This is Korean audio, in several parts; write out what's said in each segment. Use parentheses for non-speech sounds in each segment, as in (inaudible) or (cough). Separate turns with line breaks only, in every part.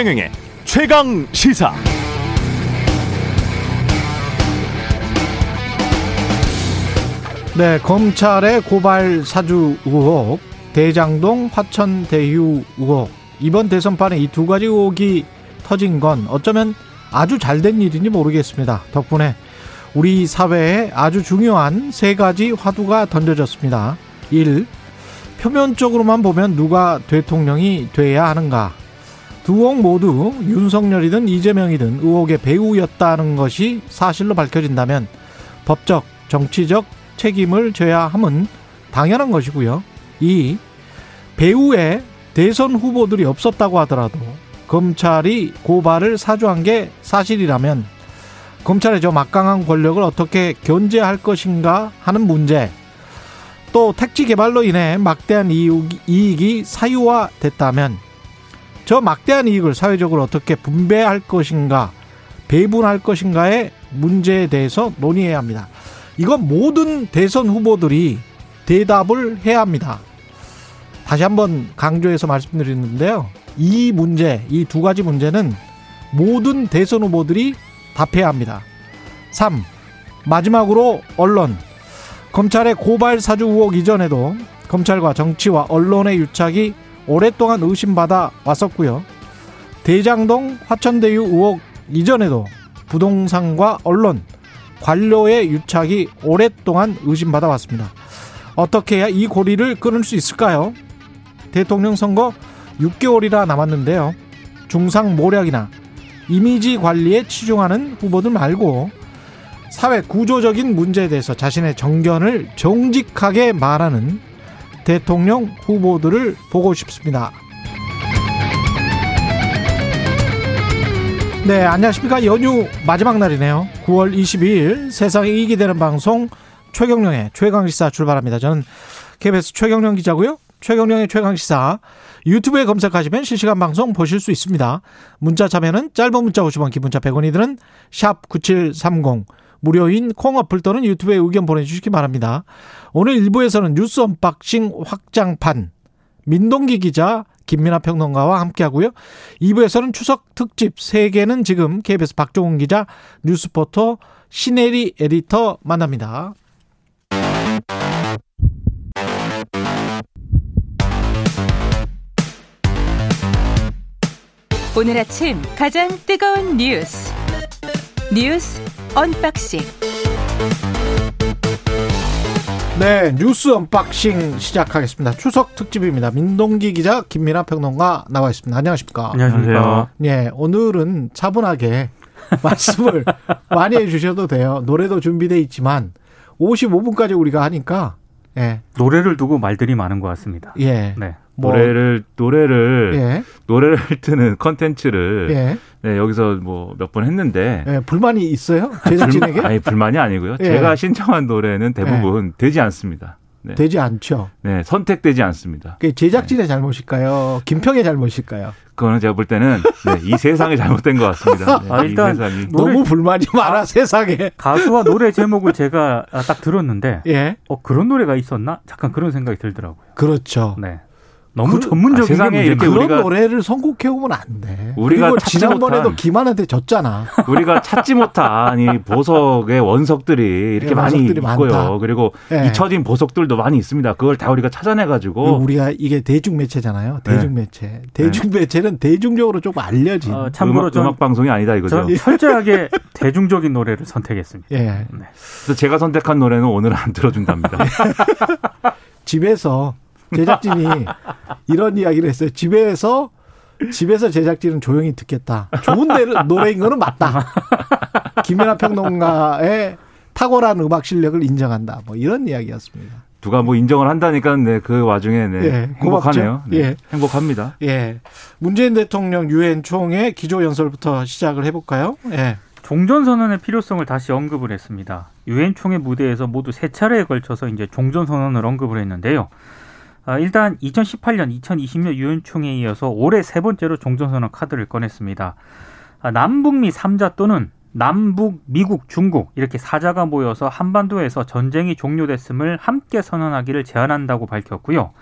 최경영의 최강 시사.
네, 검찰의 고발 사주 의혹, 대장동 화천 대유 의혹. 이번 대선판에 이 두 가지 의혹이 터진 건 어쩌면 아주 잘 된 일인지 모르겠습니다. 덕분에 우리 사회에 아주 중요한 세 가지 화두가 던져졌습니다. 1. 표면적으로만 보면 누가 대통령이 돼야 하는가? 두 의혹 모두 윤석열이든 이재명이든 의혹의 배우였다는 것이 사실로 밝혀진다면 법적, 정치적 책임을 져야 함은 당연한 것이고요. 2. 배우의 대선 후보들이 없었다고 하더라도 검찰이 고발을 사주한 게 사실이라면 검찰의 저 막강한 권력을 어떻게 견제할 것인가 하는 문제 또 택지 개발로 인해 막대한 이익이 사유화됐다면 저 막대한 이익을 사회적으로 어떻게 분배할 것인가 배분할 것인가의 문제에 대해서 논의해야 합니다. 이건 모든 대선 후보들이 대답을 해야 합니다. 다시 한번 강조해서 말씀드리는데요. 이 문제, 이 두 가지 문제는 모든 대선 후보들이 답해야 합니다. 3. 마지막으로 언론. 검찰의 고발 사주 의혹 이전에도 검찰과 정치와 언론의 유착이 오랫동안 의심받아 왔었고요. 대장동 화천대유 의혹 이전에도 부동산과 언론, 관료의 유착이 오랫동안 의심받아 왔습니다. 어떻게 해야 이 고리를 끊을 수 있을까요? 대통령 선거 6개월이나 남았는데요. 중상 모략이나 이미지 관리에 치중하는 후보들 말고 사회 구조적인 문제에 대해서 자신의 정견을 정직하게 말하는 대통령 후보들을 보고 싶습니다. 네, 안녕하십니까. 연휴 마지막 날이네요. 9월 22일 세상에 이익이 되는 방송 최경령의 최강시사 출발합니다. 저는 KBS 최경령 기자고요. 최경령의 최강시사 유튜브에 검색하시면 실시간 방송 보실 수 있습니다. 문자 참여는 짧은 문자 50원, 긴 문자 100원이 드는 샵 9730 무료인 콩 어플 또는 유튜브에 의견 보내주시기 바랍니다. 오늘 1부에서는 뉴스 unboxing 확장판 민동기 기자 김민아 평론가와 함께하고요. 2부에서는 추석 특집 세계는 지금 KBS 박종훈 기자 뉴스포터 신혜리 에디터 만납니다.
오늘 아침 가장 뜨거운 뉴스 뉴스 unboxing.
네 뉴스 unboxing 시작하겠습니다. 추석 특집입니다. 민동기 기자 김민아 평론가 나와 있습니다. 안녕하십니까?
안녕하세요.
예 오늘은 차분하게 (laughs) 말씀을 많이 해주셔도 돼요. 노래도 준비돼 있지만 55분까지 우리가 하니까 예.
노래를 두고 말들이 많은 것 같습니다.
예.
네.
뭐 노래를 노래를
예.
노래를 트는 컨텐츠를
예.
네, 여기서 뭐 몇 번 했는데
예. 불만이 있어요? 제작진에게?
불, 아니 불만이 아니고요.
예.
제가 신청한 노래는 대부분 되지 않습니다. 네.
되지 않죠.
네, 선택되지 않습니다.
그게 제작진의 잘못일까요? 김평의 잘못일까요?
그거는 제가 볼 때는 네, 이 (laughs) 세상이 잘못된 것 같습니다. 네,
아, 일단
이 세상이
노래-
너무 불만이 많아 세상에.
가수와 노래 제목을 제가 딱 들었는데 (laughs)
예.
어 그런 노래가 있었나? 잠깐 그런 생각이 들더라고요.
그렇죠.
네. 너무
그-
전문적인
아, 세상에
게
이렇게.
그런
우리가-
노래를 선곡해 오면 안 돼.
우리가
그리고
찾지
지난번에도
못한-
김한한테 졌잖아.
우리가 찾지 못한 이 보석의 원석들이 이렇게
예,
많이
원석들이
있고요.
많다.
그리고
예.
잊혀진 보석들도 많이 있습니다. 그걸 다 우리가 찾아내 가지고
우리가 이게 대중 매체잖아요.
네.
대중 매체. 대중 매체는 대중적으로 조금 알려진.
어, 참고로
음악,
전,
음악 방송이 아니다 이거죠.
전 철저하게 (laughs) 대중적인 노래를 선택했습니다.
예.
네.
그래서 제가 선택한 노래는 오늘 안 들어준답니다. (laughs)
집에서 제작진이 이런 이야기를 했어요. 집에서 집에서 제작진은 조용히 듣겠다. 좋은 데- 노래인 거는 맞다. 김연아 평론가의 탁월한 음악 실력을 인정한다. 뭐 이런 이야기였습니다.
누가 뭐 인정을 한다니까 네, 그 와중에 네,
예,
행복하네요. 네,
예.
행복합니다.
예. 문재인 대통령 유엔 총회 기조 연설부터 시작을 해볼까요? 예.
종전 선언의 필요성을 다시 언급을 했습니다. 유엔 총회 무대에서 모두 세 차례에 걸쳐서 이제 종전 선언을 언급을 했는데요. 아, 일단 2018년, 2020년 유엔 총회에 이어서 올해 세 번째로 종전선언 카드를 꺼냈습니다. 아, 남북미 3자 또는 남북, 미국, 중국 이렇게 사자가 모여서 한반도에서 전쟁이 종료됐음을 함께 선언하기를 제안한다고 밝혔고요.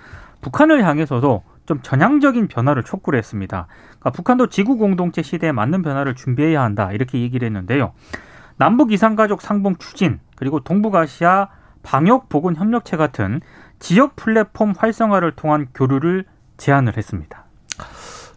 북한을 향해서도 좀 전향적인 변화를 촉구를 했습니다. 그러니까 북한도 지구 공동체 시대에 맞는 변화를 준비해야 한다 이렇게 얘기를 했는데요. 남북 이산가족 상봉 추진 그리고 동북아시아 방역 보건 협력체 같은 지역 플랫폼 활성화를 통한 교류를 제안을 했습니다.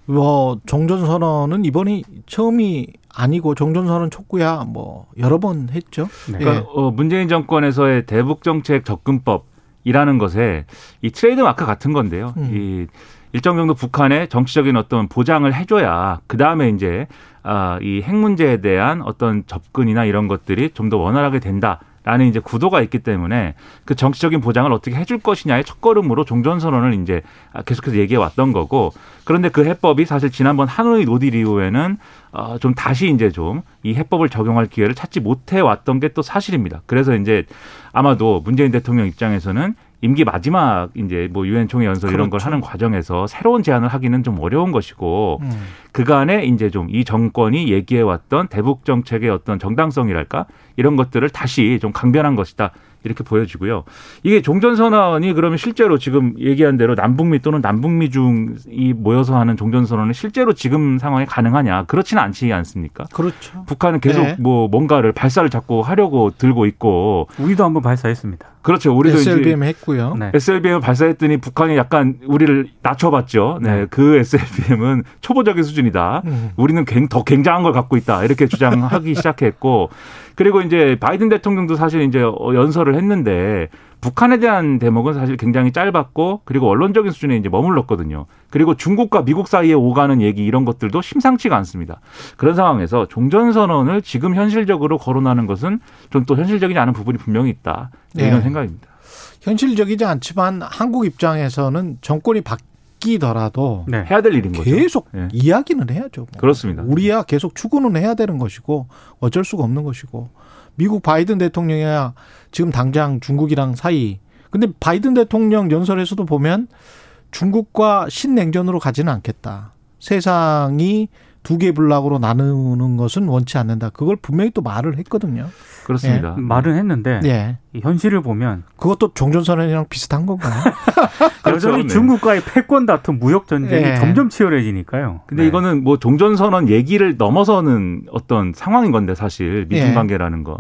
뭐 종전선언은 이번이 처음이 아니고 종전선언 촉구야 뭐 여러 번 했죠.
네.
예.
그러니까 어, 문재인 정권에서의 대북 정책 접근법이라는 것에 이 트레이드 마크 같은 건데요.
음.
이 일정 정도 북한에 정치적인 어떤 보장을 해줘야 그 다음에 이제 아, 이 핵 문제에 대한 어떤 접근이나 이런 것들이 좀 더 원활하게 된다. 라는 이제 구도가 있기 때문에 그 정치적인 보장을 어떻게 해줄 것이냐의 첫걸음으로 종전선언을 이제 계속해서 얘기해 왔던 거고 그런데 그 해법이 사실 지난번 하노이 노딜 이후에는 어, 좀 다시 이제 좀 이 해법을 적용할 기회를 찾지 못해 왔던 게 또 사실입니다. 그래서 이제 아마도 문재인 대통령 입장에서는 임기 마지막 이제 뭐 유엔 총회 연설 이런 걸
그렇죠.
하는 과정에서 새로운 제안을 하기는 좀 어려운 것이고
음.
그간에 이제 좀 이 정권이 얘기해 왔던 대북 정책의 어떤 정당성이랄까 이런 것들을 다시 좀 강변한 것이다. 이렇게 보여지고요. 이게 종전선언이 그러면 실제로 지금 얘기한 대로 남북미 또는 남북미 중이 모여서 하는 종전선언은 실제로 지금 상황에 가능하냐? 그렇지는 않지 않습니까?
그렇죠.
북한은 계속
네.
뭐 뭔가를 발사를 자꾸 하려고 들고 있고
우리도 한번 발사했습니다.
그렇죠. 우리도
SLBM 했고요.
네.
SLBM을 발사했더니 북한이 약간 우리를 낮춰봤죠. 네,
네.
그 SLBM은 초보적인 수준이다.
음.
우리는 굉- 더 굉장한 걸 갖고 있다. 이렇게 주장하기 (laughs) 시작했고, 그리고 이제 바이든 대통령도 사실 이제 어, 연설을 했는데 북한에 대한 대목은 사실 굉장히 짧았고 그리고 언론적인 수준에 이제 머물렀거든요. 그리고 중국과 미국 사이에 오가는 얘기 이런 것들도 심상치가 않습니다. 그런 상황에서 종전 선언을 지금 현실적으로 거론하는 것은 좀 또 현실적이지 않은 부분이 분명히 있다. 네,
네.
이런 생각입니다.
현실적이지 않지만 한국 입장에서는 정권이 바뀌 더라도
네.
해야 될 일인 거죠.
계속
예.
이야기는 해야죠. 뭐.
그렇습니다.
우리야 계속 추구는 해야 되는 것이고 어쩔 수가 없는 것이고 미국 바이든 대통령이야 지금 당장 중국이랑 사이. 근데 바이든 대통령 연설에서도 보면 중국과 신냉전으로 가지는 않겠다. 세상이 두 개 블락으로 나누는 것은 원치 않는다. 그걸 분명히 또 말을 했거든요.
그렇습니다.
말은 했는데
예.
이 현실을 보면
그것도 종전선언이랑 비슷한 건가요? (laughs)
여전히
네.
중국과의 패권 다툼, 무역 전쟁이
예.
점점 치열해지니까요.
근데
네.
이거는 뭐 종전선언 얘기를 넘어서는 어떤 상황인 건데 사실 미중
예.
관계라는 건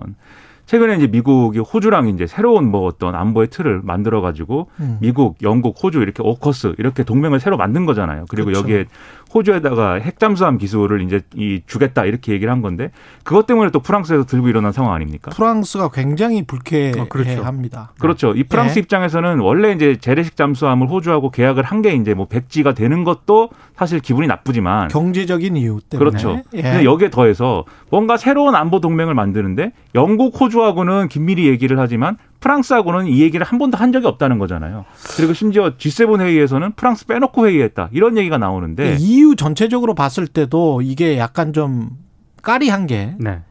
최근에 이제 미국이 호주랑 이제 새로운 뭐 어떤 안보의 틀을 만들어 가지고
음.
미국, 영국, 호주 이렇게 오커스 이렇게 동맹을 새로 만든 거잖아요. 그리고
그렇죠.
여기에 호주에다가 핵 잠수함 기술을 이제 이 주겠다 이렇게 얘기를 한 건데 그것 때문에 또 프랑스에서 들고 일어난 상황 아닙니까?
프랑스가 굉장히 불쾌해합니다.
어, 그렇죠.
그렇죠. 이 프랑스
예.
입장에서는 원래 이제 재래식 잠수함을 호주하고 계약을 한 게 이제 뭐 백지가 되는 것도 사실 기분이 나쁘지만
경제적인 이유 때문에.
그렇죠.
예.
근데 여기에 더해서 뭔가 새로운 안보 동맹을 만드는데 영국, 호주 하고는 긴밀히 얘기를 하지만 프랑스하고는 이 얘기를 한 번도 한 적이 없다는 거잖아요. 그리고 심지어 G7 회의에서는 프랑스 빼놓고 회의했다. 이런 얘기가 나오는데
EU 전체적으로 봤을 때도 이게 약간 좀 까리한 게
네.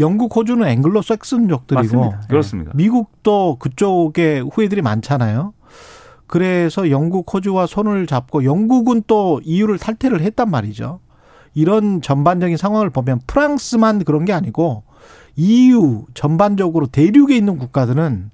영국, 호주는 앵글로 섹슨족들이고
맞습니다.
그렇습니다.
미국도 그쪽에 후예들이 많잖아요. 그래서 영국, 호주와 손을 잡고 영국은 또 EU를 탈퇴를 했단 말이죠. 이런 전반적인 상황을 보면 프랑스만 그런 게 아니고 EU 전반적으로 대륙에 있는 국가들은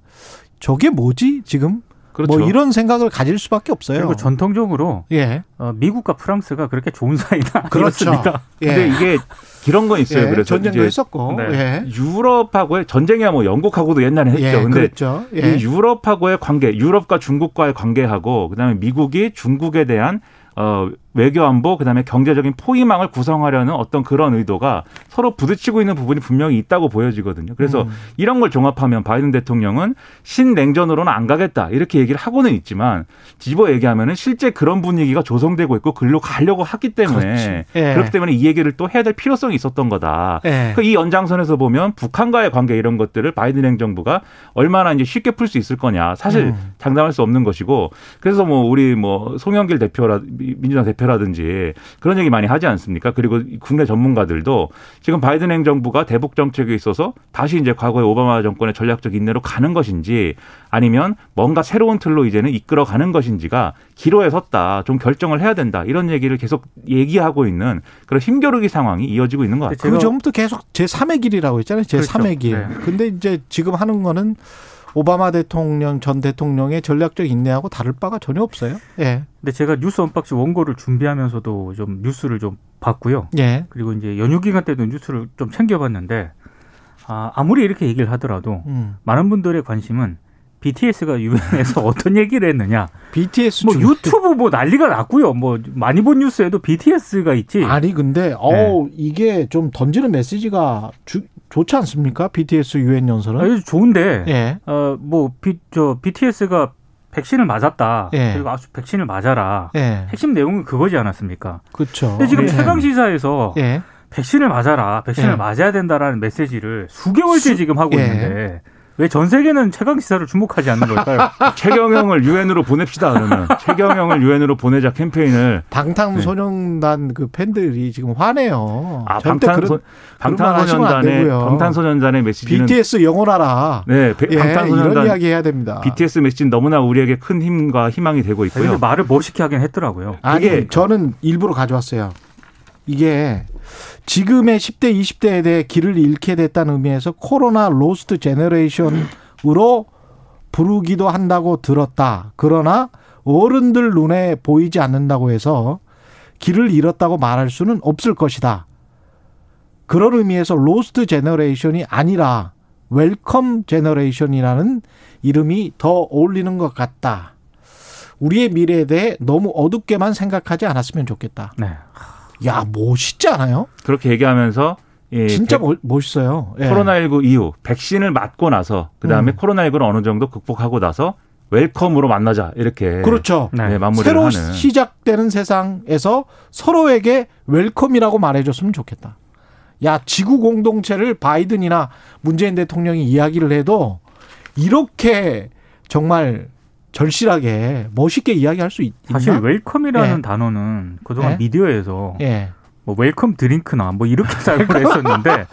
저게 뭐지 지금
그렇죠.
뭐 이런 생각을 가질 수밖에 없어요.
그리고 전통적으로
예,
어, 미국과 프랑스가 그렇게 좋은 사이는 (laughs)
그렇죠.
아니었습니다.
근데
예.
이게 이런 건 있어요.
예,
그래서
전쟁도 했었고,
네.
예,
유럽하고의 전쟁이야 뭐 영국하고도 옛날에 했죠.
예,
근데
그렇죠. 예.
이 유럽하고의 관계, 유럽과 중국과의 관계하고 그다음에 미국이 중국에 대한 어 외교 안보 그다음에 경제적인 포위망을 구성하려는 어떤 그런 의도가 서로 부딪히고 있는 부분이 분명히 있다고 보여지거든요. 그래서
음.
이런 걸 종합하면 바이든 대통령은 신냉전으로는 안 가겠다 이렇게 얘기를 하고는 있지만 뒤집어 얘기하면은 실제 그런 분위기가 조성되고 있고 글로 가려고 하기 때문에.
예.
그렇기 때문에 이 얘기를 또 해야 될 필요성이 있었던 거다.
예.
그이 연장선에서 보면 북한과의 관계 이런 것들을 바이든 행정부가 얼마나 이제 쉽게 풀 수 있을 거냐 사실
음.
장담할 수 없는 것이고 그래서 뭐 우리 뭐 송영길 대표라 민주당 대표 라든지 그런 얘기 많이 하지 않습니까? 그리고 국내 전문가들도 지금 바이든 행정부가 대북 정책에 있어서 다시 이제 과거의 오바마 정권의 전략적 인내로 가는 것인지 아니면 뭔가 새로운 틀로 이제는 이끌어 가는 것인지가 기로에 섰다. 좀 결정을 해야 된다. 이런 얘기를 계속 얘기하고 있는 그런 힘겨루기 상황이 이어지고 있는 것 같아요.
그 전부터 계속 제 3의 길이라고 했잖아요. 제
그렇죠.
3의 길.
네.
근데 이제 지금 하는 거는 오바마 대통령 전 대통령의 전략적 인내하고 다를 바가 전혀 없어요. 예.
근데 제가 뉴스 unboxing 원고를 준비하면서도 좀 뉴스를 좀 봤고요.
예.
그리고 이제 연휴 기간 때도 뉴스를 좀 챙겨봤는데 아, 아무리 이렇게 얘기를 하더라도
음.
많은 분들의 관심은 BTS가 유엔에서 (laughs) 어떤 얘기를 했느냐.
BTS
뭐
중-
유튜브 뭐 난리가 났고요. 뭐 많이 본 뉴스에도 BTS가 있지.
아니 근데
네.
어 이게 좀 던지는 메시지가 주, 좋지 않습니까? BTS 유엔 연설은.
아주 좋은데
예.
어뭐저 BTS가 백신을 맞았다.
예.
그리고 아주 백신을 맞아라.
예.
핵심 내용은 그거지 않았습니까?
그렇죠.
근데 지금
예.
최강 시사에서
예.
백신을 맞아라, 백신을
예.
맞아야 된다라는 메시지를 수개월째 지금 하고
예.
있는데 왜 전 세계는 최강 시사를 주목하지 않는 걸까요? (laughs)
최경영을 유엔으로 보냅시다 그러면 최경영을 유엔으로 보내자 캠페인을
방탄소년단 그 팬들이 지금 화내요.
아 방탄소 방탄소년단의. 방탄소년단의 메시지는
BTS 영원하라.
네 배-
예, 이런
방탄소년단
이야기 해야 됩니다.
BTS 메시지는 너무나 우리에게 큰 힘과 희망이 되고
근데
있고요.
말을 멋있게 하긴 했더라고요.
아니
이게-
저는 일부러 가져왔어요. 이게 지금의 10대, 20대에 대해 길을 잃게 됐다는 의미에서 코로나 lost generation으로 부르기도 한다고 들었다. 그러나 어른들 눈에 보이지 않는다고 해서 길을 잃었다고 말할 수는 없을 것이다. 그런 의미에서 lost generation이 아니라 welcome generation이라는 이름이 더 어울리는 것 같다. 우리의 미래에 대해 너무 어둡게만 생각하지 않았으면 좋겠다.
네.
야, 멋있지 않아요?
그렇게 얘기하면서 예,
진짜
백-
멋- 멋있어요. 예.
코로나19 이후 백신을 맞고 나서 그 다음에
음.
코로나19를 어느 정도 극복하고 나서 welcome으로 만나자 이렇게
그렇죠.
네.
네, 마무리를
새로
하는
시작되는 세상에서 서로에게 welcome이라고 말해줬으면 좋겠다. 야, 지구 공동체를 바이든이나 문재인 대통령이 이야기를 해도 이렇게 정말 절실하게 멋있게 이야기할 수 있,
사실
있나?
welcome이라는
예.
단어는 그동안
예.
미디어에서
예.
뭐 welcome drink나 뭐 이렇게 (laughs) 사용을 했었는데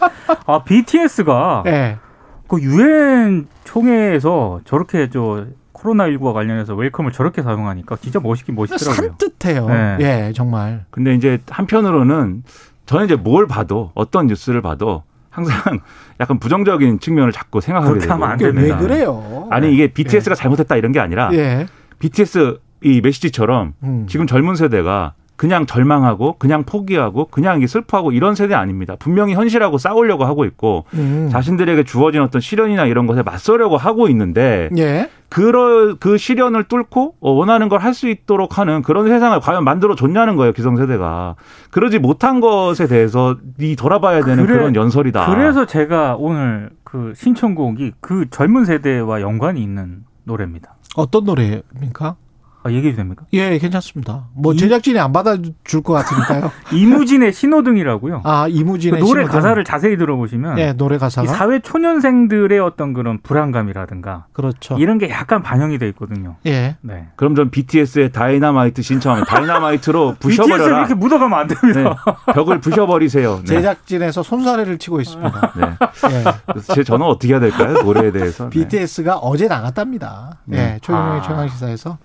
아 BTS가
예.
그 유엔 총회에서 저렇게 저 코로나19와 관련해서 웰컴을 저렇게 사용하니까 진짜 멋있긴 멋있더라고요.
산뜻해요.
네.
예, 정말.
근데 이제 한편으로는 저는 이제 뭘 봐도 어떤 뉴스를 봐도 항상 (laughs) 약간 부정적인 측면을 자꾸 생각하게
그렇게
되고
하면 안
그게 왜
됩니다.
그래요?
아니 이게 BTS가 잘못했다 이런 게 아니라
예.
BTS 이 메시지처럼
음.
지금 젊은 세대가 그냥 절망하고 그냥 포기하고 그냥 이게 슬퍼하고 이런 세대 아닙니다. 분명히 현실하고 싸우려고 하고 있고
음.
자신들에게 주어진 어떤 시련이나 이런 것에 맞서려고 하고 있는데
예.
그럴 그 시련을 뚫고 어, 원하는 걸 할 수 있도록 하는 그런 세상을 과연 만들어 줬냐는 거예요 기성세대가 그러지 못한 것에 대해서 이 돌아봐야 되는
그래-
그런 연설이다.
그래서 제가 오늘 그 신청곡이 그 젊은 세대와 연관이 있는 노래입니다.
어떤 노래입니까?
아, 얘기해도 됩니까?
예, 괜찮습니다. 뭐
이-
제작진이 안 받아줄 것 같으니까요. (laughs)
이무진의 신호등이라고요.
아,
그
이무진의
노래
신호등.
가사를 자세히 들어보시면
예, 노래
이
가사가
사회 초년생들의 어떤 그런 불안감이라든가
그렇죠.
이런 게 약간 반영이 돼 있거든요.
예.
네.
그럼 전 BTS의 다이나마이트 신청하면 다이나마이트로 (laughs) 부셔버려라.
이렇게 묻어가면 안 됩니다.
네, 벽을 부셔버리세요. 네.
제작진에서 손사래를 치고 있습니다. (laughs)
네.
예.
제 저는 어떻게 해야 될까요? 노래에 대해서. 네.
BTS가 어제 나갔답니다.
네.
예, 최경영의
아.
최강시사에서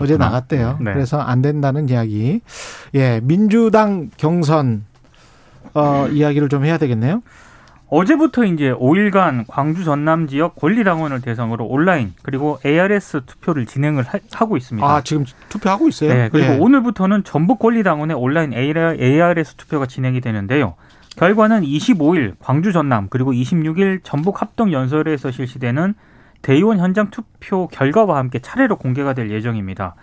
어제 나갔대요.
네.
그래서 안 된다는 이야기. 예, 민주당 경선 어, 이야기를 좀 해야 되겠네요.
어제부터 이제 5일간 광주 전남 지역 권리당원을 대상으로 온라인 그리고 ARS 투표를 진행을 하, 고 있습니다.
아, 지금 투표하고 있어요?
네, 그리고
예.
오늘부터는 전북 권리당원의 온라인 ARS 투표가 진행이 되는데요. 결과는 25일 광주 전남 그리고 26일 전북 합동 연설에서 실시되는 대의원 현장 투표 결과와 함께 차례로 공개가 될 예정입니다.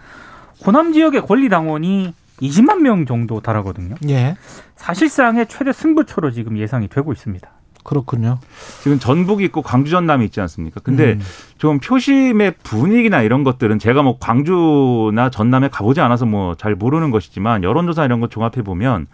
호남 지역의 권리당원이 20만 명 정도 달하거든요.
예,
사실상의 최대 승부처로 지금 예상이 되고 있습니다.
그렇군요.
지금 전북이 있고 광주 전남이 있지 않습니까? 근데
음.
좀 표심의 분위기나 이런 것들은 제가 뭐 광주나 전남에 가보지 않아서 뭐 잘 모르는 것이지만 여론조사 이런 거 종합해 보면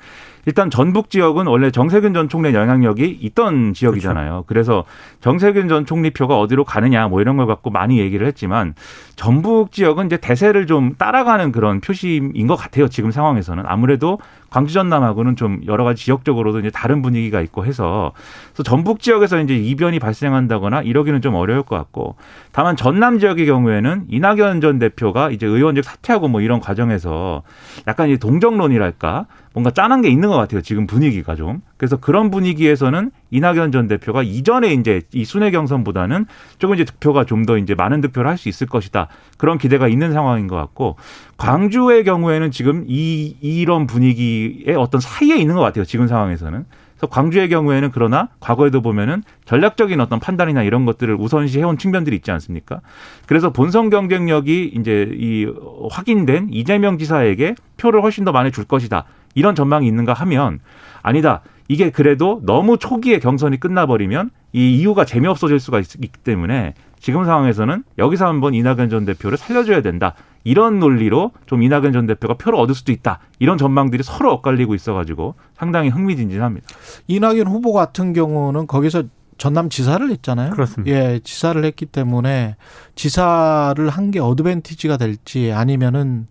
일단 전북 지역은 원래 정세균 전 총리의 영향력이 있던 지역이잖아요. 그래서 정세균 전 총리 표가 어디로 가느냐 뭐 이런 걸 갖고 많이 얘기를 했지만 전북 지역은 이제 대세를 좀 따라가는 그런 표심인 것 같아요. 지금 상황에서는 아무래도 광주 전남하고는 좀 여러 가지 지역적으로도 이제 다른 분위기가 있고 해서 그래서 전북 지역에서 이제 이변이 발생한다거나 이러기는 좀 어려울 것 같고 다만 전남 지역의 경우에는 이낙연 전 대표가 이제 의원직 사퇴하고 뭐 이런 과정에서 약간 이제 동정론이랄까 뭔가 짠한 게 있는 것 같아요. 지금 분위기가 좀. 그래서 그런 분위기에서는 이낙연 전 대표가 이전에 이제 이 순회 경선보다는 조금 이제 득표가 좀 더 이제 많은 득표를 할 수 있을 것이다. 그런 기대가 있는 상황인 것 같고 광주의 경우에는 지금 이 이런 분위기의 어떤 사이에 있는 것 같아요. 지금 상황에서는. 그래서 광주의 경우에는 그러나 과거에도 보면은 전략적인 어떤 판단이나 이런 것들을 우선시 해온 측면들이 있지 않습니까? 그래서 본선 경쟁력이 이제 이 확인된 이재명 지사에게 표를 훨씬 더 많이 줄 것이다. 이런 전망이 있는가 하면 아니다. 이게 그래도 너무 초기에 경선이 끝나버리면 이 이유가 재미없어질 수가 있, 기 때문에 지금 상황에서는 여기서 한번 이낙연 전 대표를 살려줘야 된다. 이런 논리로 좀 이낙연 전 대표가 표를 얻을 수도 있다. 이런 전망들이 서로 엇갈리고 있어가지고 상당히 흥미진진합니다.
이낙연 후보 같은 경우는 거기서 전남 지사를 했잖아요.
그렇습니다.
예, 지사를 했기 때문에 지사를 한 게 어드밴티지가 될지 아니면은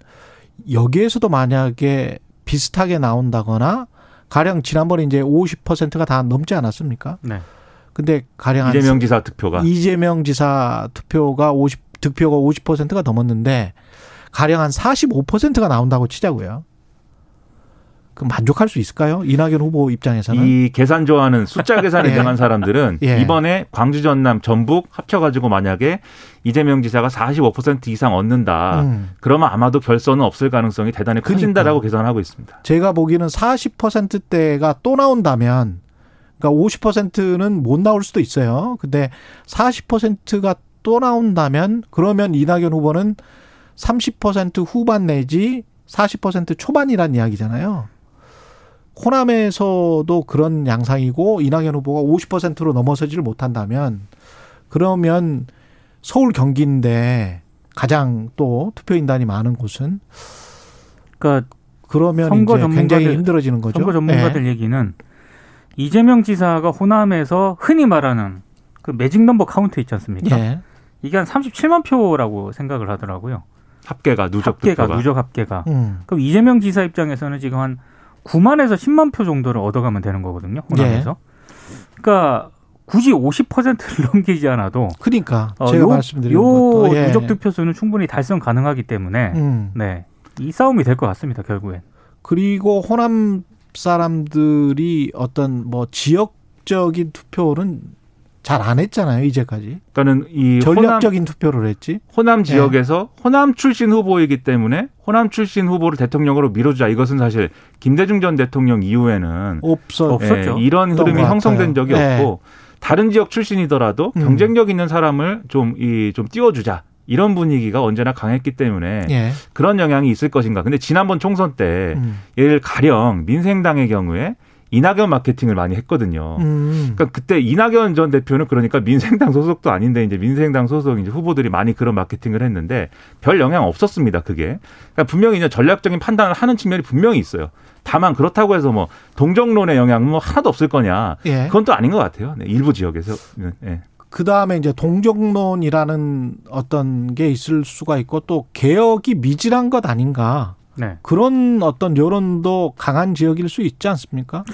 여기에서도 만약에 비슷하게 나온다거나 가령 지난번에 이제 50%가 다 넘지 않았습니까?
네.
근데 가령 한
이재명 지사 득표가
이재명 지사 투표가 50 득표가 50%가 넘었는데 가령 한 45%가 나온다고 치자고요. 그럼 만족할 수 있을까요? 이낙연 후보 입장에서는
이 계산 좋아하는 숫자 계산에 (laughs)
예.
능한 사람들은
예.
이번에 광주 전남 전북 합쳐가지고 만약에 이재명 지사가 45% 이상 얻는다.
음.
그러면 아마도 결선은 없을 가능성이 대단히 커진다라고 계산하고 있습니다.
제가 보기에는 40%대가 또 나온다면 그러니까 50%는 못 나올 수도 있어요. 근데 40%가 또 나온다면 그러면 이낙연 후보는 30% 후반 내지 40% 초반이란 이야기잖아요. 호남에서도 그런 양상이고 이낙연 후보가 50%로 넘어서지를 못한다면 그러면 서울 경기인데 가장 또 투표인단이 많은 곳은
그러니까
그러면
선거
이제 굉장히
전문가들-
힘들어지는 거죠.
선거 전문가들
예.
얘기는 이재명 지사가 호남에서 흔히 말하는 그 magic number 카운트 있지 않습니까?
예.
이게 한 37만 표라고 생각을 하더라고요.
합계가 누적
합계가 누적 합계가.
음.
그럼 이재명 지사 입장에서는 지금 한 9만에서 10만 표 정도를 얻어가면 되는 거거든요. 호남에서. 그러니까 굳이 50%를 (laughs) 넘기지 않아도
그러니까
어,
제가
요,
말씀드린
요
것도 예.
누적 득표수는 충분히 달성 가능하기 때문에
음.
네. 이 싸움이 될 것 같습니다. 결국엔.
그리고 호남 사람들이 어떤 뭐 지역적인 투표는 잘 안 했잖아요 이제까지
그러니까는 이 호남,
전략적인 투표를 했지.
호남 지역에서 호남 출신 후보이기 때문에 호남 출신 후보를 대통령으로 밀어주자 이것은 사실 김대중 전 대통령 이후에는
없어.
없- 없었죠.
예, 이런
것
흐름이. 형성된 적이
네.
없고 다른 지역 출신이더라도
음.
경쟁력 있는 사람을 좀이좀 띄워주자 이런 분위기가 언제나 강했기 때문에
예.
그런 영향이 있을 것인가. 근데 지난번 총선 때
음.
예를 가령 민생당의 경우에 이낙연 마케팅을 많이 했거든요.
음.
그러니까 그때 이낙연 전 대표는 그러니까 민생당 소속도 아닌데 이제 민생당 소속 이제 후보들이 많이 그런 마케팅을 했는데 별 영향 없었습니다. 그게 그러니까 분명히 이제 전략적인 판단을 하는 측면이 분명히 있어요. 다만 그렇다고 해서 뭐 동정론의 영향은 뭐 하나도 없을 거냐
예.
그건 또 아닌 것 같아요. 네, 일부 지역에서 예.
그 다음에 이제 동정론이라는 어떤 게 있을 수가 있고 또 개혁이 미진한 것 아닌가
네.
그런 어떤 여론도 강한 지역일 수 있지 않습니까?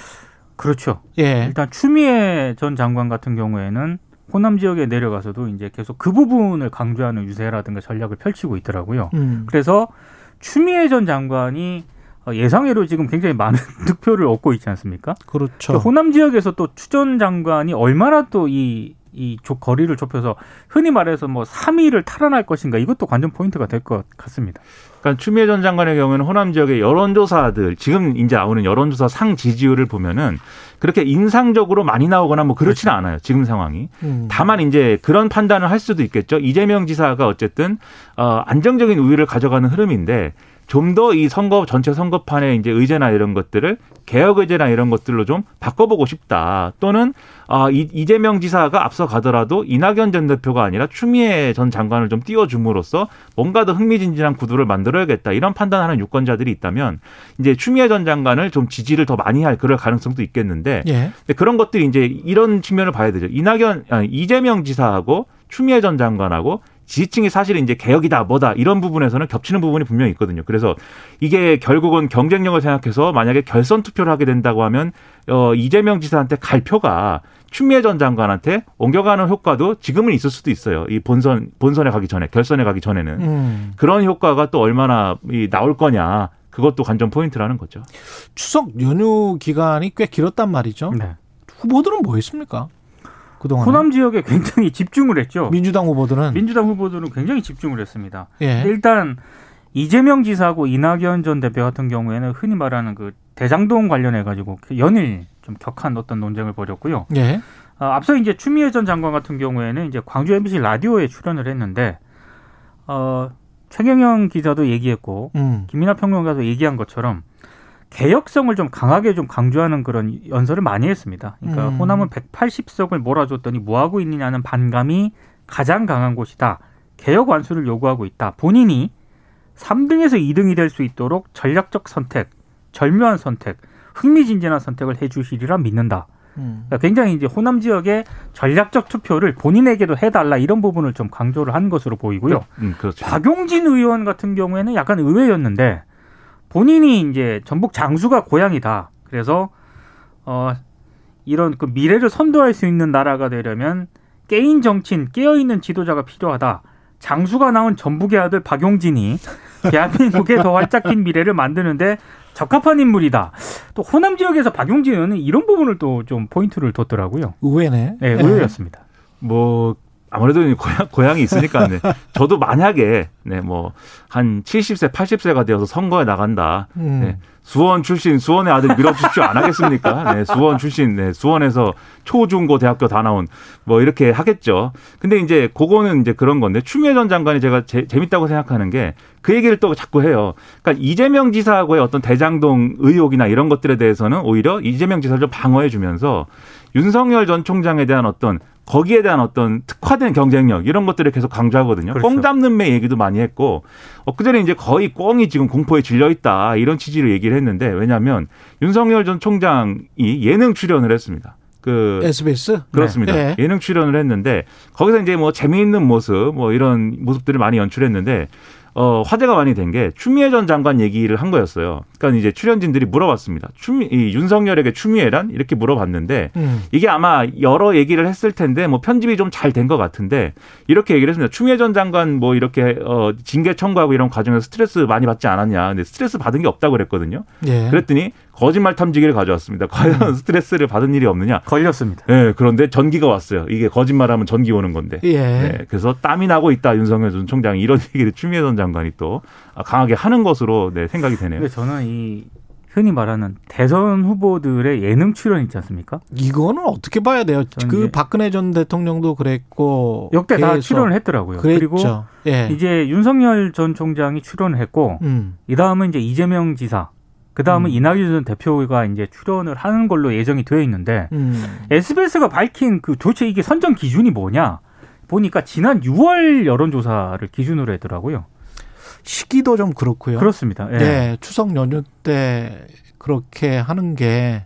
그렇죠.
예.
일단 추미애 전 장관 같은 경우에는 호남 지역에 내려가서도 이제 계속 그 부분을 강조하는 유세라든가 전략을 펼치고 있더라고요.
음.
그래서 추미애 전 장관이 어, 예상외로 지금 굉장히 많은 (laughs) 득표를 얻고 있지 않습니까?
그렇죠.
그 호남 지역에서 또 추 전 장관이 얼마나 또 이 이 거리를 좁혀서 흔히 말해서 뭐 3위를 탈환할 것인가 이것도 관전 포인트가 될 것 같습니다.
그러니까 추미애 전 장관의 경우에는 호남 지역의 여론조사들 지금 이제 나오는 여론조사 상 지지율을 보면은 그렇게 인상적으로 많이 나오거나 뭐 그렇지는 않아요. 지금 상황이.
음.
다만 이제 그런 판단을 할 수도 있겠죠. 이재명 지사가 어쨌든 어 안정적인 우위를 가져가는 흐름인데 좀 더 이 선거 전체 선거판의 이제 의제나 이런 것들을 개혁 의제나 이런 것들로 좀 바꿔보고 싶다. 또는 아 이- 이재명 지사가 앞서 가더라도 이낙연 전 대표가 아니라 추미애 전 장관을 좀 띄워줌으로써 뭔가 더 흥미진진한 구도를 만들어야겠다. 이런 판단하는 유권자들이 있다면 이제 추미애 전 장관을 좀 지지를 더 많이 할 그럴 가능성도 있겠는데
예.
그런 것들이 이제 이런 측면을 봐야 되죠. 이낙연, 아니, 이재명 지사하고 추미애 전 장관하고 지지층이 사실 이제 개혁이다, 뭐다, 이런 부분에서는 겹치는 부분이 분명히 있거든요. 그래서 이게 결국은 경쟁력을 생각해서 만약에 결선 투표를 하게 된다고 하면, 어, 이재명 지사한테 갈 표가 추미애 전 장관한테 옮겨가는 효과도 지금은 있을 수도 있어요. 이 본선, 본선에 가기 전에, 결선에 가기 전에는.
음.
그런 효과가 또 얼마나 이 나올 거냐. 그것도 관전 포인트라는 거죠.
추석 연휴 기간이 꽤 길었단 말이죠.
네.
후보들은 뭐 했습니까? 그동안
호남 지역에 굉장히 집중을 했죠.
민주당 후보들은
민주당 후보들은 굉장히 집중을 했습니다.
예.
일단 이재명 지사하고 이낙연 전 대표 같은 경우에는 흔히 말하는 그 대장동 관련해 가지고 그 연일 좀 격한 어떤 논쟁을 벌였고요.
예.
어, 앞서 이제 추미애 전 장관 같은 경우에는 이제 광주 MBC 라디오에 출연을 했는데 어, 최경영 기자도 얘기했고
음.
김민하 평론가도 얘기한 것처럼 개혁성을 좀 강하게 좀 강조하는 그런 연설을 많이 했습니다. 그러니까
음.
호남은 180석을 몰아줬더니 뭐 하고 있느냐는 반감이 가장 강한 곳이다. 개혁 완수를 요구하고 있다. 본인이 3등에서 2등이 될 수 있도록 전략적 선택, 절묘한 선택, 흥미진진한 선택을 해주시리라 믿는다.
음.
그러니까 굉장히 이제 호남 지역의 전략적 투표를 본인에게도 해달라 이런 부분을 좀 강조를 한 것으로 보이고요.
음, 그렇죠.
박용진 의원 같은 경우에는 약간 의외였는데 본인이 이제 전북 장수가 고향이다. 그래서 어 이런 그 미래를 선도할 수 있는 나라가 되려면 깨인 정치인, 깨어 있는 지도자가 필요하다. 장수가 나온 전북의 아들 박용진이 (laughs) 대한민국의 더 활짝 핀 미래를 만드는데 적합한 인물이다. 또 호남 지역에서 박용진 의원은 이런 부분을 또 좀 포인트를 뒀더라고요.
의외네.
네,
예.
의외였습니다.
뭐 아무래도 고향 고향이 있으니까 네. 저도 만약에 네 뭐 한 70세 80세가 되어서 선거에 나간다.
음.
네. 수원 출신 수원의 아들 밀어주십시오 안 하겠습니까? 네, 수원 출신 네, 수원에서 초 중 고 대학교 다 나온 뭐 이렇게 하겠죠. 근데 이제 그거는 이제 그런 건데 추미애 전 장관이 제가 제, 재밌다고 생각하는 게 그 얘기를 또 자꾸 해요. 그러니까 이재명 지사하고의 어떤 대장동 의혹이나 이런 것들에 대해서는 오히려 이재명 지사를 좀 방어해 주면서 윤석열 전 총장에 대한 어떤 거기에 대한 어떤 특화된 경쟁력 이런 것들을 계속 강조하거든요.
그렇죠.
꽁 잡는 매 얘기도 많이 했고 엊그전에 이제 거의 꽁이 지금 공포에 질려 있다 이런 취지로 얘기를 했는데 왜냐하면 윤석열 전 총장이 예능 출연을 했습니다. 그
SBS
그렇습니다.
네.
예능 출연을 했는데 거기서 이제 뭐 재미있는 모습 뭐 이런 모습들을 많이 연출했는데 어 화제가 많이 된 게 추미애 전 장관 얘기를 한 거였어요. 그러니까 이제 출연진들이 물어봤습니다. 추미 이 윤석열에게 추미애란 이렇게 물어봤는데
음.
이게 아마 여러 얘기를 했을 텐데 뭐 편집이 좀 잘 된 것 같은데 이렇게 얘기를 했습니다. 추미애 전 장관 뭐 이렇게 어 징계 청구하고 이런 과정에서 스트레스 많이 받지 않았냐. 근데 스트레스 받은 게 없다고 그랬거든요.
예.
그랬더니 거짓말 탐지기를 가져왔습니다. 과연 스트레스를 받은 일이 없느냐?
걸렸습니다.
예, 그런데 전기가 왔어요. 이게 거짓말하면 전기 오는 건데.
예.
네, 그래서 땀이 나고 있다 윤석열 전 총장이 이런 (laughs) 얘기를 추미애 전 장관 이 또 강하게 하는 것으로 네, 생각이 되네요.
근데 저는 이 흔히 말하는 대선 후보들의 예능 출연 있지 않습니까?
이거는 어떻게 봐야 돼요? 그 박근혜 전 대통령도 그랬고
역대 다 출연을 했더라고요. 그리고
그랬죠. 예.
이제 윤석열 전 총장이 출연을 했고
음.
이 다음은 이제 이재명 지사, 그 다음은
음.
이낙연 전 대표가 이제 출연을 하는 걸로 예정이 되어 있는데
음.
SBS가 밝힌 그 도대체 이게 선정 기준이 뭐냐 보니까 지난 6월 여론조사를 기준으로 했더라고요.
시기도 좀 그렇고요.
그렇습니다. 예.
예. 추석 연휴 때 그렇게 하는 게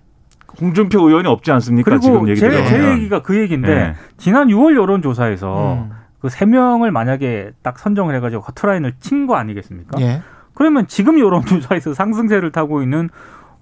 홍준표 의원이 없지 않습니까?
그리고
지금 얘기
제,
들어보면.
제 얘기가 그 얘기인데
네.
지난 6월 여론조사에서
음.
그세 명을 만약에 딱 선정을 해가지고 커트라인을 친 거 아니겠습니까?
예.
그러면 지금 여론조사에서 상승세를 타고 있는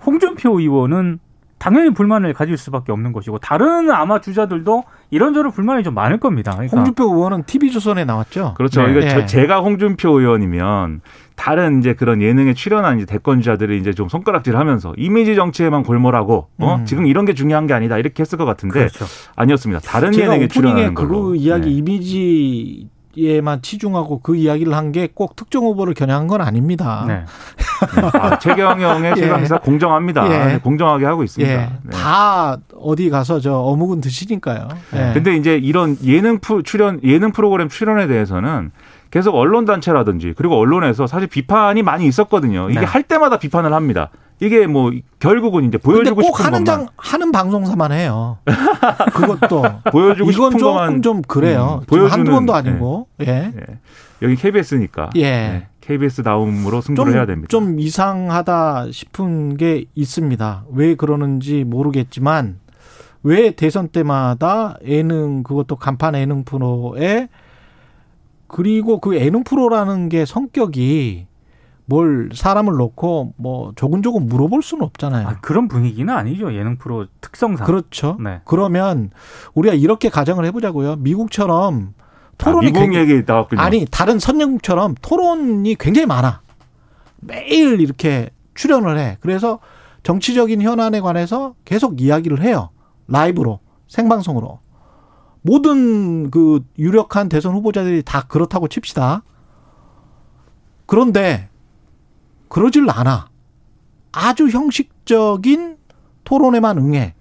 홍준표 의원은 당연히 불만을 가질 수밖에 없는 것이고 다른 아마 주자들도 이런저런 불만이 좀 많을 겁니다. 그러니까
홍준표 의원은 TV조선에 나왔죠.
그렇죠.
네.
예.
저- 제가 홍준표 의원이면 다른 이제 그런 예능에 출연한 이제 대권주자들이 이제 좀 손가락질 하면서 이미지 정치에만 골몰하고 어
음.
지금 이런 게 중요한 게 아니다 이렇게 했을 것 같은데
그렇죠.
아니었습니다. 다른 예능에 출연하는 걸로.
그 이야기
네.
이미지 에만 치중하고 그 이야기를 한 게 꼭 특정 후보를 겨냥한 건 아닙니다.
네. (laughs)
네. 아, 최경영의
예.
최강시사 공정합니다.
예.
네, 공정하게 하고 있습니다.
예.
네.
다 어디 가서 저 어묵은 드시니까요. 예.
근데 이제 이런 예능 프로, 출연 예능 프로그램 출연에 대해서는 계속 언론 단체라든지 그리고 언론에서 사실 비판이 많이 있었거든요. 이게
네.
할 때마다 비판을 합니다. 이게 뭐 결국은 이제
근데
보여주고
꼭
싶은
하는 장 하는 방송사만 해요. (laughs) 그것도
보여주고
이건
싶은 것만
좀 그래요.
음, 보여주는,
한두 번도 아니고. 예.
예. 여기 KBS니까 네,
예.
KBS 다음으로 승부를 해야 됩니다.
좀, 좀 이상하다 싶은 게 있습니다. 왜 그러는지 모르겠지만 왜 대선 때마다 예능 그것도 간판 예능 프로에 그리고 그 예능 프로라는 게 성격이 뭘 사람을 놓고 뭐 조근조근 물어볼 수는 없잖아요.
아, 그런 분위기는 아니죠. 예능 프로 특성상.
그렇죠.
네.
그러면 우리가 이렇게 가정을 해보자고요. 미국처럼
아,
토론이
미국
굉장히-
얘기 나왔군요.
아니 다른 선진국처럼 토론이 굉장히 많아. 매일 이렇게 출연을 해. 그래서 정치적인 현안에 관해서 계속 이야기를 해요. 라이브로, 생방송으로. 모든 그 유력한 대선 후보자들이 다 그렇다고 칩시다. 그런데 그러질 않아. 아주 형식적인 토론에만 응해.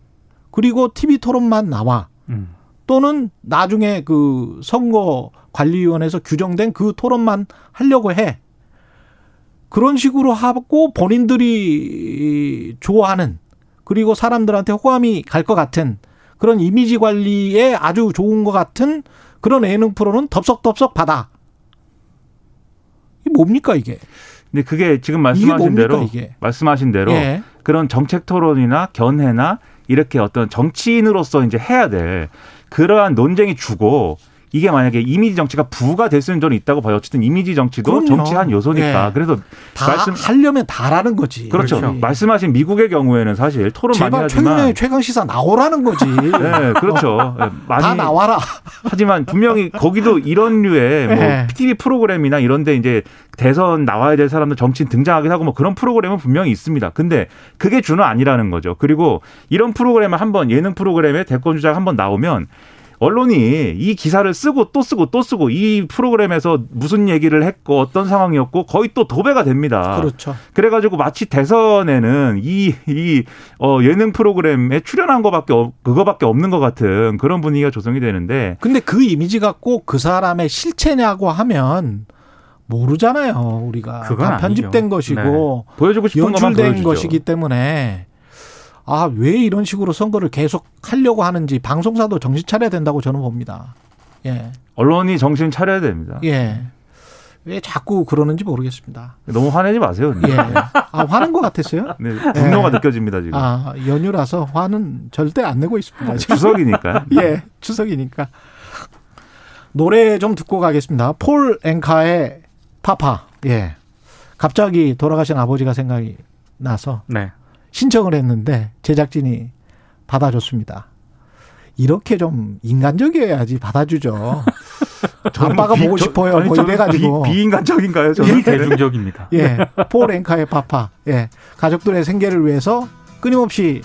그리고 TV 토론만 나와.
음.
또는 나중에 그 선거 관리위원회에서 규정된 그 토론만 하려고 해. 그런 식으로 하고 본인들이 좋아하는 그리고 사람들한테 호감이 갈 것 같은 그런 이미지 관리에 아주 좋은 것 같은 그런 예능 프로는 덥석덥석 받아. 이게 뭡니까 이게?
근데 그게 지금 말씀하신
뭡니까,
대로
이게?
말씀하신 대로
예.
그런 정책 토론이나 견해나 이렇게 어떤 정치인으로서 이제 해야 될 그러한 논쟁이 주고 이게 만약에 이미지 정치가 부가 될 수는 저는 있다고 봐요. 어쨌든 이미지 정치도
그럼요.
정치 한 요소니까.
예.
그래서
다
말씀
하려면 다라는 거지.
그렇죠.
그렇죠.
말씀하신 미국의 경우에는 사실 토론 많이 하지만
최근에 최강 시사 나오라는 거지. (laughs)
네, 그렇죠. 예, 많이
다 나와라.
하지만 분명히 거기도 이런 류의 뭐
네.
TV 프로그램이나 이런데 이제 대선 나와야 될 사람들 정치인 등장하기도 하고 뭐 그런 프로그램은 분명히 있습니다. 근데 그게 주는 아니라는 거죠. 그리고 이런 프로그램을 한번 예능 프로그램에 대권 주자가 한번 나오면 언론이 이 기사를 쓰고 또 쓰고 또 쓰고 이 프로그램에서 무슨 얘기를 했고 어떤 상황이었고 거의 또 도배가 됩니다.
그렇죠.
그래가지고 마치 대선에는 이, 이, 어, 예능 프로그램에 출연한 거밖에, 없, 그거밖에 없는 것 같은 그런 분위기가 조성이 되는데
근데 그 이미지가 꼭 그 사람의 실체냐고 하면 모르잖아요. 우리가
그건
다 편집된
아니죠.
것이고
보여주고 싶은
연출된. 것이기 때문에 아 왜 이런 식으로 선거를 계속 하려고 하는지 방송사도 정신 차려야 된다고 저는 봅니다. 예,
언론이 정신 차려야 됩니다.
예. 왜 자꾸 그러는지 모르겠습니다.
너무 화내지 마세요.
예. 아 화는 것 같았어요?
네, 분노가 느껴집니다 지금.
아 연휴라서 화는 절대 안 내고 있습니다. 지금.
추석이니까. (laughs)
예, 추석이니까. 노래 좀 듣고 가겠습니다. 폴 앵카의 파파. 예. 갑자기 돌아가신 아버지가 생각이 나서
네.
신청을 했는데 제작진이 받아줬습니다. 이렇게 좀 인간적이어야지 받아주죠. (laughs) 아빠가
비-
보고
저-
싶어요.
아니,
뭐 이래가지고.
비, 비인간적인가요? 저는?
비대중적입니다.
예. 폴 앵카의 파파. 예. 가족들의 생계를 위해서 끊임없이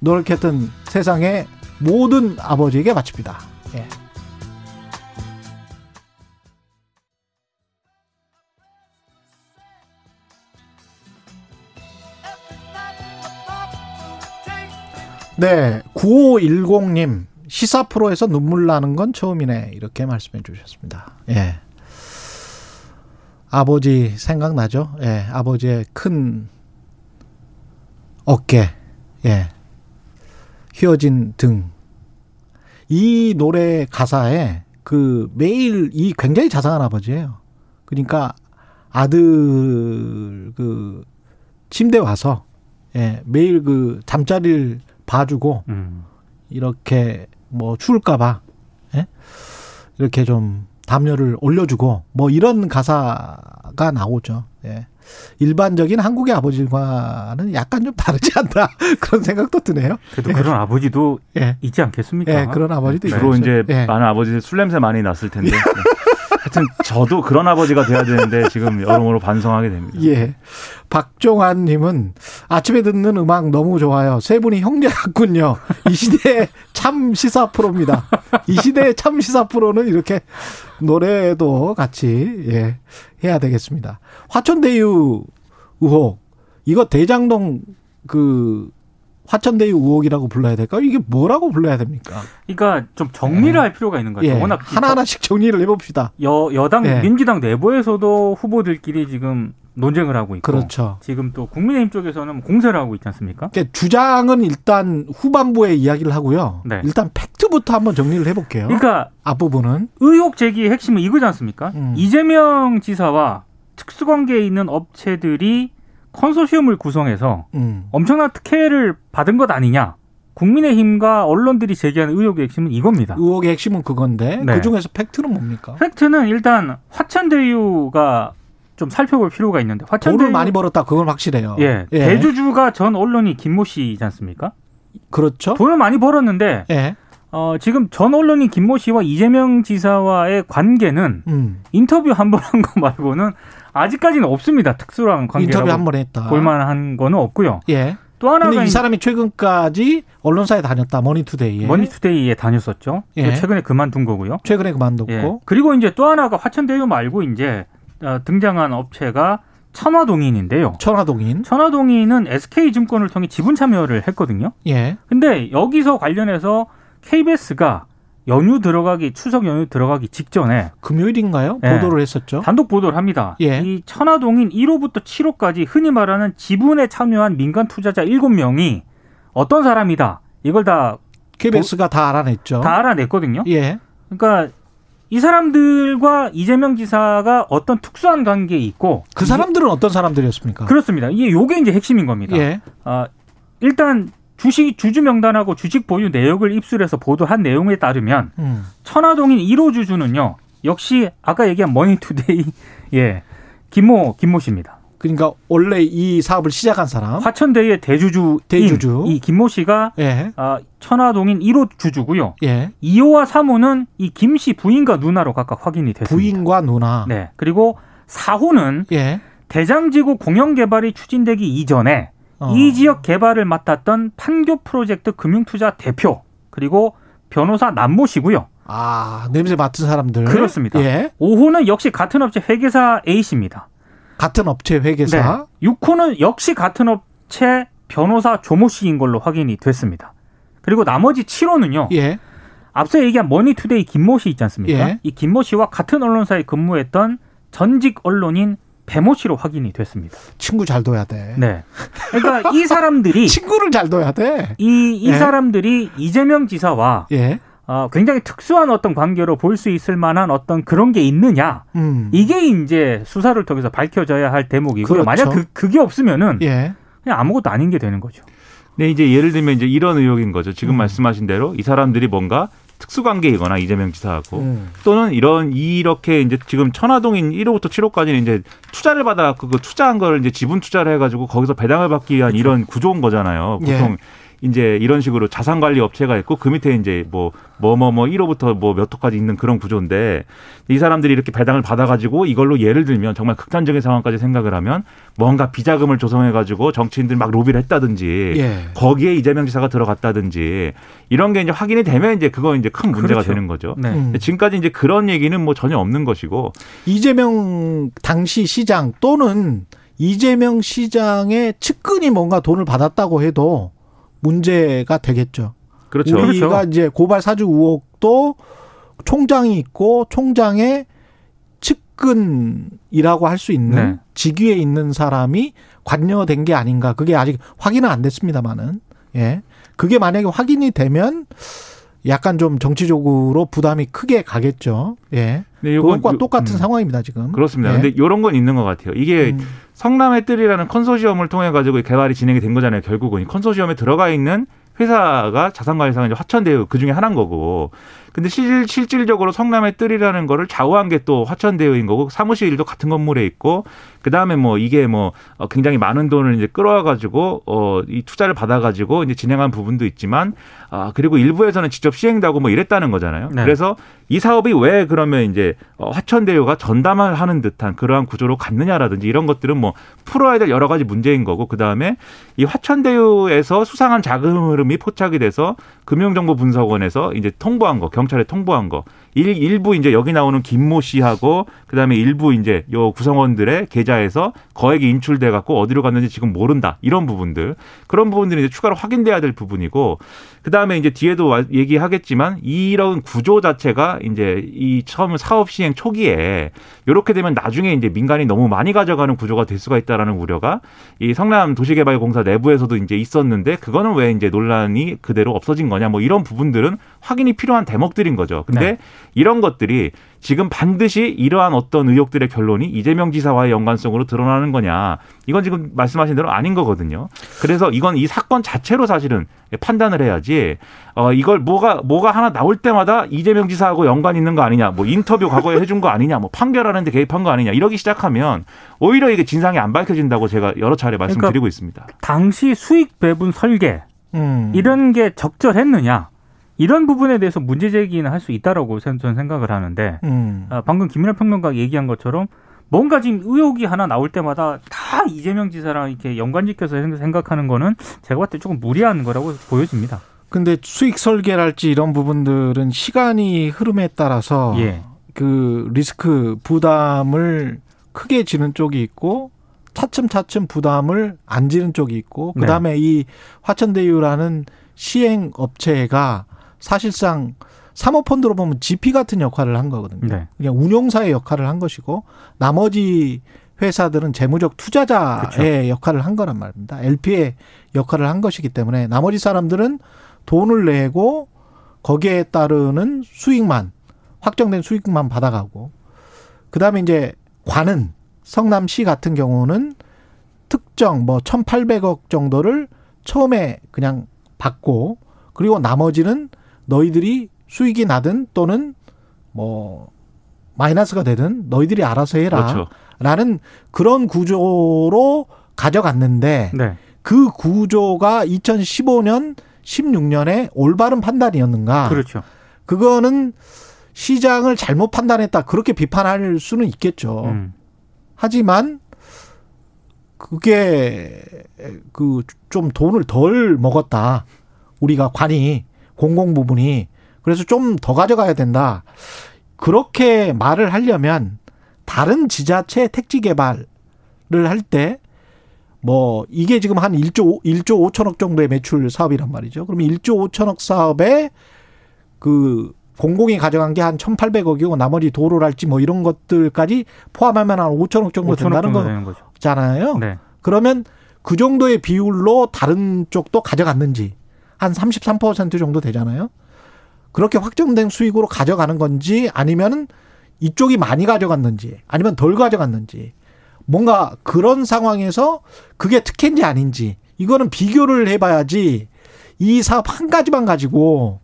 노력했던 세상의 모든 아버지에게 바칩니다. 예. 네. 9510님. 시사 프로에서 눈물 나는 건 처음이네. 이렇게 말씀해 주셨습니다. 예. 아버지 생각나죠? 예, 아버지의 큰 어깨, 예, 휘어진 등. 이 노래 가사에 그 매일 이 굉장히 자상한 아버지예요. 그러니까 아들 그 침대 와서 예, 매일 그 잠자리를 봐주고
음.
이렇게 뭐 추울까봐 예? 이렇게 좀 담요를 올려주고 뭐 이런 가사가 나오죠. 예. 일반적인 한국의 아버지와는 약간 좀 다르지 않나 (laughs) 그런 생각도 드네요.
그래도 그런 아버지도
예.
있지 않겠습니까?
예, 그런 아버지도
네.
주로
있죠.
이제
예.
많은 아버지들 술 냄새 많이 났을 텐데. (laughs) 네. 하여튼 저도 그런 아버지가 돼야 되는데 지금 여러모로 반성하게 됩니다.
예. 박종환 님은 아침에 듣는 음악 너무 좋아요. 세 분이 형제 같군요. 이 시대의 참 시사 프로입니다. 이 시대의 참 시사 프로는 이렇게 노래도 같이 예, 해야 되겠습니다. 화천대유 의혹. 이거 대장동 그 화천대유 의혹이라고 불러야 될까요? 이게 뭐라고 불러야 됩니까?
그러니까 좀 정리를 할 필요가 있는 것 같아요.
예.
워낙
하나하나씩 정리를 해봅시다.
여, 여당
예.
민주당 내부에서도 후보들끼리 지금 논쟁을 하고 있고
그렇죠.
지금 또 국민의힘 쪽에서는 공세를 하고 있지 않습니까?
그러니까 주장은 일단 후반부에 이야기를 하고요.
네.
일단 팩트부터 한번 정리를 해볼게요.
그러니까
앞부분은
의혹 제기의 핵심은 이거지 않습니까?
음.
이재명 지사와 특수관계에 있는 업체들이 컨소시엄을 구성해서
음.
엄청난 특혜를 받은 것 아니냐? 국민의힘과 언론들이 제기하는 의혹의 핵심은 이겁니다.
의혹의 핵심은 그건데
네.
그 중에서 팩트는 뭡니까?
팩트는 일단 화천대유가 좀 살펴볼 필요가 있는데 화천대유
돈을 많이 벌었다 그건 확실해요.
예, 대주주가 전 언론인 김모 씨지 않습니까?
그렇죠.
돈을 많이 벌었는데
예.
어, 지금 전 언론인 김모 씨와 이재명 지사와의 관계는
음.
인터뷰 한 번 한 거 말고는 아직까지는 없습니다. 특수한 관계라고
인터뷰 한 번 했다.
볼만한 거는 없고요.
예.
또 하나가
이 사람이 최근까지 언론사에 다녔다. 머니투데이에.
머니투데이에 다녔었죠.
예.
최근에 그만둔 거고요.
최근에 그만뒀고.
예. 그리고 이제 또 하나가 화천대유 말고 이제 어, 등장한 업체가 천화동인인데요.
천화동인.
천화동인은 SK증권을 통해 지분 참여를 했거든요.
예.
근데 여기서 관련해서 KBS가 연휴 들어가기 추석 연휴 들어가기 직전에
금요일인가요?
예.
보도를 했었죠.
단독 보도를 합니다.
예.
이 천화동인 1호부터 7호까지 흔히 말하는 지분에 참여한 민간 투자자 7명이 어떤 사람이다. 이걸 다,
KBS가 다 알아냈죠.
다 알아냈거든요.
예.
그러니까 이 사람들과 이재명 지사가 어떤 특수한 관계에 있고
그 사람들은 어떤 사람들이었습니까?
그렇습니다. 이게 요게 이제 핵심인 겁니다.
예.
아, 일단 주식 주주 명단하고 주식 보유 내역을 입수해서 보도한 내용에 따르면
음.
천화동인 1호 주주는요. 역시 아까 얘기한 머니투데이 (laughs) 예. 김모 김모 씨입니다.
그러니까 원래 이 사업을 시작한 사람.
화천대유의 대주주
대주주.
이 김모 씨가
예.
아, 천화동인 1호 주주고요.
예.
2호와 3호는 이 김 씨 부인과 누나로 각각 확인이 됐습니다.
부인과 누나.
네. 그리고 4호는
예.
대장지구 공영 개발이 추진되기 이전에
어.
이 지역 개발을 맡았던 판교 프로젝트 금융투자 대표 그리고 변호사 남모 씨고요.
아, 냄새 맡은 사람들.
그렇습니다.
예.
5호는 역시 같은 업체 회계사 A 씨입니다.
같은 업체 회계사.
네. 6호는 역시 같은 업체 변호사 조모 씨인 걸로 확인이 됐습니다. 그리고 나머지 7호는요.
예.
앞서 얘기한 머니투데이 김모 씨 있지 않습니까?
예.
이 김모 씨와 같은 언론사에 근무했던 전직 언론인 배모 씨로 확인이 됐습니다.
친구 잘 둬야 돼.
네. 그러니까 이 (laughs) 사람들이
친구를 잘 둬야 돼.
이, 이
예.
사람들이 이재명 지사와
예.
어, 굉장히 특수한 어떤 관계로 볼 수 있을 만한 어떤 그런 게 있느냐.
음.
이게 이제 수사를 통해서 밝혀져야 할 대목이고요.
그렇죠.
만약 그, 그게 없으면은
예.
그냥 아무것도 아닌 게 되는 거죠.
네, 이제 예를 들면 이제 이런 의혹인 거죠. 지금
음.
말씀하신 대로 이 사람들이 뭔가 특수관계이거나 이재명 지사하고
음.
또는 이런 이렇게 이제 지금 천화동인 1호부터 7호까지는 이제 투자를 받아갖고 그 투자한 거를 이제 지분 투자를 해가지고 거기서 배당을 받기 위한 이런 구조인 거잖아요. 보통 이제 이런 식으로 자산 관리 업체가 있고 그 밑에 이제 뭐 뭐 뭐 뭐 1호부터 뭐 몇 호까지 있는 그런 구조인데 이 사람들이 이렇게 배당을 받아 가지고 이걸로 예를 들면 정말 극단적인 상황까지 생각을 하면 뭔가 비자금을 조성해 가지고 정치인들 막 로비를 했다든지
예.
거기에 이재명 지사가 들어갔다든지 이런 게 이제 확인이 되면 이제 그거 이제 큰 문제가
그렇죠.
되는 거죠.
네.
음.
지금까지 이제 그런 얘기는 뭐 전혀 없는 것이고
이재명 당시 시장 또는 이재명 시장의 측근이 뭔가 돈을 받았다고 해도 문제가 되겠죠.
그렇죠.
우리가
그렇죠.
이제 고발 사주 의혹도 총장이 있고 총장의 측근이라고 할 수 있는
네.
직위에 있는 사람이 관여된 게 아닌가. 그게 아직 확인은 안 됐습니다만은. 예. 그게 만약에 확인이 되면 약간 좀 정치적으로 부담이 크게 가겠죠. 예.
근데 요건
그것과 똑같은
음,
상황입니다, 지금.
그렇습니다.
예.
근데 이런 건 있는 것 같아요. 이게
음.
성남의 뜰이라는 컨소시엄을 통해 가지고 개발이 진행이 된 거잖아요. 결국은 이 컨소시엄에 들어가 있는 회사가 자산관리사가 이제 화천대유 그 중에 하나인 거고. 근데 실, 실질적으로 성남의 뜰이라는 거를 좌우한 게 또 화천대유인 거고 사무실도 같은 건물에 있고 그 다음에 뭐 이게 뭐 어, 굉장히 많은 돈을 이제 끌어와 가지고 어이 투자를 받아 가지고 이제 진행한 부분도 있지만 아 그리고 일부에서는 직접 시행도 하고 뭐 이랬다는 거잖아요.
네.
그래서 이 사업이 왜 그러면 이제 어, 화천대유가 전담을 하는 듯한 그러한 구조로 갔느냐라든지 이런 것들은 뭐 풀어야 될 여러 가지 문제인 거고 그 다음에 이 화천대유에서 수상한 자금 흐름이 포착이 돼서 금융정보분석원에서 이제 통보한 거 경찰에 통보한 거. 일, 일부 이제 여기 나오는 김모 씨하고 그다음에 일부 이제 요 구성원들의 계좌에서 거액이 인출돼 갖고 어디로 갔는지 지금 모른다. 이런 부분들. 그런 부분들이 이제 추가로 확인돼야 될 부분이고 그다음에 이제 뒤에도 와- 얘기하겠지만 이런 구조 자체가 이제 이 처음 사업 시행 초기에 이렇게 되면 나중에 이제 민간이 너무 많이 가져가는 구조가 될 수가 있다라는 우려가 이 성남 도시개발공사 내부에서도 이제 있었는데 그거는 왜 이제 논란이 그대로 없어진 거냐 뭐 이런 부분들은 확인이 필요한 대목 들인 거죠. 근데
네.
이런 것들이 지금 반드시 이러한 어떤 의혹들의 결론이 이재명 지사와의 연관성으로 드러나는 거냐. 이건 지금 말씀하신 대로 아닌 거거든요. 그래서 이건 이 사건 자체로 사실은 판단을 해야지, 어, 이걸 뭐가, 뭐가 하나 나올 때마다 이재명 지사하고 연관 있는 거 아니냐, 뭐 인터뷰 과거에 해준 거 아니냐, 뭐 판결하는데 개입한 거 아니냐, 이러기 시작하면 오히려 이게 진상이 안 밝혀진다고 제가 여러 차례 말씀드리고
그러니까
있습니다.
당시 수익 배분 설계
음.
이런 게 적절했느냐 이런 부분에 대해서 문제 제기는 할 수 있다라고 저는 생각을 하는데
음.
아, 방금 김민하 평론가 얘기한 것처럼 뭔가 지금 의혹이 하나 나올 때마다 다 이재명 지사랑 이렇게 연관짓겨서 생각하는 거는 제가 봤을 때 조금 무리한 거라고 보여집니다.
근데 수익 설계랄지 이런 부분들은 시간이 흐름에 따라서
예.
그 리스크 부담을 크게 지는 쪽이 있고 차츰차츰 부담을 안 지는 쪽이 있고
네.
그다음에 이 화천대유라는 시행 업체가 사실상 사모펀드로 보면 GP 같은 역할을 한 거거든요.
네.
그냥 운용사의 역할을 한 것이고 나머지 회사들은 재무적 투자자의
그렇죠.
역할을 한 거란 말입니다. LP의 역할을 한 것이기 때문에 나머지 사람들은 돈을 내고 거기에 따르는 수익만 확정된 수익만 받아가고 그다음에 이제 관은 성남시 같은 경우는 특정 뭐 1,800억 정도를 처음에 그냥 받고 그리고 나머지는 너희들이 수익이 나든 또는 뭐 마이너스가 되든 너희들이 알아서 해라.
그렇죠.
라는 그런 구조로 가져갔는데
네.
그 구조가 2015년 16년에 올바른 판단이었는가?
그렇죠.
그거는 시장을 잘못 판단했다. 그렇게 비판할 수는 있겠죠.
음.
하지만 그게 그 좀 돈을 덜 먹었다. 우리가 관이 공공 부분이 그래서 좀 더 가져가야 된다. 그렇게 말을 하려면 다른 지자체 택지 개발을 할 때 뭐 이게 지금 한 1조 1조 5천억 정도의 매출 사업이란 말이죠. 그러면 1조 5천억 사업에 그 공공이 가져간 게 한 1,800억이고 나머지 도로랄지 뭐 이런 것들까지 포함하면 한 5천억 정도
5천억
된다는
정도.
거잖아요.
네.
그러면 그 정도의 비율로 다른 쪽도 가져갔는지 한 33% 정도 되잖아요. 그렇게 확정된 수익으로 가져가는 건지 아니면은 이쪽이 많이 가져갔는지 아니면 덜 가져갔는지 뭔가 그런 상황에서 그게 특혜인지 아닌지 이거는 비교를 해봐야지 이 사업 한 가지만 가지고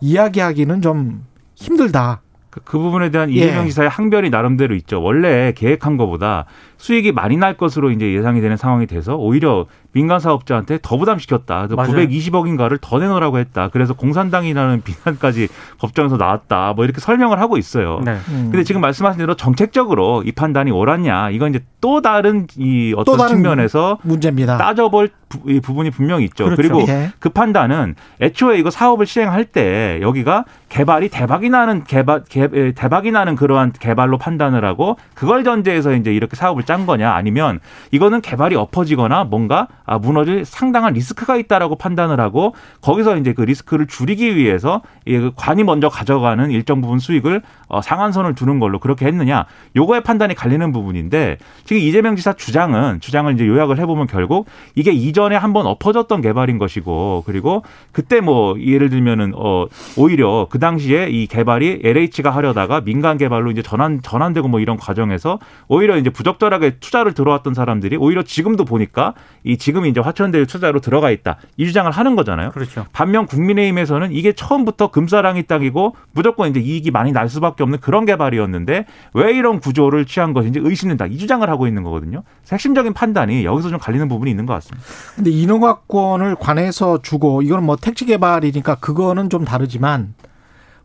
이야기하기는 좀 힘들다.
그, 그 부분에 대한
예.
이재명 지사의 항변이 나름대로 있죠. 원래 계획한 것보다 수익이 많이 날 것으로 이제 예상이 되는 상황이 돼서 오히려 민간 사업자한테 더 부담시켰다. 그래서
맞아요.
920억인가를 더 내놓으라고 했다. 그래서 공산당이라는 (laughs) 비난까지 법정에서 나왔다. 뭐 이렇게 설명을 하고 있어요.
네.
음.
근데 지금 말씀하신 대로 정책적으로 이 판단이 옳았냐 이건 이제 또 다른 이 어떤
다른
측면에서
문제입니다.
따져볼 부, 이 부분이 분명히 있죠.
그렇죠.
그리고
예.
그 판단은 애초에 이거 사업을 시행할 때 여기가 개발이 대박이 나는 개발 개, 에, 대박이 나는 그러한 개발로 판단을 하고 그걸 전제해서 이제 이렇게 사업을 짠 거냐? 아니면 이거는 개발이 엎어지거나 뭔가 아, 무너질 상당한 리스크가 있다라고 판단을 하고 거기서 이제 그 리스크를 줄이기 위해서 이그 관이 먼저 가져가는 일정 부분 수익을 어, 상한선을 두는 걸로 그렇게 했느냐? 요거의 판단이 갈리는 부분인데 지금 이재명 지사 주장은 주장을 이제 요약을 해보면 결국 이게 이전에 한번 엎어졌던 개발인 것이고 그리고 그때 뭐 예를 들면은 어 오히려 그 당시에 이 개발이 LH가 하려다가 민간 개발로 이제 전환 전환되고 뭐 이런 과정에서 오히려 이제 부적절하게 투자를 들어왔던 사람들이 오히려 지금도 보니까 이 지금 이제 화천대유 투자로 들어가 있다 이 주장을 하는 거잖아요.
그렇죠.
반면 국민의힘에서는 이게 처음부터 금사랑이 땅이고 무조건 이제 이익이 많이 날 수밖에 없는 그런 개발이었는데 왜 이런 구조를 취한 것인지 의심된다 이 주장을 하고 있는 거거든요. 핵심적인 판단이 여기서 좀 갈리는 부분이 있는 것 같습니다.
근데 인허가권을 관해서 주고 이거는 뭐 택지 개발이니까 그거는 좀 다르지만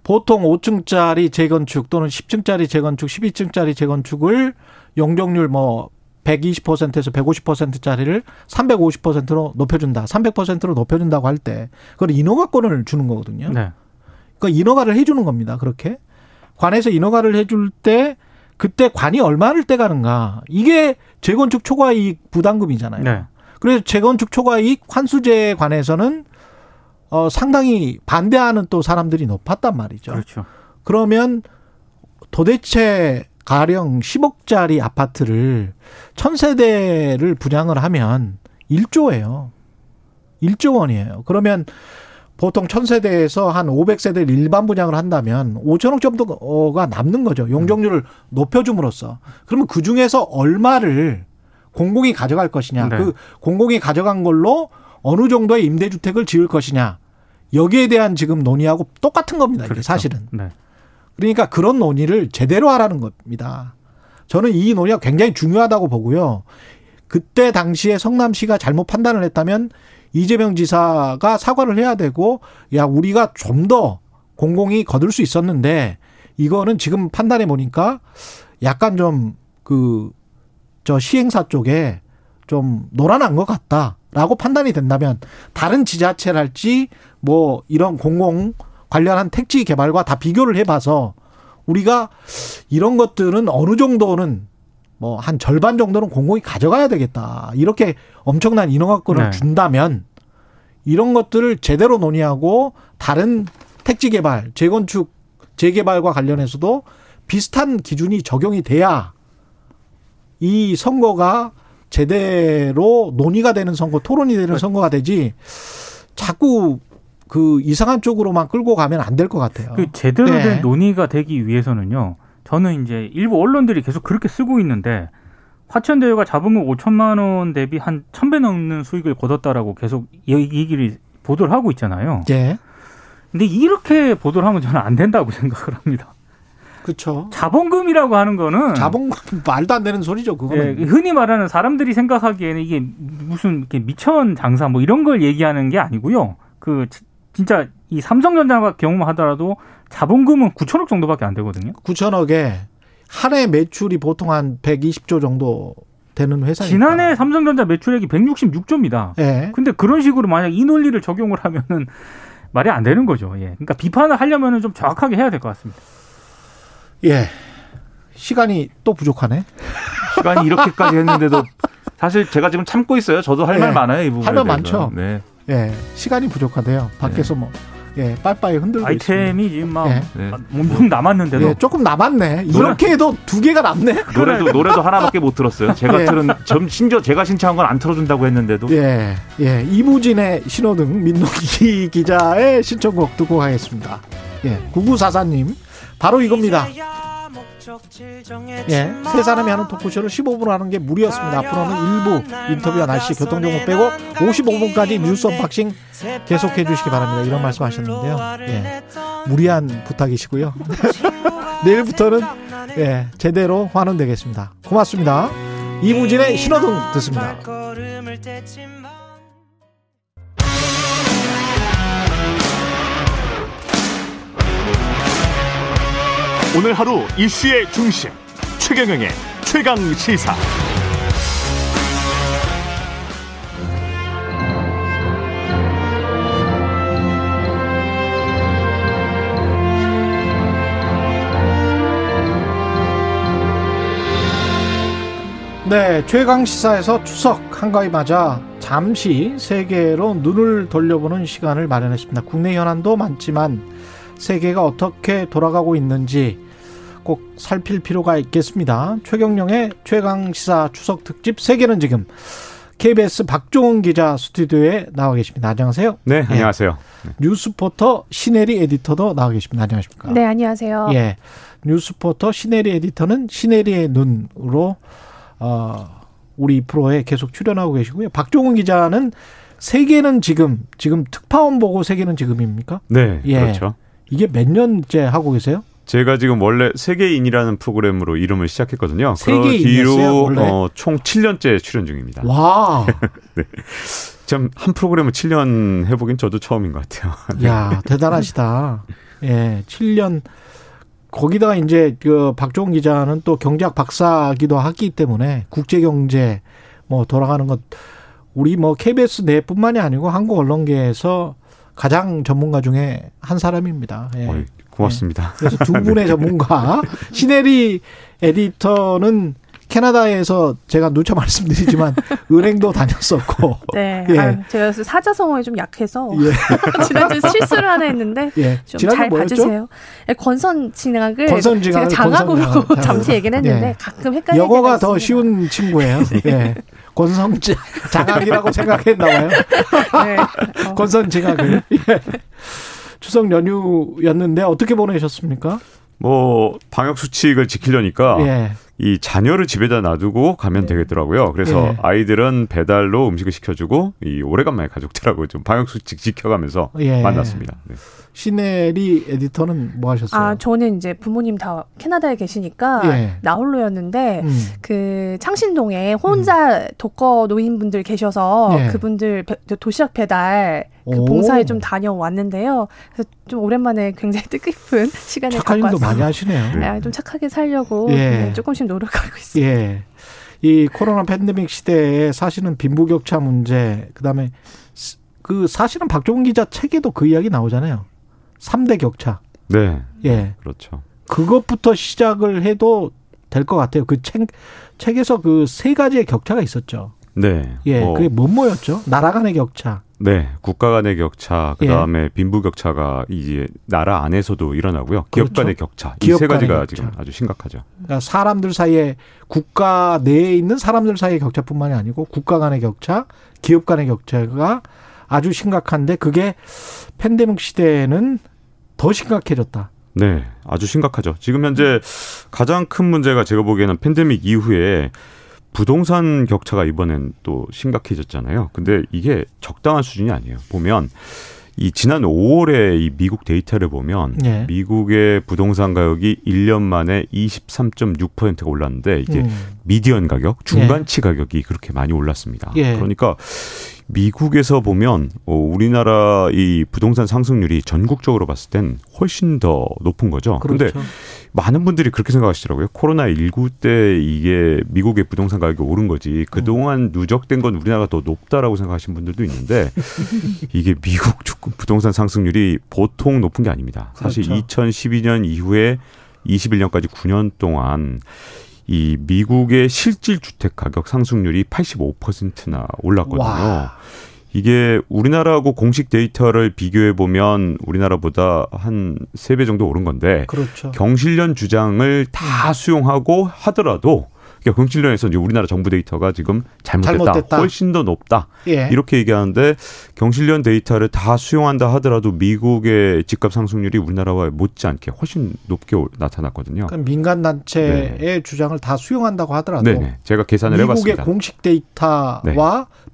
보통 5층짜리 재건축 또는 10층짜리 재건축, 12층짜리 재건축을 용적률 뭐 120%에서 150%짜리를 350%로 높여준다. 300%로 높여준다고 할 때 그걸 인허가권을 주는 거거든요.
네.
그러니까 인허가를 해주는 겁니다. 그렇게 관에서 인허가를 해줄 때 그때 관이 얼마를 떼가는가 이게 재건축 초과이익 부담금이잖아요.
네.
그래서 재건축 초과이익 환수제에 관해서는 어 상당히 반대하는 또 사람들이 높았단 말이죠.
그렇죠.
그러면 도대체 가령 10억짜리 아파트를 1000세대를 분양을 하면 1조예요. 1조 원이에요. 그러면 보통 1000세대에서 한 500세대를 일반 분양을 한다면 5천억 정도가 남는 거죠. 용적률을 높여줌으로써. 그러면 그 중에서 얼마를 공공이 가져갈 것이냐.
네.
그 공공이 가져간 걸로 어느 정도의 임대주택을 지을 것이냐. 여기에 대한 지금 논의하고 똑같은 겁니다. 이게
그렇죠.
사실은.
네.
그러니까 그런 논의를 제대로 하라는 겁니다. 저는 이 논의가 굉장히 중요하다고 보고요. 그때 당시에 성남시가 잘못 판단을 했다면 이재명 지사가 사과를 해야 되고 야 우리가 좀 더 공공이 거둘 수 있었는데 이거는 지금 판단해 보니까 약간 좀 그 저 시행사 쪽에 좀 노란한 것 같다라고 판단이 된다면 다른 지자체랄지 뭐 이런 공공 관련한 택지 개발과 다 비교를 해봐서 우리가 이런 것들은 어느 정도는 뭐 한 절반 정도는 공공이 가져가야 되겠다. 이렇게 엄청난 인허가권을
네.
준다면 이런 것들을 제대로 논의하고 다른 택지 개발, 재건축, 재개발과 관련해서도 비슷한 기준이 적용이 돼야 이 선거가 제대로 논의가 되는 선거, 토론이 되는 선거가 되지 자꾸 그 이상한 쪽으로만 끌고 가면 안 될 것 같아요.
그 제대로
네.
된 논의가 되기 위해서는요. 저는 이제 일부 언론들이 계속 그렇게 쓰고 있는데 화천대유가 자본금 5천만 원 대비 한 1000배 넘는 수익을 거뒀다라고 계속 이 얘기를 보도를 하고 있잖아요.
예.
근데 이렇게 보도를 하면 저는 안 된다고 (laughs) 생각을 합니다.
그렇죠.
자본금이라고 하는 거는
자본 (laughs) 말도 안 되는 소리죠,
예,
그거는.
흔히 말하는 사람들이 생각하기에는 이게 무슨 이렇게 미천 장사 뭐 이런 걸 얘기하는 게 아니고요. 그 지- 진짜 이 삼성전자 경우만 하더라도 자본금은 9천억 정도밖에 안 되거든요.
9천억에 한 해 매출이 보통 한 120조 정도 되는 회사니까.
지난해 삼성전자 매출액이 166조입니다.
예.
근데 그런 식으로 만약 이 논리를 적용을 하면은 말이 안 되는 거죠. 예. 그러니까 비판을 하려면은 좀 정확하게 해야 될 것 같습니다.
예. 시간이 또 부족하네.
시간이 이렇게까지 했는데도 사실 제가 지금 참고 있어요. 저도 할말
네.
많아요. 이 부분에
할말
대해서.
많죠.
네.
예. 시간이 부족하대요. 밖에서 뭐, 예, 빠이빠이 흔들고 있습니다.
아이템이 지금 막
예.
네.
엄청 남았는데도
예, 조금 남았네. 이렇게 해도 두 개가 남네. (laughs)
노래도 노래도 하나밖에 못 들었어요. 제가
예.
들은 점 심지어 제가 신청한 건 안 틀어준다고 했는데도
예, 예. 이무진의 신호등 민노기 (laughs) 기자의 신청곡 듣고 가겠습니다. 예, 9944님. 바로 이겁니다. 예, 세 사람이 하는 토크쇼를 15분 하는 게 무리였습니다. 앞으로는 일부 인터뷰와 날씨, 교통정보 빼고 55분까지 뉴스 unboxing 계속해 주시기 바랍니다. 이런 말씀 하셨는데요. 예, 무리한 부탁이시고요. (laughs) 내일부터는 예, 제대로 환원되겠습니다. 고맙습니다. 이무진의 신호등 듣습니다.
오늘 하루 이슈의 중심 최경영의 최강 시사.
네, 최강 시사에서 추석 한가위 맞아 잠시 세계로 눈을 돌려보는 시간을 마련했습니다. 국내 현안도 많지만 세계가 어떻게 돌아가고 있는지 꼭 살필 필요가 있겠습니다. 최경령의 최강 시사 추석 특집 세계는 지금 KBS 박종훈 기자 스튜디오에 나와 계십니다. 안녕하세요.
네, 안녕하세요.
뉴스포터 신혜리 에디터도 나와 계십니다. 안녕하십니까?
네, 안녕하세요.
예. 뉴스포터 신혜리 에디터는 신혜리의 눈으로 어, 우리 프로에 계속 출연하고 계시고요. 박종훈 기자는 세계는 지금 지금 특파원 보고 세계는 지금입니까?
네,
예.
그렇죠.
이게 몇 년째 하고 계세요?
제가 지금 원래 세계인이라는 프로그램으로 이름을 시작했거든요. 그
세계인이었어요,
뒤로? 어, 총 7년째 출연 중입니다.
와, (laughs)
참한 프로그램을 7년 해보긴 저도 처음인 것 같아요. (laughs)
야 대단하시다. (laughs) 예, 7년 거기다가 이제 그 박종훈 기자는 또 경제학 박사기도 하기 때문에 국제 경제 뭐 돌아가는 것 우리 뭐 KBS 내뿐만이 아니고 한국 언론계에서 가장 전문가 중에 한 사람입니다. 예.
고맙습니다.
그래서 두 분의 (laughs) 전문가 신혜리 에디터는 캐나다에서 제가 누차 말씀드리지만 (laughs) 은행도 다녔었고
네,
예.
아유, 제가 사자성어에 좀 약해서
예, (laughs)
지난주 실수를 하나 했는데
예.
좀
지난주
잘
뭐였죠?
봐주세요. 예, 권선징악을
권선징악을
제가 장악으로
권선징악.
잠시 얘기는 했는데
예.
가끔 헷갈릴
영어가 더. 쉬운 친구예요. 예. 권성 장악이라고 생각했나 봐요.
네. 어,
권선 장악을. 예. 추석 연휴였는데 어떻게 보내셨습니까?
뭐 방역 수칙을 지키려니까
예.
이 자녀를 집에다 놔두고 가면 되겠더라고요. 그래서
예.
아이들은 배달로 음식을 시켜주고 이 오래간만에 가족들하고 좀 방역 수칙 지켜가면서
예.
만났습니다. 네.
시네리 에디터는 뭐 하셨어요?
아, 저는 이제 부모님 다 캐나다에 계시니까
예.
나홀로였는데
음.
그 창신동에 혼자 독거 노인분들 계셔서
예.
그분들 배- 도시락 배달 그
오.
봉사에 좀 다녀왔는데요. 그래서 좀 오랜만에 굉장히 뜻깊은 시간을
착한
갖고
일도 많이
왔어요.
하시네요.
아, 좀 착하게 살려고
예.
네, 조금씩 노력하고 있어요.
예. 이 코로나 팬데믹 시대에 사실은 빈부격차 문제, 그 다음에 스- 그 사실은 박종훈 기자 책에도 그 이야기 나오잖아요. 삼대 격차.
네,
예.
그렇죠.
그것부터 시작을 해도 될 것 같아요. 그 책, 책에서 그 세 가지의 격차가 있었죠.
네,
예.
뭐,
그게 뭐 뭐였죠? 나라 간의 격차.
네, 국가 간의 격차, 그 다음에 빈부 격차가 이제 나라 안에서도 일어나고요. 기업
그렇죠.
간의 격차, 이
기업
세 가지가
격차.
지금 아주 심각하죠.
그러니까 사람들 사이에 국가 내에 있는 사람들 사이의 격차뿐만이 아니고 국가 간의 격차, 기업 간의 격차가 아주 심각한데 그게 팬데믹 시대에는 더 심각해졌다.
네, 아주 심각하죠. 지금 현재 가장 큰 문제가 제가 보기에는 팬데믹 이후에 부동산 격차가 이번엔 또 심각해졌잖아요. 근데 이게 적당한 수준이 아니에요. 보면 이 지난 5월에 이 미국 데이터를 보면
예.
미국의 부동산 가격이 1년 만에 23.6%가 올랐는데 이게
음.
미디언 가격, 중간치 가격이 그렇게 많이 올랐습니다.
예.
그러니까 미국에서 보면 어, 우리나라 이 부동산 상승률이 전국적으로 봤을 땐 훨씬 더 높은 거죠. 그런데
그렇죠.
많은 분들이 그렇게 생각하시더라고요. 코로나 19 때 이게 미국의 부동산 가격이 오른 거지. 그동안 누적된 건 우리나라가 더 높다라고 생각하시는 분들도 있는데 (laughs) 이게 미국 부동산 상승률이 보통 높은 게 아닙니다. 사실
그렇죠.
2012년 이후에 21년까지 9년 동안 이 미국의 실질 주택 가격 상승률이 85%나 올랐거든요.
와.
이게 우리나라하고 공식 데이터를 비교해 보면 우리나라보다 한 세 배 정도 오른 건데
그렇죠.
경실련 주장을 다 수용하고 하더라도 그러니까 경실련에서 이제 우리나라 정부 데이터가 지금 잘못됐다,
잘못됐다.
훨씬 더 높다
예.
이렇게 얘기하는데 경실련 데이터를 다 수용한다 하더라도 미국의 집값 상승률이 우리나라와 못지않게 훨씬 높게 오- 나타났거든요.
그러니까 민간 단체의 주장을 다 수용한다고 하더라도
네네, 제가 계산을
미국의
해봤습니다.
공식 데이터와
네.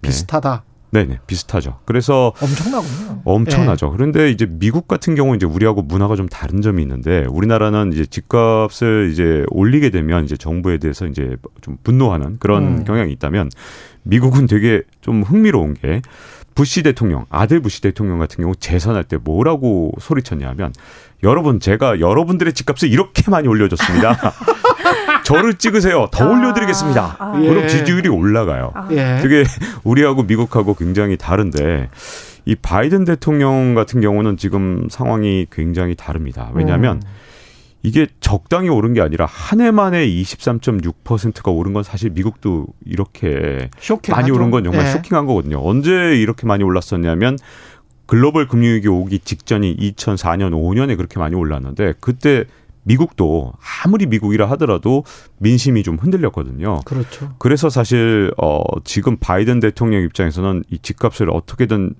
비슷하다.
네 네, 비슷하죠. 그래서
엄청나군요.
엄청나죠. 그런데 이제 미국 같은 경우 이제 우리하고 문화가 좀 다른 점이 있는데 우리나라는 이제 집값을 이제 올리게 되면 이제 정부에 대해서 이제 좀 분노하는 그런
음.
경향이 있다면 미국은 되게 좀 흥미로운 게 부시 대통령, 아들 부시 대통령 같은 경우 재선할 때 뭐라고 소리쳤냐면 여러분 제가 여러분들의 집값을 이렇게 많이 올려줬습니다. (laughs) 저를 찍으세요. 더 올려드리겠습니다.
아,
예.
그럼 지지율이 올라가요.
아,
예.
되게 (laughs) 우리하고 미국하고 굉장히 다른데 이 바이든 대통령 같은 경우는 지금 상황이 굉장히 다릅니다. 왜냐하면
음.
이게 적당히 오른 게 아니라 한 해 만에 23.6%가 오른 건 사실 미국도 이렇게
쇼킹하죠.
많이 오른 건 정말
예.
쇼킹한 거거든요. 언제 이렇게 많이 올랐었냐면 글로벌 금융위기 오기 직전인 2004년 5년에 그렇게 많이 올랐는데 그때 미국도 아무리 미국이라 하더라도 민심이 좀 흔들렸거든요.
그렇죠.
그래서 사실 어 지금 바이든 대통령 입장에서는 이 집값을 어떻게든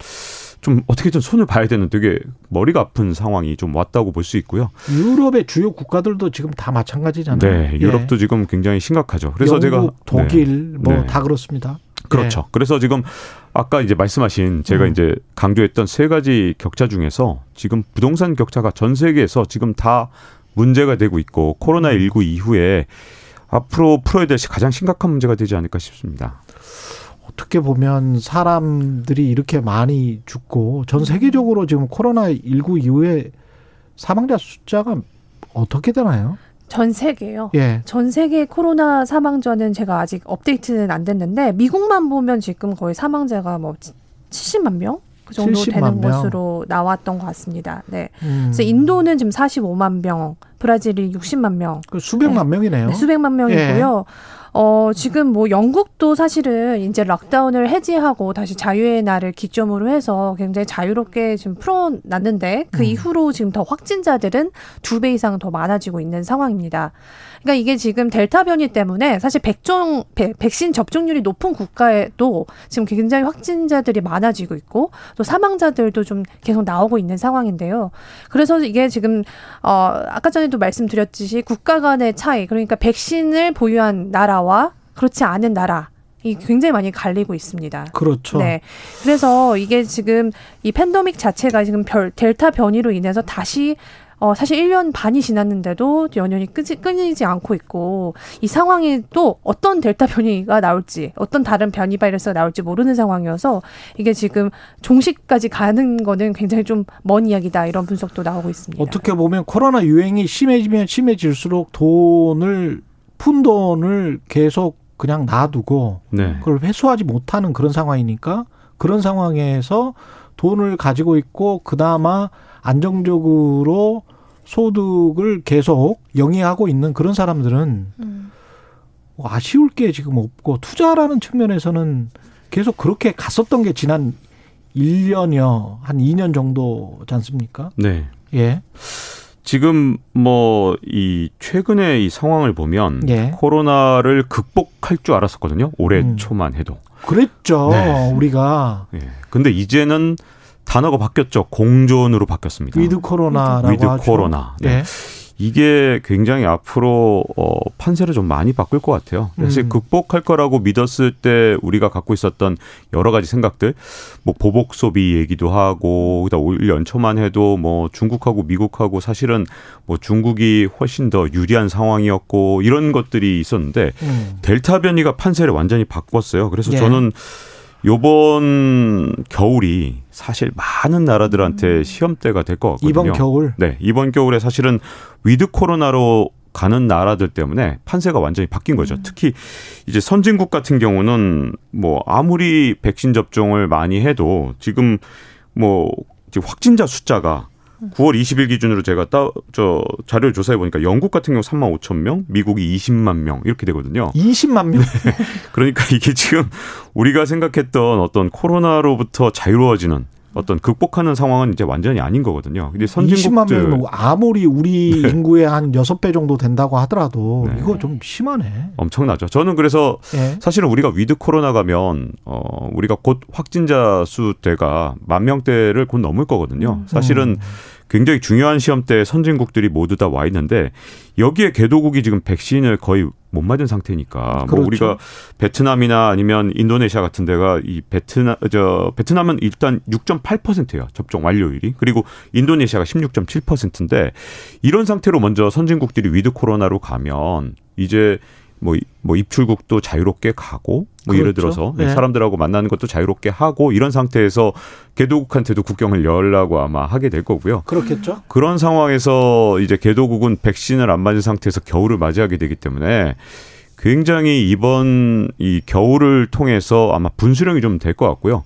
좀 어떻게든 손을 봐야 되는 되게 머리가 아픈 상황이 좀 왔다고 볼 수 있고요.
유럽의 주요 국가들도 지금 다 마찬가지잖아요.
네,
예.
유럽도 지금 굉장히 심각하죠. 그래서
영국,
제가
독일 뭐
네.
다 그렇습니다.
그렇죠. 그래서 지금 아까 이제 말씀하신 제가
음.
이제 강조했던 세 가지 격차 중에서 지금 부동산 격차가 전 세계에서 지금 다 문제가 되고 있고 코로나 19 이후에 앞으로 풀어야 될 가장 심각한 문제가 되지 않을까 싶습니다.
어떻게 보면 사람들이 이렇게 많이 죽고 전 세계적으로 지금 코로나 19 이후에 사망자 숫자가 어떻게 되나요?
전 세계요.
예.
전 세계 코로나 사망자는 제가 아직 업데이트는 안 됐는데 미국만 보면 지금 거의 사망자가 뭐 70만 명? 그 정도
70만
되는
명.
것으로 나왔던 것 같습니다. 네.
음.
그래서 인도는 지금 45만 명, 브라질이 60만 명,
그 수백만 명이네요.
네, 수백만 명이고요. 어, 지금 뭐 영국도 사실은 이제 락다운을 해제하고 다시 자유의 날을 기점으로 해서 굉장히 자유롭게 지금 풀어놨는데 그
음.
이후로 지금 더 확진자들은 두 배 이상 더 많아지고 있는 상황입니다. 그러니까 이게 지금 델타 변이 때문에 사실 백종 백, 백신 접종률이 높은 국가에도 지금 굉장히 확진자들이 많아지고 있고 또 사망자들도 좀 계속 나오고 있는 상황인데요. 그래서 이게 지금 어 아까 전에도 말씀드렸듯이 국가 간의 차이 그러니까 백신을 보유한 나라와 그렇지 않은 나라 이 굉장히 많이 갈리고 있습니다.
그렇죠.
네. 그래서 이게 지금 이 팬데믹 자체가 지금 별, 델타 변이로 인해서 다시 어, 사실 1년 반이 지났는데도 연연히 끄지, 끊이지 않고 있고, 이 상황이 또 어떤 델타 변이가 나올지, 어떤 다른 변이 바이러스가 나올지 모르는 상황이어서, 이게 지금 종식까지 가는 거는 굉장히 좀 먼 이야기다, 이런 분석도 나오고 있습니다.
어떻게 보면 코로나 유행이 심해지면 심해질수록 돈을, 푼 돈을 계속 그냥 놔두고,
네.
그걸 회수하지 못하는 그런 상황이니까, 그런 상황에서 돈을 가지고 있고, 그나마 안정적으로 소득을 계속 영위하고 있는 그런 사람들은
음.
뭐 아쉬울 게 지금 없고 투자라는 측면에서는 계속 그렇게 갔었던 게 지난 1년여 한 2년 정도지 않습니까?
네.
예.
지금 뭐 이 최근에 이 상황을 보면
예.
코로나를 극복할 줄 알았었거든요. 올해
음.
초만 해도.
그랬죠.
네.
우리가
예. 근데 이제는 단어가 바뀌었죠. 공존으로 바뀌었습니다.
위드 코로나라고
with
하죠.
코로나. 네.
예.
이게 굉장히 앞으로 어 판세를 좀 많이 바꿀 것 같아요. 사실
음.
극복할 거라고 믿었을 때 우리가 갖고 있었던 여러 가지 생각들, 뭐 보복 소비 얘기도 하고, 그다음 올 연초만 해도 뭐 중국하고 미국하고 사실은 뭐 중국이 훨씬 더 유리한 상황이었고 이런 것들이 있었는데
음.
델타 변이가 판세를 완전히 바꿨어요. 그래서
예.
저는 요번 겨울이 사실 많은 나라들한테 시험대가 될 것 같거든요.
이번 겨울
네, 이번 겨울에 사실은 with 코로나로 가는 나라들 때문에 판세가 완전히 바뀐 거죠. 특히 이제 선진국 같은 경우는 뭐 아무리 백신 접종을 많이 해도 지금 뭐 지금 확진자 숫자가 9월 20일 기준으로 제가 따, 저 자료를 조사해 보니까 영국 같은 경우 3만 5천 명, 미국이 20만 명 이렇게 되거든요.
20만 명. (laughs)
그러니까 이게 지금 우리가 생각했던 어떤 코로나로부터 자유로워지는 어떤 극복하는 상황은 이제 완전히 아닌 거거든요. 근데
20만
선진국들
명은 아무리 우리 (laughs) 인구의 한 여섯 배 정도 된다고 하더라도
네.
이거 좀 심하네.
엄청나죠. 저는 그래서
예.
사실은 우리가 with 코로나 가면 어 우리가 곧 확진자 수대가 만 명대를 곧 넘을 거거든요. 사실은 굉장히 중요한 시험대에 선진국들이 모두 다 와 있는데 여기에 개도국이 지금 백신을 거의 못 맞은 상태니까
그렇죠.
뭐 우리가 베트남이나 아니면 인도네시아 같은 데가 이 베트남 저 베트남은 일단 6.8%예요. 접종 완료율이. 그리고 인도네시아가 16.7%인데 이런 상태로 먼저 선진국들이 with 코로나로 가면 이제 뭐, 뭐 입출국도 자유롭게 가고 뭐 예를
그렇죠.
들어서
네.
사람들하고 만나는 것도 자유롭게 하고 이런 상태에서 개도국한테도 국경을 열라고 아마 하게 될 거고요.
그렇겠죠.
그런 상황에서 이제 개도국은 백신을 안 맞은 상태에서 겨울을 맞이하게 되기 때문에 굉장히 이번 이 겨울을 통해서 아마 분수령이 좀 될 것 같고요.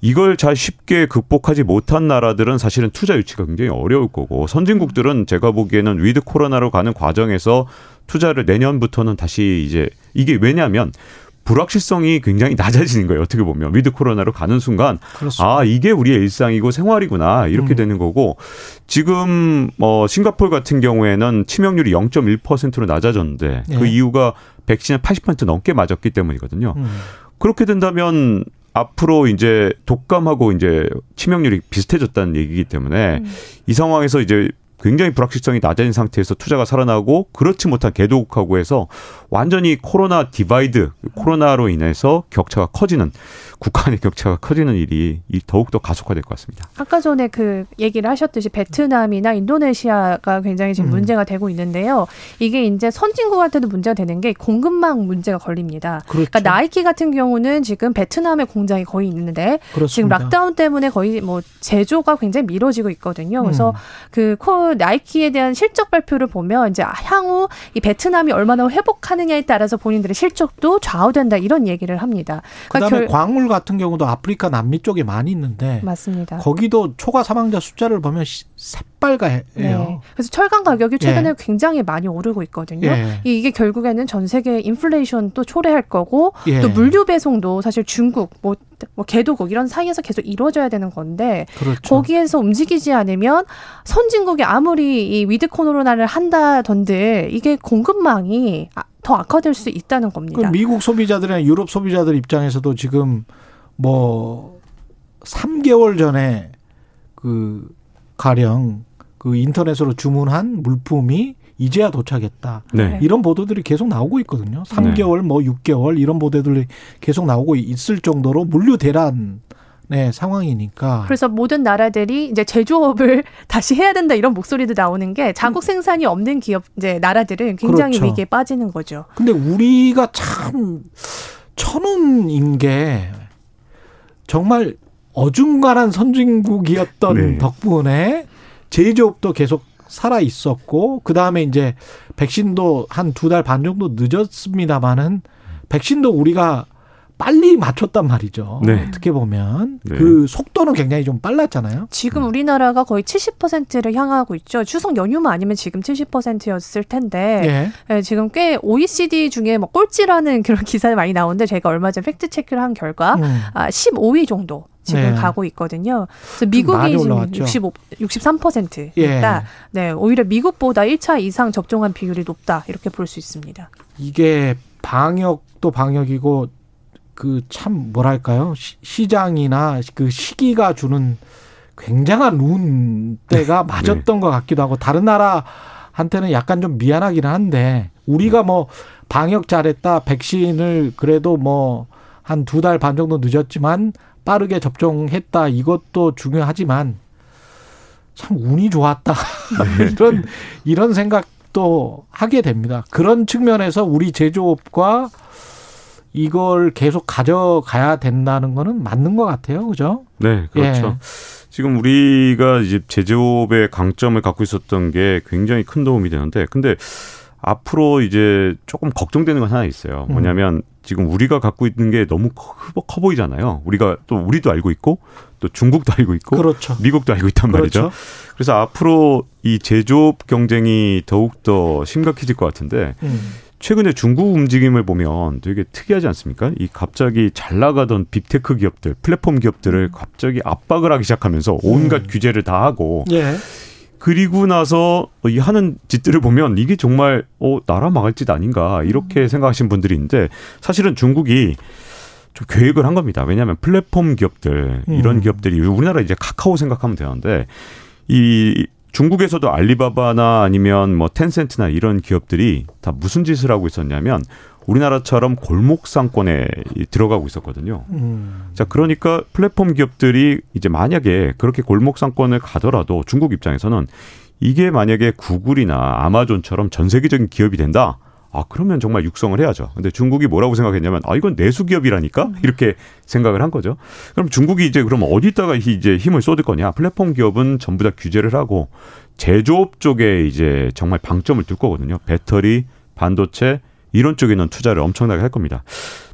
이걸 잘 쉽게 극복하지 못한 나라들은 사실은 투자 유치가 굉장히 어려울 거고 선진국들은 제가 보기에는 with 코로나로 가는 과정에서 투자를 내년부터는 다시 이제 이게 왜냐하면 불확실성이 굉장히 낮아지는 거예요. 어떻게 보면 with 코로나로 가는 순간
그렇습니다.
아 이게 우리의 일상이고 생활이구나 이렇게
음.
되는 거고 지금 어 싱가포르 같은 경우에는 치명률이 0.1%로 낮아졌는데 그
네.
이유가 백신을 80% 넘게 맞았기 때문이거든요.
음.
그렇게 된다면 앞으로 이제 독감하고 이제 치명률이 비슷해졌다는 얘기이기 때문에 이 상황에서 이제 굉장히 불확실성이 낮아진 상태에서 투자가 살아나고 그렇지 못한 개도국하고 해서 완전히 코로나 divide 코로나로 인해서 격차가 커지는 국가 간의 격차가 커지는 일이 이 더욱더 가속화될 것 같습니다.
아까 전에 그 얘기를 하셨듯이 베트남이나 인도네시아가 굉장히 지금
음.
문제가 되고 있는데요. 이게 이제 선진국한테도 문제가 되는 게 공급망 문제가 걸립니다.
그렇죠.
그러니까 나이키 같은 경우는 지금 베트남에 공장이 거의 있는데 지금
그렇습니다.
락다운 때문에 거의 뭐 제조가 굉장히 미뤄지고 있거든요. 그래서
음.
그 코, 나이키에 대한 실적 발표를 보면 이제 향후 이 베트남이 얼마나 회복하느냐에 따라서 본인들의 실적도 좌우된다 이런 얘기를 합니다. 그러니까
그다음에
결-
광물 같은 경우도 아프리카 남미 쪽에 많이 있는데
맞습니다.
거기도 초과 사망자 숫자를 보면 시- 새빨가예요.
네. 그래서 철강 가격이 최근에
예.
굉장히 많이 오르고 있거든요.
예.
이- 이게 결국에는 전 세계 인플레이션 또 초래할 거고
예.
또 물류 배송도 사실 중국 뭐 뭐 개도국 이런 사이에서 계속 이루어져야 되는 건데
그렇죠.
거기에서 움직이지 않으면 선진국이 아무리 이 with 코로나를 한다던데 이게 공급망이 아- 더 악화될 수 있다는
그
겁니다.
미국 소비자들이나 유럽 소비자들 입장에서도 지금 뭐 3개월 전에 그 가령 그 인터넷으로 주문한 물품이 이제야 도착했다.
네.
이런 보도들이 계속 나오고 있거든요. 3개월 뭐 6개월 이런 보도들이 계속 나오고 있을 정도로 물류 대란의 상황이니까.
그래서 모든 나라들이 이제 제조업을 (laughs) 다시 해야 된다 이런 목소리도 나오는 게 자국 생산이 없는 기업 이제 나라들은 굉장히
그렇죠.
위기에 빠지는 거죠.
근데 우리가 참 천운인 게 정말 어중간한 선진국이었던
네.
덕분에 제조업도 계속 살아 있었고 그 다음에 이제 백신도 한 두 달 반 정도 늦었습니다만은 백신도 우리가 빨리 맞췄단 말이죠.
네.
어떻게 보면
네.
그 속도는 굉장히 좀 빨랐잖아요.
지금 우리나라가 거의 70%를 향하고 있죠. 추석 연휴만 아니면 지금 70%였을 텐데
예.
예, 지금 꽤 OECD 중에 뭐 꼴찌라는 그런 (laughs) 기사를 많이 나오는데 제가 얼마 전 팩트 체크를 한 결과
음.
아, 15위 정도 지금
네.
가고 있거든요. 그래서 미국이 지금
올라왔죠.
65, 63%다.
예.
네, 오히려 미국보다 1차 이상 접종한 비율이 높다 이렇게 볼 수 있습니다.
이게 방역도 방역이고 그 참 뭐랄까요 시, 시장이나 그 시기가 주는 굉장한 운 때가 맞았던 것 같기도 하고 다른 나라한테는 약간 좀 미안하기는 한데 우리가 뭐 방역 잘했다 백신을 그래도 뭐 한 두 달 반 정도 늦었지만 빠르게 접종했다 이것도 중요하지만 참 운이 좋았다 (laughs) 이런 이런 생각도 하게 됩니다. 그런 측면에서 우리 제조업과 이걸 계속 가져가야 된다는 거는 맞는 것 같아요. 그죠?
네, 그렇죠.
예.
지금 우리가 이제 제조업의 강점을 갖고 있었던 게 굉장히 큰 도움이 되는데, 근데 앞으로 이제 조금 걱정되는 건 하나 있어요.
음.
뭐냐면 지금 우리가 갖고 있는 게 너무 커, 커 보이잖아요. 우리가 또 우리도 알고 있고 또 중국도 알고 있고
그렇죠.
미국도 알고 있단 말이죠.
그렇죠.
그래서 앞으로 이 제조업 경쟁이 더욱 더 심각해질 것 같은데
음.
최근에 중국 움직임을 보면 되게 특이하지 않습니까? 이 갑자기 잘 나가던 big tech 기업들, 플랫폼 기업들을 갑자기 압박을 하기 시작하면서 온갖
음.
규제를 다 하고
예.
그리고 나서 이 하는 짓들을 보면 이게 정말 어 나라 망할 짓 아닌가 이렇게 생각하시는 분들이 있는데 사실은 중국이 좀 계획을 한 겁니다. 왜냐하면 플랫폼 기업들 이런
음.
기업들이 우리나라 이제 카카오 생각하면 되는데 이 중국에서도 알리바바나 아니면 뭐 텐센트나 이런 기업들이 다 무슨 짓을 하고 있었냐면 우리나라처럼 골목 상권에 들어가고 있었거든요.
음.
자, 그러니까 플랫폼 기업들이 이제 만약에 그렇게 골목 상권을 가더라도 중국 입장에서는 이게 만약에 구글이나 아마존처럼 전 세계적인 기업이 된다. 아, 그러면 정말 육성을 해야죠. 근데 중국이 뭐라고 생각했냐면, 아, 이건 내수 기업이라니까? 이렇게 생각을 한 거죠. 그럼 중국이 이제 그럼 어디다가 이제 힘을 쏟을 거냐? 플랫폼 기업은 전부 다 규제를 하고 제조업 쪽에 이제 정말 방점을 둘 거거든요. 배터리, 반도체, 이런 쪽에는 투자를 엄청나게 할 겁니다.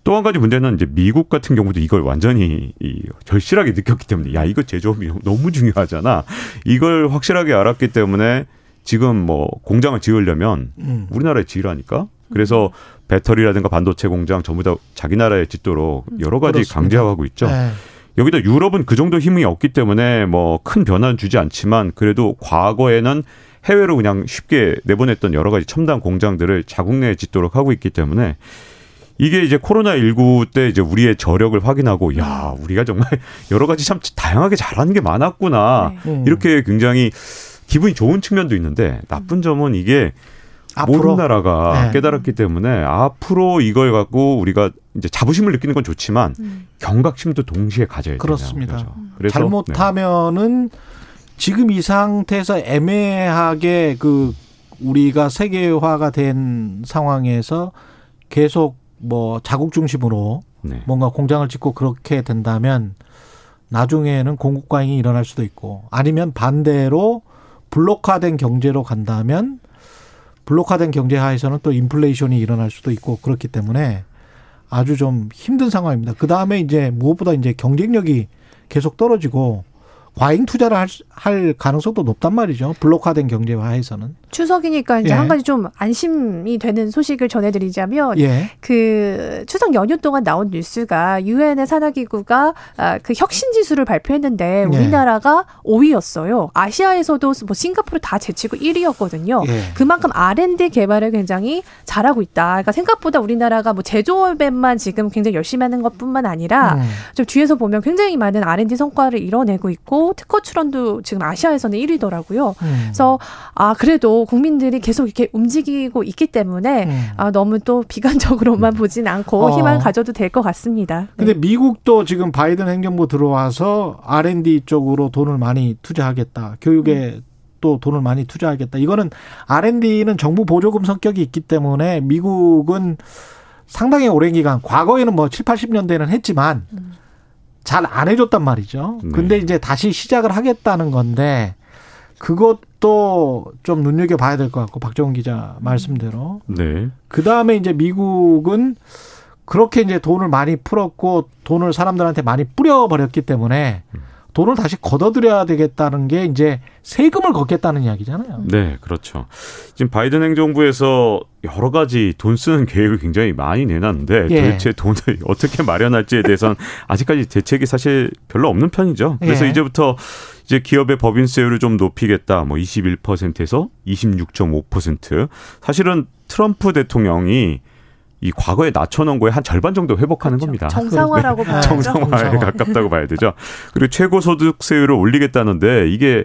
또 한 가지 문제는 이제 미국 같은 경우도 이걸 완전히 이 절실하게 느꼈기 때문에 야 이거 제조업이 너무 중요하잖아. 이걸 확실하게 알았기 때문에 지금 뭐 공장을 지으려면
음.
우리나라에 지으라니까. 그래서 배터리라든가 반도체 공장 전부 다 자기 나라에 짓도록 여러 가지
그렇습니다.
강제하고 있죠.
예.
여기다 유럽은 그 정도 힘이 없기 때문에 뭐 큰 변화는 주지 않지만 그래도 과거에는 해외로 그냥 쉽게 내보냈던 여러 가지 첨단 공장들을 자국 내에 짓도록 하고 있기 때문에 이게 이제 코로나 19 때 이제 우리의 저력을 확인하고 야, 우리가 정말 (laughs) 여러 가지 참 다양하게 잘하는 게 많았구나.
네.
음.
이렇게 굉장히 기분이 좋은 측면도 있는데 나쁜 점은 이게 모든
앞으로
나라가
네.
깨달았기 때문에 앞으로 이걸 갖고 우리가 이제 자부심을 느끼는 건 좋지만
음.
경각심도 동시에 가져야
그렇습니다.
되는 거죠. 그래서 네.
잘못하면은 지금 이 상태에서 애매하게 그 우리가 세계화가 된 상황에서 계속 뭐 자국 중심으로
네. 네.
뭔가 공장을 짓고 그렇게 된다면 나중에는 공급 과잉이 일어날 수도 있고 아니면 반대로 블록화된 경제로 간다면 블록화된 경제 하에서는 또 인플레이션이 일어날 수도 있고 그렇기 때문에 아주 좀 힘든 상황입니다. 그 다음에 이제 무엇보다 이제 경쟁력이 계속 떨어지고 과잉 투자를 할, 할 가능성도 높단 말이죠. 블록화된 경제화에서는.
추석이니까 이제
예.
한 가지 좀 안심이 되는 소식을 전해드리자면
예.
그 추석 연휴 동안 나온 뉴스가 유엔의 산하기구가 아, 그 혁신 지수를 발표했는데
네.
우리나라가 5위였어요. 아시아에서도 뭐 싱가포르 다 제치고 1위였거든요.
예.
그만큼 R&D 개발을 굉장히 잘하고 있다. 그러니까 생각보다 우리나라가 뭐 제조업에만 지금 굉장히 열심히 하는 것뿐만 아니라
음.
좀 뒤에서 보면 굉장히 많은 R&D 성과를 이뤄내고 있고 특허 출원도 지금 아시아에서는 1위더라고요.
음.
그래서 아 그래도 국민들이 계속 이렇게 움직이고 있기 때문에
음.
아 너무 또 비관적으로만 보진 않고
어.
희망을 가져도 될 것 같습니다. 네.
근데 미국도 지금 바이든 행정부 들어와서 R&D 쪽으로 돈을 많이 투자하겠다. 교육에 또 돈을 많이 투자하겠다. 이거는 R&D는 정부 보조금 성격이 있기 때문에 미국은 상당히 오랜 기간 과거에는 뭐 7, 80년대는 했지만 잘 안 해줬단 말이죠.
네.
근데 이제 다시 시작을 하겠다는 건데 그것도 좀 눈여겨 봐야 될 것 같고 박정훈 기자 말씀대로
네.
그 다음에 이제 미국은 그렇게 이제 돈을 많이 풀었고 돈을 사람들한테 많이 뿌려버렸기 때문에 돈을 다시 걷어들여야 되겠다는 게 이제 세금을 걷겠다는 이야기잖아요.
네, 그렇죠. 지금 바이든 행정부에서 여러 가지 돈 쓰는 계획을 굉장히 많이 내놨는데
예.
도대체 돈을 (laughs) 어떻게 마련할지에 대해서는 아직까지 대책이 사실 별로 없는 편이죠. 그래서
예.
이제부터 이제 기업의 법인세율을 좀 높이겠다. 뭐 21%에서 26.5%. 사실은 트럼프 대통령이 이 과거에 낮춰놓은 거에 한 절반 정도 회복하는 겁니다.
정상화라고 봐야죠.
정상화에
정상화.
가깝다고 봐야 되죠. (laughs) 그리고 최고 소득세율을 올리겠다는데 이게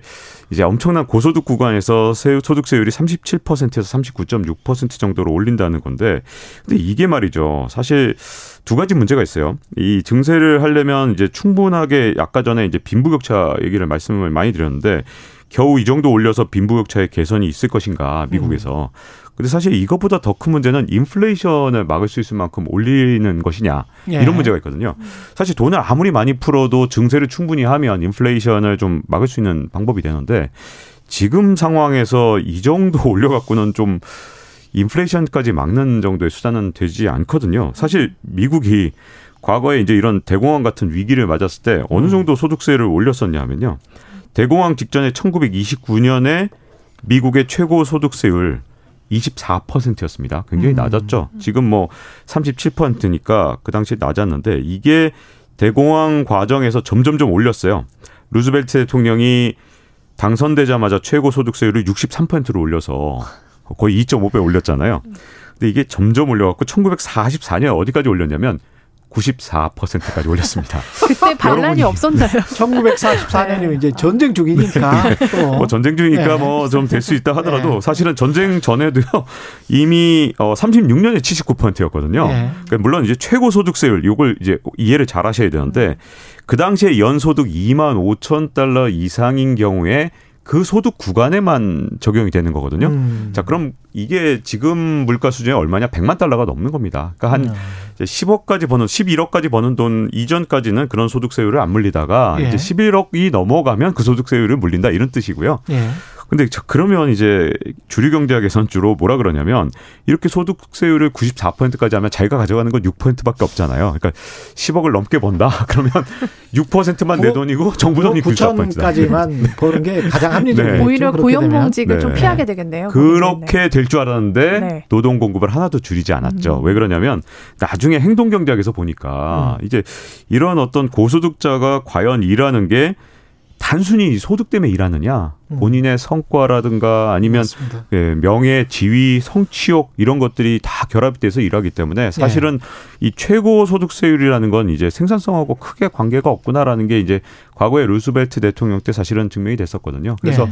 이제 엄청난 고소득 구간에서 세- 소득세율이 37%에서 39.6% 정도로 올린다는 건데 근데 이게 말이죠. 사실 두 가지 문제가 있어요. 이 증세를 하려면 이제 충분하게 아까 전에 이제 빈부격차 얘기를 말씀을 많이 드렸는데 겨우 이 정도 올려서 빈부격차의 개선이 있을 것인가 미국에서. 근데 사실 이것보다 더 큰 문제는 인플레이션을 막을 수 있을 만큼 올리는 것이냐
예.
이런 문제가 있거든요. 사실 돈을 아무리 많이 풀어도 증세를 충분히 하면 인플레이션을 좀 막을 수 있는 방법이 되는데 지금 상황에서 이 정도 (laughs) 올려갖고는 좀 인플레이션까지 막는 정도의 수단은 되지 않거든요. 사실 미국이 과거에 이제 이런 대공황 같은 위기를 맞았을 때 어느 정도 소득세를 올렸었냐면요. 대공황 직전에 1929년에 미국의 최고 소득세율 24%였습니다. 굉장히
음.
낮았죠. 지금 뭐 37%니까 그 당시에 낮았는데 이게 대공황 과정에서 점점점 올렸어요. 루즈벨트 대통령이 당선되자마자 최고 소득세율을 63%로 올려서 거의 2.5배 올렸잖아요. 근데 이게 점점 올려갖고 1944년 어디까지 올렸냐면 94%까지 올렸습니다. (laughs)
그때 반란이 없었나요? (laughs)
1944년이면 이제 전쟁 중이니까
또뭐 전쟁 중이니까
네.
뭐좀 될 수 있다 하더라도
네.
사실은 전쟁 전에도요 (laughs) 이미 어 36년에 79%였거든요.
예.
그러니까 물론 이제 최고 소득세율 요걸 이제 이해를 잘 하셔야 되는데 그 당시에 연소득 2만 5천 달러 이상인 경우에 그 소득 구간에만 적용이 되는 거거든요.
음.
자, 그럼 이게 지금 물가 수준이 얼마냐? 100만 달러가 넘는 겁니다. 그러니까 한
음.
이제 10억까지 버는 11억까지 버는 돈 이전까지는 그런 소득세율을 안 물리다가
예.
이제 11억이 넘어가면 그 소득세율을 물린다 이런 뜻이고요.
예.
근데 저- 그러면 이제 주류 경제학에서는 주로 뭐라 그러냐면 이렇게 소득세율을 94%까지 하면 자기가 가져가는 건 6%밖에 없잖아요. 그러니까 10억을 넘게 번다. (laughs) 그러면 6%만 내
구-
돈이고 정부 돈이 94%다.
9천까지만 버는 게 가장 합리적이죠.
오히려
그렇게 되면.
고용공직을
네.
좀 피하게 되겠네요.
그렇게 될 줄 알았는데
네.
노동 공급을 하나도 줄이지 않았죠.
음.
왜 그러냐면 나중에 행동 경제학에서 보니까
음.
이제 이런 어떤 고소득자가 과연 일하는 게 단순히 소득 때문에 일하느냐,
음.
본인의 성과라든가 아니면. 예, 명예, 지위, 성취욕 이런 것들이 다 결합돼서 일하기 때문에 사실은 이 최고 소득세율이라는 건 이제 생산성하고 크게 관계가 없구나라는 게 이제 과거에 루스벨트 대통령 때 사실은 증명이 됐었거든요. 그래서
예.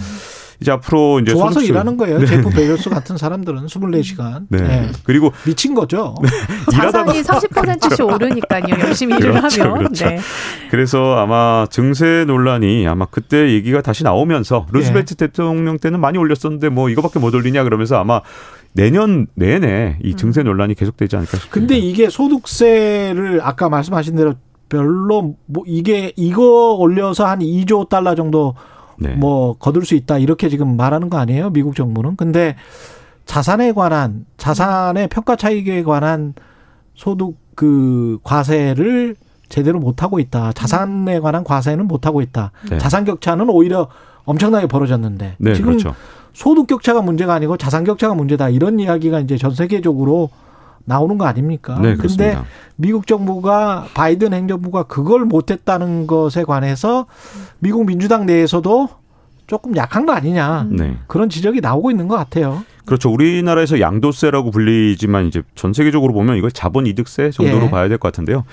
이제 앞으로 이제
좋아서
소득세-
일하는 거예요. 제프 베이조스 같은 사람들은 24시간.
네.
예.
그리고
미친 거죠. (laughs)
자산이 30%씩 오르니까요. 열심히 일을
그렇죠,
하면.
그렇죠.
네.
그래서 아마 증세 논란이 아마 그때 얘기가 다시 나오면서 루스벨트
예.
대통령 때는 많이 올렸었는데 뭐 이거밖에 못 올리냐 그러면서 아마 내년 내내 이 증세 논란이 계속되지 않을까 싶습니다.
근데 이게 소득세를 아까 말씀하신 대로 별로 뭐 이게 이거 올려서 한 2조 달러 정도
네.
뭐 거둘 수 있다 이렇게 지금 말하는 거 아니에요? 미국 정부는. 근데 자산에 관한 자산의 평가 차익에 관한 소득 그 과세를 제대로 못 하고 있다. 자산에 관한 과세는 못 하고 있다.
네.
자산 격차는 오히려 엄청나게 벌어졌는데
네,
지금
그렇죠.
소득 격차가 문제가 아니고 자산 격차가 문제다. 이런 이야기가 이제 전 세계적으로 나오는 거 아닙니까?
네, 그렇습니다.
미국 정부가 바이든 행정부가 그걸 못했다는 것에 관해서 미국 민주당 내에서도 조금 약한 거 아니냐
네.
그런 지적이 나오고 있는 것 같아요.
그렇죠. 우리나라에서 양도세라고 불리지만 이제 전 세계적으로 보면 이걸 자본이득세 정도로
예.
봐야 될 것 같은데요.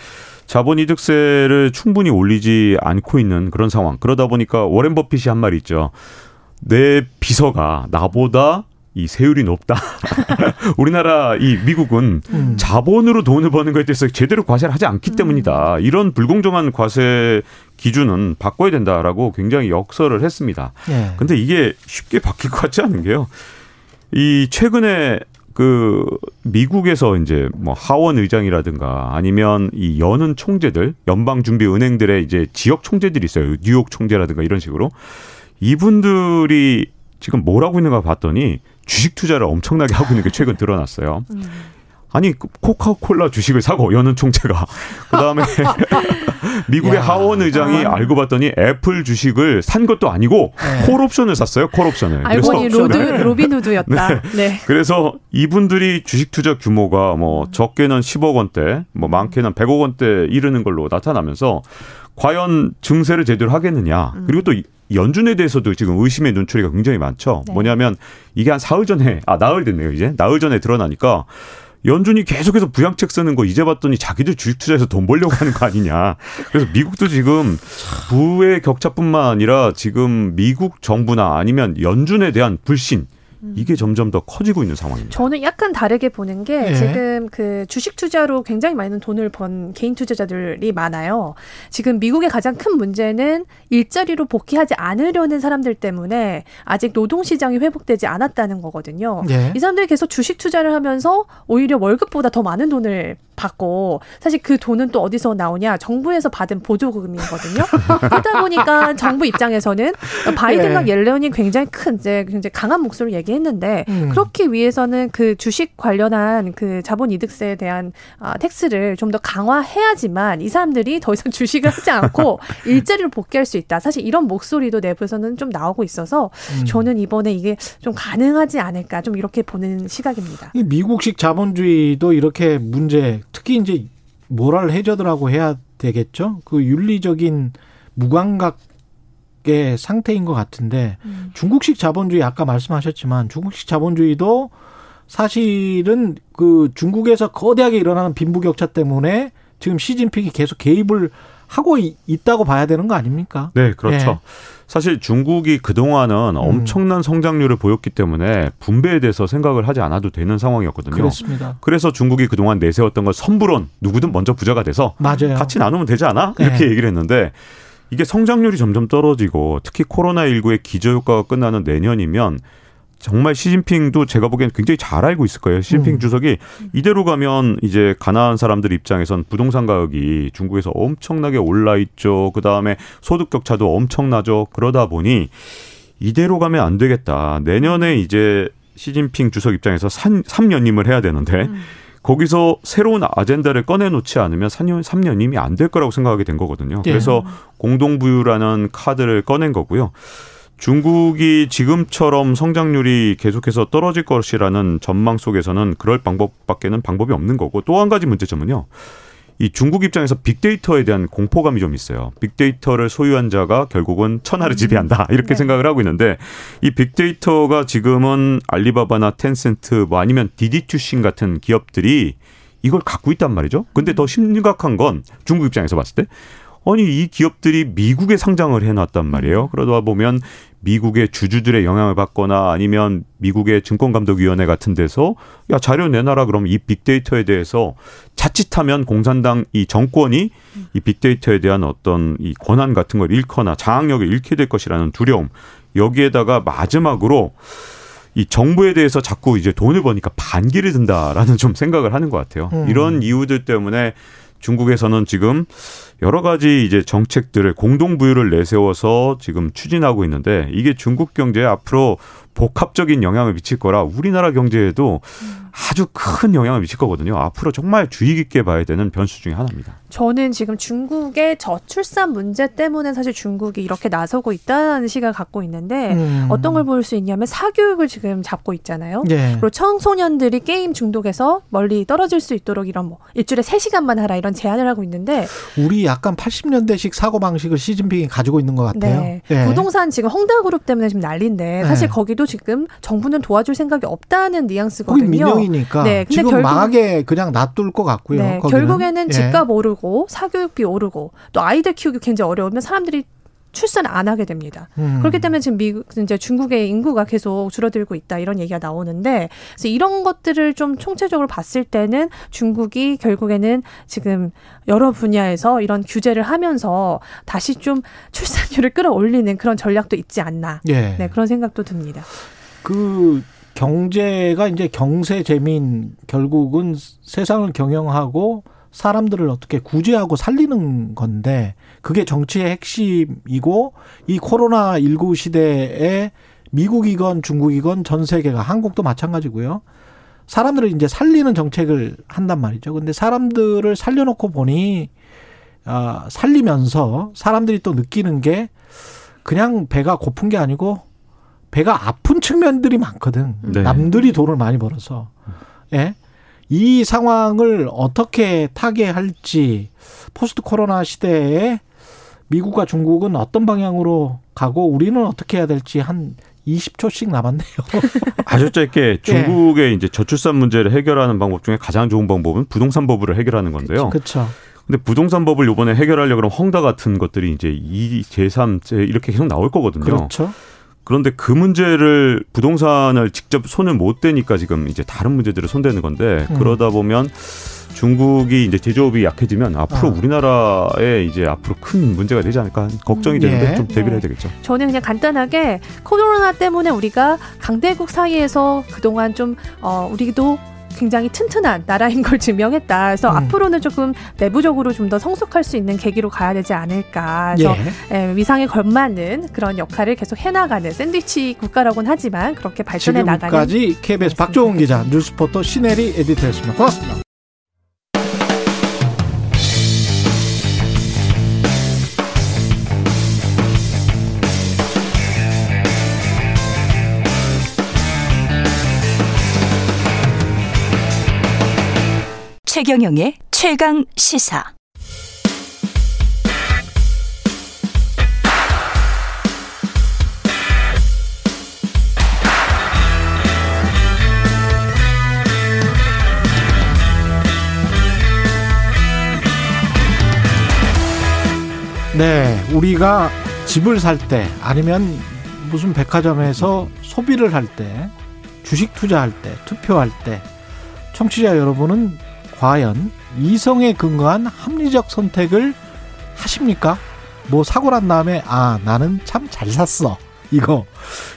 자본이득세를 충분히 올리지 않고 있는 그런 상황. 그러다 보니까 워렌 버핏이 한 말이 있죠. 내 비서가 나보다 이 세율이 높다. (laughs) 우리나라 이 미국은
음.
자본으로 돈을 버는 것에 대해서 제대로 과세를 하지 않기
음.
때문이다. 이런 불공정한 과세 기준은 바꿔야 된다라고 굉장히 역설을 했습니다.
예.
근데 이게 쉽게 바뀔 것 같지 않은 게요. 이 최근에 그 미국에서 이제 뭐 하원 의장이라든가 아니면 이 여는 총재들 연방 준비 은행들의 이제 지역 총재들이 있어요. 뉴욕 총재라든가 이런 식으로 이분들이 지금 뭘 하고 있는가 봤더니 주식 투자를 엄청나게 하고 있는 게 최근 드러났어요. 아니 그 코카콜라 주식을 사고 연은 총재가 그다음에 (laughs) 미국의
야.
하원 의장이 알고 봤더니 애플 주식을 산 것도 아니고
네.
콜옵션을 샀어요. 콜옵션을.
알고 보니
그래서-
로드
네.
로빈후드였다. 네.
그래서 이분들이 주식 투자 규모가 뭐 적게는 10억 원대, 뭐 많게는 100억 원대 이르는 걸로 나타나면서 과연 증세를 제대로 하겠느냐. 그리고 또 이- 연준에 대해서도 지금 의심의 눈초리가 굉장히 많죠.
네.
뭐냐면 이게 한 사흘 전에 아 나흘 됐네요 이제 나흘 전에 드러나니까 연준이 계속해서 부양책 쓰는 거 이제 봤더니 자기들 주식 투자해서 돈 벌려고 하는 거 아니냐. 그래서 미국도 지금 부의 격차뿐만 아니라 지금 미국 정부나 아니면 연준에 대한 불신 이게 점점 더 커지고 있는 상황입니다.
저는 약간 다르게 보는 게
예.
지금 그 주식 투자로 굉장히 많은 돈을 번 개인 투자자들이 많아요. 지금 미국의 가장 큰 문제는 일자리로 복귀하지 않으려는 사람들 때문에 아직 노동 시장이 회복되지 않았다는 거거든요.
예.
이 사람들이 계속 주식 투자를 하면서 오히려 월급보다 더 많은 돈을 받고 사실 그 돈은 또 어디서 나오냐 정부에서 받은 보조금이거든요. (laughs) 그러다 보니까 정부 입장에서는 바이든과
예.
옐런이 굉장히 큰 이제 굉장히 강한 목소리를 얘기했는데
음.
그렇기 위해서는 그 주식 관련한 그 자본 이득세에 대한 아, 텍스를 좀 더 강화해야지만 이 사람들이 더 이상 (laughs) 주식을 하지 않고 (laughs) 일자리로 복귀할 수 있다. 사실 이런 목소리도 내부에서는 좀 나오고 있어서
음.
저는 이번에 이게 좀 가능하지 않을까 좀 이렇게 보는 시각입니다.
이 미국식 자본주의도 이렇게 문제, 특히 이제 모랄 해저드라고 해야 되겠죠. 그 윤리적인 무감각의 상태인 것 같은데
음.
중국식 자본주의 아까 말씀하셨지만 중국식 자본주의도 사실은 그 중국에서 거대하게 일어나는 빈부격차 때문에 지금 시진핑이 계속 개입을 하고 이- 있다고 봐야 되는 거 아닙니까?
네, 그렇죠.
예.
사실 중국이 그동안은 엄청난 성장률을 보였기 때문에 분배에 대해서 생각을 하지 않아도 되는 상황이었거든요.
그렇습니다.
그래서 중국이 그동안 내세웠던 걸 선불원 누구든 먼저 부자가 돼서
맞아요.
같이 나누면 되지 않아?
네.
이렇게 얘기를 했는데 이게 성장률이 점점 떨어지고 특히 코로나19의 기저효과가 끝나는 내년이면 정말 시진핑도 제가 보기엔 굉장히 잘 알고 있을 거예요. 시진핑
음.
주석이 이대로 가면 이제 가난한 사람들 입장에선 부동산 가격이 중국에서 엄청나게 올라 있죠. 그 다음에 소득 격차도 엄청나죠. 그러다 보니 이대로 가면 안 되겠다. 내년에 이제 시진핑 주석 입장에서 3년임을 해야 되는데 거기서 새로운 아젠다를 꺼내놓지 않으면 3년, 3년임이 안 될 거라고 생각하게 된 거거든요.
예.
그래서 공동부유라는 카드를 꺼낸 거고요. 중국이 지금처럼 성장률이 계속해서 떨어질 것이라는 전망 속에서는 그럴 방법밖에는 방법이 없는 거고 또 한 가지 문제점은요. 이 중국 입장에서 빅데이터에 대한 공포감이 좀 있어요. 빅데이터를 소유한 자가 결국은 천하를 지배한다. 이렇게
네.
생각을 하고 있는데 이 빅데이터가 지금은 알리바바나 텐센트 뭐 아니면 디디투신 같은 기업들이 이걸 갖고 있단 말이죠. 근데 더 심각한 건 중국 입장에서 봤을 때 아니 이 기업들이 미국에 상장을 해놨단 말이에요. 그러다 보면 미국의 주주들의 영향을 받거나 아니면 미국의 증권감독위원회 같은 데서 야 자료 내놔라 그러면 이 빅데이터에 대해서 자칫하면 공산당 이 정권이 이 빅데이터에 대한 어떤 이 권한 같은 걸 잃거나 장악력을 잃게 될 것이라는 두려움 여기에다가 마지막으로 이 정부에 대해서 자꾸 이제 돈을 버니까 반기를 든다라는 좀 생각을 하는 것 같아요.
음.
이런 이유들 때문에 중국에서는 지금 여러 가지 이제 정책들을 공동부유를 내세워서 지금 추진하고 있는데 이게 중국 경제에 앞으로 복합적인 영향을 미칠 거라 우리나라 경제에도 아주 큰 영향을 미칠 거거든요. 앞으로 정말 주의 깊게 봐야 되는 변수 중에 하나입니다.
저는 지금 중국의 저출산 문제 때문에 사실 중국이 이렇게 나서고 있다는 시각을 갖고 있는데
음.
어떤 걸 볼 수 있냐면 사교육을 지금 잡고 있잖아요.
예.
그리고 청소년들이 게임 중독에서 멀리 떨어질 수 있도록 이런 뭐 일주일에 세시간만 하라 이런 제안을 하고 있는데
우리 약간 80년대식 사고 방식을 시진핑이 가지고 있는 것 같아요.
네.
예.
부동산 지금 헝다그룹 때문에 지금 난리인데 사실
네.
거기도 지금 정부는 도와줄 생각이 없다는 뉘앙스거든요.
민영이니까
네, 근데
지금
결국-
망하게 그냥 놔둘 것 같고요.
네. 결국에는
예.
집값 오르고 사교육비 오르고 또 아이들 키우기 굉장히 어려우면 사람들이 출산 안 하게 됩니다.
음.
그렇기 때문에 지금 미국 이제 중국의 인구가 계속 줄어들고 있다 이런 얘기가 나오는데 그래서 이런 것들을 좀 총체적으로 봤을 때는 중국이 결국에는 지금 여러 분야에서 이런 규제를 하면서 다시 좀 출산율을 끌어올리는 그런 전략도 있지 않나.
예.
네, 그런 생각도 듭니다.
그 경제가 이제 경세 재민 결국은 세상을 경영하고 사람들을 어떻게 구제하고 살리는 건데 그게 정치의 핵심이고 이 코로나 19 시대에 미국이건 중국이건 전 세계가 한국도 마찬가지고요. 사람들을 이제 살리는 정책을 한단 말이죠. 근데 사람들을 살려놓고 보니 아, 살리면서 사람들이 또 느끼는 게 그냥 배가 고픈 게 아니고 배가 아픈 측면들이 많거든.
네.
남들이 돈을 많이 벌어서. 예. 이 상황을 어떻게 타개할지 포스트 코로나 시대에 미국과 중국은 어떤 방향으로 가고 우리는 어떻게 해야 될지 한 20초씩 남았네요. (laughs)
아주 짧게 중국의 이제 저출산 문제를 해결하는 방법 중에 가장 좋은 방법은 부동산 법을 해결하는 건데요.
그렇죠.
근데 부동산 법을 이번에 해결하려고 그러면 헝다 같은 것들이 이제 2, 제3, 제 이렇게 계속 나올 거거든요.
그렇죠.
그런데 그 문제를 부동산을 직접 손을 못 대니까 지금 이제 다른 문제들을 손대는 건데
음.
그러다 보면 중국이 이제 제조업이 약해지면 앞으로
아.
우리나라에 이제 앞으로 큰 문제가 되지 않을까 걱정이 되는데
예.
좀 대비를 해야
네.
되겠죠.
저는 그냥 간단하게 코로나 때문에 우리가 강대국 사이에서 그동안 좀 어, 우리도 굉장히 튼튼한 나라인 걸 증명했다. 그래서
음.
앞으로는 조금 내부적으로 좀 더 성숙할 수 있는 계기로 가야 되지 않을까. 그래서
예.
예, 위상에 걸맞는 그런 역할을 계속 해나가는 샌드위치 국가라고는 하지만 그렇게 발전해 나가는
지금까지 KBS 박종훈 기자, 뉴스포터 신혜리 에디터였습니다. 고맙습니다.
최경영의 최강 시사.
네, 우리가 집을 살 때 아니면 무슨 백화점에서 소비를 할 때, 주식 투자할 때, 투표할 때, 청취자 여러분은 과연 이성에 근거한 합리적 선택을 하십니까? 뭐 사고 난 다음에 아 나는 참 잘 샀어 이거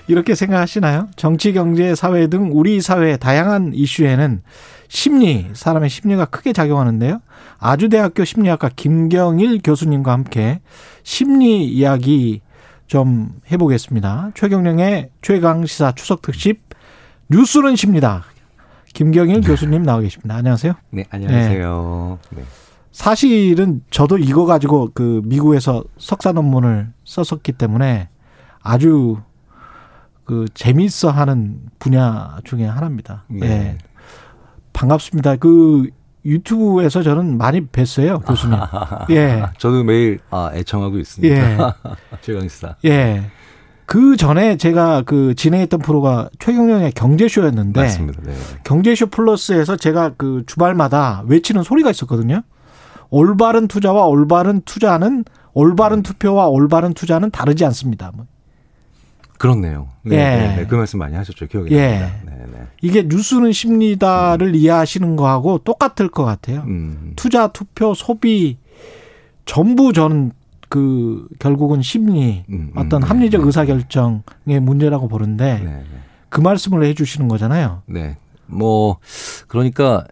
이렇게 생각하시나요? 정치, 경제, 사회 등 우리 사회의 다양한 이슈에는 심리, 사람의 심리가 크게 작용하는데요. 아주대학교 심리학과 김경일 교수님과 함께 심리 이야기 좀 해보겠습니다. 최경령의 최강 시사 추석 특집 뉴스는 십니다. 김경일 교수님 나와 계십니다. 안녕하세요.
네, 안녕하세요. 네.
사실은 저도 이거 가지고 그 미국에서 석사 논문을 썼었기 때문에 아주 그 재미있어 하는 분야 중에 하나입니다.
네.
예. 반갑습니다. 그 유튜브에서 저는 많이 뵀어요, 교수님. (laughs) 예.
저도 매일 아, 애청하고 있습니다.
예. (laughs)
최강시사.
예. 그 전에 제가 그 진행했던 프로가 최경영의 경제쇼였는데
맞습니다. 네.
경제쇼 플러스에서 제가 그 주말마다 외치는 소리가 있었거든요. 올바른 투자와 올바른 투자는 올바른 투표와 올바른 투자는 다르지 않습니다. 뭐
그렇네요. 네,
예.
네, 네. 그 말씀 많이 하셨죠. 기억이
예.
납니다. 네, 네.
이게 뉴스는 심리다를 이해하시는 거하고 똑같을 것 같아요.
음.
투자, 투표, 소비 전부 저는 그 결국은 심리
음, 음,
어떤
네,
합리적
네.
의사 결정의 문제라고 보는데
네, 네.
그 말씀을 해 주시는 거잖아요.
네. 뭐 그러니까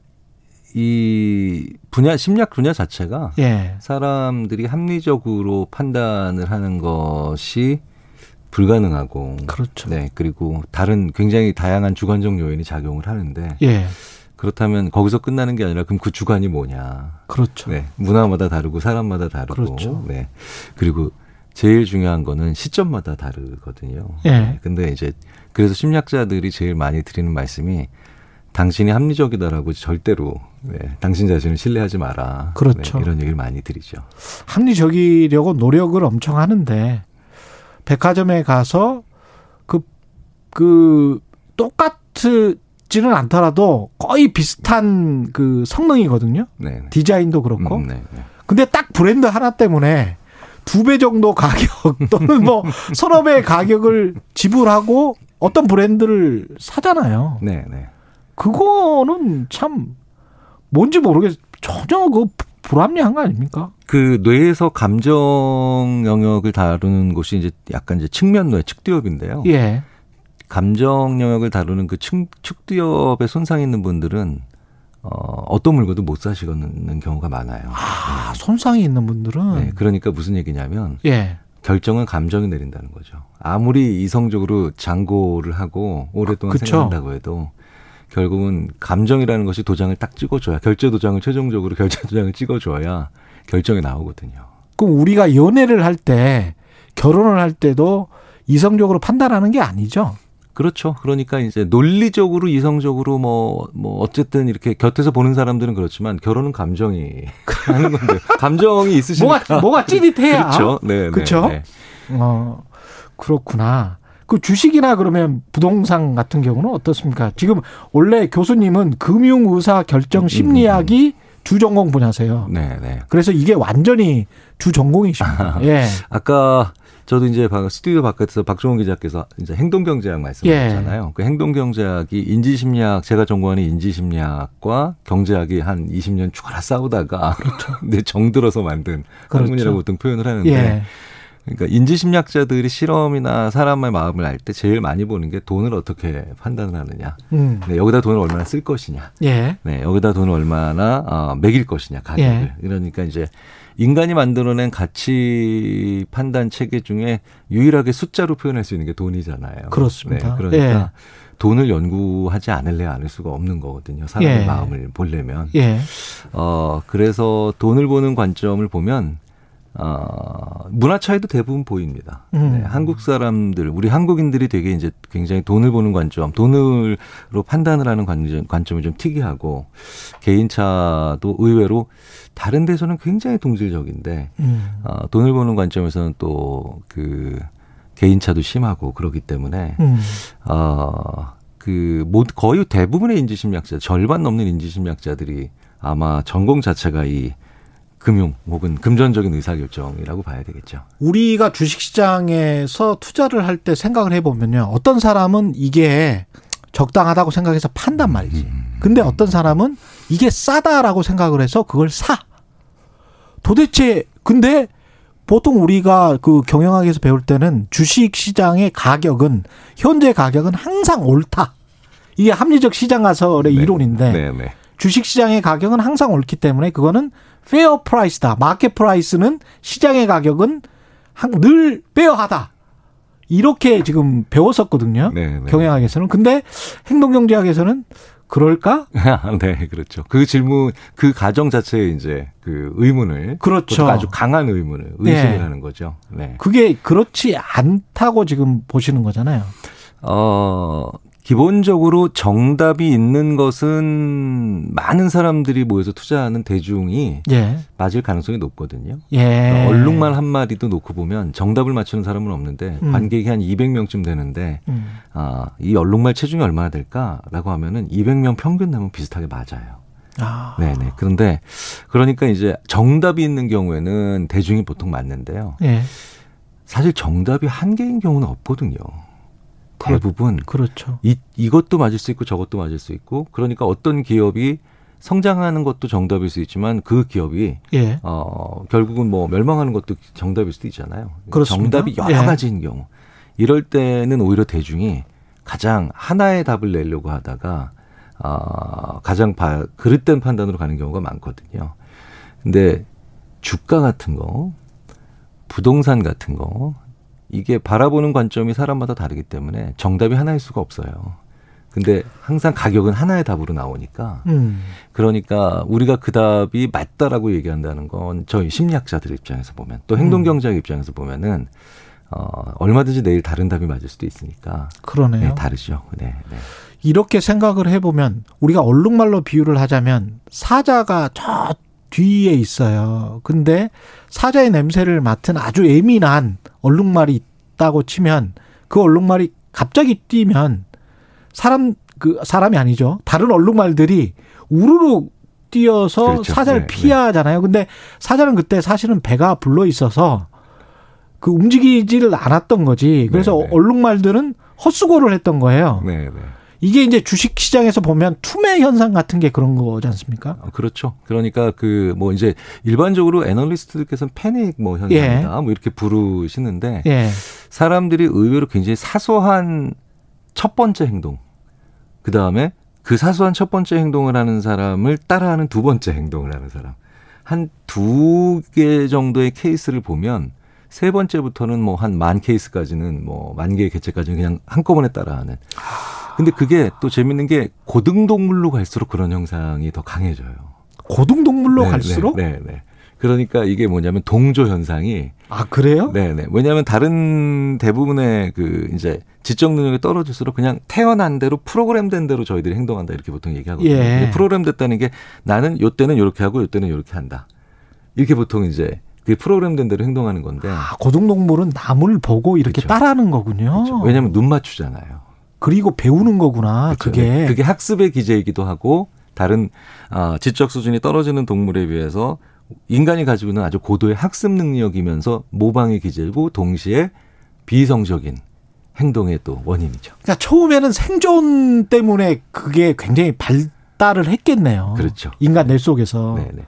이 분야 심리학 분야 자체가
예.
사람들이 합리적으로 판단을 하는 것이 불가능하고
그렇죠.
네 그리고 다른 굉장히 다양한 주관적 요인이 작용을 하는데
예.
그렇다면 거기서 끝나는 게 아니라 그럼 그 주관이 뭐냐?
그렇죠.
네 문화마다 다르고 사람마다 다르고
그렇죠.
네 그리고 제일 중요한 거는 시점마다 다르거든요.
예.
네, 근데 이제 그래서 심리학자들이 제일 많이 드리는 말씀이 당신이 합리적이다라고 절대로 네, 당신 자신을 신뢰하지 마라.
그렇죠.
네, 이런 얘기를 많이 드리죠.
합리적이려고 노력을 엄청 하는데 백화점에 가서 그, 그, 똑같 지는 않더라도 거의 비슷한 그 성능이거든요.
네. 네.
디자인도 그렇고.
음, 네, 네.
근데 딱 브랜드 하나 때문에 두 배 정도 가격 (laughs) 또는 뭐 서너 배 가격을 지불하고 어떤 브랜드를 사잖아요.
네, 네.
그거는 참 뭔지 모르겠 전혀 그 불합리한 거 아닙니까?
그 뇌에서 감정 영역을 다루는 곳이 이제 약간 이제 측면 뇌, 측두엽인데요.
예.
감정 영역을 다루는 그 측, 측두엽에 손상이 있는 분들은 어, 어떤 물건도 못 사시는 경우가 많아요.
아, 손상이 있는 분들은
네, 그러니까 무슨 얘기냐면
예.
결정은 감정이 내린다는 거죠. 아무리 이성적으로 장고를 하고 오랫동안
그쵸.
생각한다고 해도 결국은 감정이라는 것이 도장을 딱 찍어줘야 결제 도장을 최종적으로 (laughs) 결제 도장을 찍어줘야 결정이 나오거든요.
그럼 우리가 연애를 할 때 결혼을 할 때도 이성적으로 판단하는 게 아니죠.
그렇죠. 그러니까 이제 논리적으로 이성적으로 뭐, 뭐, 어쨌든 이렇게 곁에서 보는 사람들은 그렇지만 결혼은 감정이 (laughs) 하는 건데, 감정이 있으시니까.
뭐가 뭐가 찌릿해야.
그렇죠. 네.
그렇죠?
네, 네.
어, 그렇구나. 그 주식이나 그러면 부동산 같은 경우는 어떻습니까? 지금 원래 교수님은 금융의사 결정 심리학이 주 전공 분야세요.
네, 네.
그래서 이게 완전히 주 전공이십니다. (laughs) 예.
아까 저도 이제 바- 스튜디오 바깥에서 박종원 기자께서 이제 행동경제학 말씀하셨잖아요. 그 행동경제학이 인지심리학, 제가 전공하는 인지심리학과 경제학이 한 20년 죽어라 싸우다가 (laughs) 근데 정들어서 만든
그렇죠.
학문이라고 보통 표현을 하는데
예.
그러니까 인지심리학자들이 실험이나 사람의 마음을 알 때 제일 많이 보는 게 돈을 어떻게 판단을 하느냐.
음.
네, 여기다 돈을 얼마나 쓸 것이냐.
예.
네, 여기다 돈을 얼마나 어, 매길 것이냐 가격을.
예.
그러니까 이제 인간이 만들어낸 가치 판단 체계 중에 유일하게 숫자로 표현할 수 있는 게 돈이잖아요.
그렇습니다.
네, 그러니까
예.
돈을 연구하지 않을래 않을 수가 없는 거거든요. 사람의
예.
마음을 보려면.
예.
어, 그래서 돈을 보는 관점을 보면 어, 문화 차이도 대부분 보입니다.
음.
네, 한국 사람들, 우리 한국인들이 되게 이제 굉장히 돈을 보는 관점, 돈으로 판단을 하는 관점, 관점이 좀 특이하고 개인차도 의외로 다른 데서는 굉장히 동질적인데
음.
어, 돈을 보는 관점에서는 또 그 개인차도 심하고 그러기 때문에
음.
어, 그, 모, 거의 대부분의 인지심리학자, 절반 넘는 인지심리학자들이 아마 전공 자체가 이 금융 혹은 금전적인 의사결정이라고 봐야 되겠죠.
우리가 주식시장에서 투자를 할 때 생각을 해보면요. 어떤 사람은 이게 적당하다고 생각해서 판단 말이지. 근데 어떤 사람은 이게 싸다라고 생각을 해서 그걸 사. 도대체, 근데 보통 우리가 그 경영학에서 배울 때는 주식 시장의 가격은, 현재 가격은 항상 옳다. 이게 합리적 시장 가설의
네.
이론인데,
네, 네.
주식 시장의 가격은 항상 옳기 때문에 그거는 fair price다. market price는 시장의 가격은 항- 늘 fair하다. 이렇게 지금 배웠었거든요.
네, 네.
경영학에서는. 근데 행동경제학에서는 그럴까? (laughs)
네, 그렇죠. 그 질문, 그 가정 자체에 이제 그 의문을.
그렇죠.
아주 강한 의문을, 의심을
네.
하는 거죠. 네.
그게 그렇지 않다고 지금 보시는 거잖아요.
어, 기본적으로 정답이 있는 것은 많은 사람들이 모여서 투자하는 대중이
예.
맞을 가능성이 높거든요.
예.
얼룩말 한 마리도 놓고 보면 정답을 맞추는 사람은 없는데
음.
관객이 한 200명쯤 되는데
음.
아, 이 얼룩말 체중이 얼마나 될까라고 하면은 200명 평균 나면 비슷하게 맞아요.
아.
네네. 그런데 그러니까 이제 정답이 있는 경우에는 대중이 보통 맞는데요.
예.
사실 정답이 한 개인 경우는 없거든요. 대부분
그렇죠.
이, 이것도 맞을 수 있고 저것도 맞을 수 있고 그러니까 어떤 기업이 성장하는 것도 정답일 수 있지만 그 기업이
예.
어, 결국은 뭐 멸망하는 것도 정답일 수도 있잖아요.
그렇습니다.
정답이 여러
예.
가지인 경우. 이럴 때는 오히려 대중이 가장 하나의 답을 내려고 하다가 어, 가장 바, 그릇된 판단으로 가는 경우가 많거든요. 근데 주가 같은 거, 부동산 같은 거, 이게 바라보는 관점이 사람마다 다르기 때문에 정답이 하나일 수가 없어요. 근데 항상 가격은 하나의 답으로 나오니까
음.
그러니까 우리가 그 답이 맞다라고 얘기한다는 건 저희 심리학자들 입장에서 보면 또 행동 경제학 입장에서 보면은 어 얼마든지 내일 다른 답이 맞을 수도 있으니까
그러네요.
네, 다르죠. 네, 네.
이렇게 생각을 해보면 우리가 얼룩말로 비유를 하자면 사자가 저 뒤에 있어요. 근데 사자의 냄새를 맡은 아주 예민한 얼룩말이 있다고 치면 그 얼룩말이 갑자기 뛰면 사람 그 사람이 아니죠. 다른 얼룩말들이 우르르 뛰어서
그렇죠.
사자를
네,
피하잖아요. 근데 사자는 그때 사실은 배가 불러 있어서 그 움직이지를 않았던 거지. 그래서
네, 네.
얼룩말들은 헛수고를 했던 거예요.
네, 네.
이게 이제 주식 시장에서 보면 투매 현상 같은 게 그런 거지 않습니까?
어, 그렇죠. 그러니까 그 뭐 이제 일반적으로 애널리스트들께서는 패닉 뭐 현상이다 뭐 이렇게 부르시는데
예.
사람들이 의외로 굉장히 사소한 첫 번째 행동, 그 다음에 그 사소한 첫 번째 행동을 하는 사람을 따라하는 두 번째 행동을 하는 사람. 한 두 개 정도의 케이스를 보면 세 번째부터는 뭐 한 만 케이스까지는 뭐 만 개의 개체까지는 그냥 한꺼번에 따라하는. 근데 그게 또 재밌는 게 고등동물로 갈수록 그런 형상이 더 강해져요.
고등동물로
네,
갈수록
네, 네, 네. 그러니까 이게 뭐냐면 동조 현상이
아 그래요?
네네. 왜냐하면 다른 대부분의 그 이제 지적 능력이 떨어질수록 그냥 태어난 대로 프로그램된 대로 저희들이 행동한다 이렇게 보통 얘기하거든요.
예.
프로그램됐다는 게 나는 요 때는 요렇게 하고 요 때는 요렇게 한다. 이렇게 보통 이제 그 프로그램된 대로 행동하는 건데.
아, 고등동물은 남을 보고 이렇게
그렇죠.
따라하는 거군요.
그렇죠. 왜냐하면 눈 맞추잖아요.
그리고 배우는 거구나.
그렇죠.
그게
그게 학습의 기제이기도 하고 다른 아, 지적 수준이 떨어지는 동물에 비해서 인간이 가지고 있는 아주 고도의 학습 능력이면서 모방의 기제고 동시에 비이성적인 행동의 또 원인이죠.
그러니까 처음에는 생존 때문에 그게 굉장히 발달을 했겠네요.
그렇죠.
인간 뇌 속에서.
네네.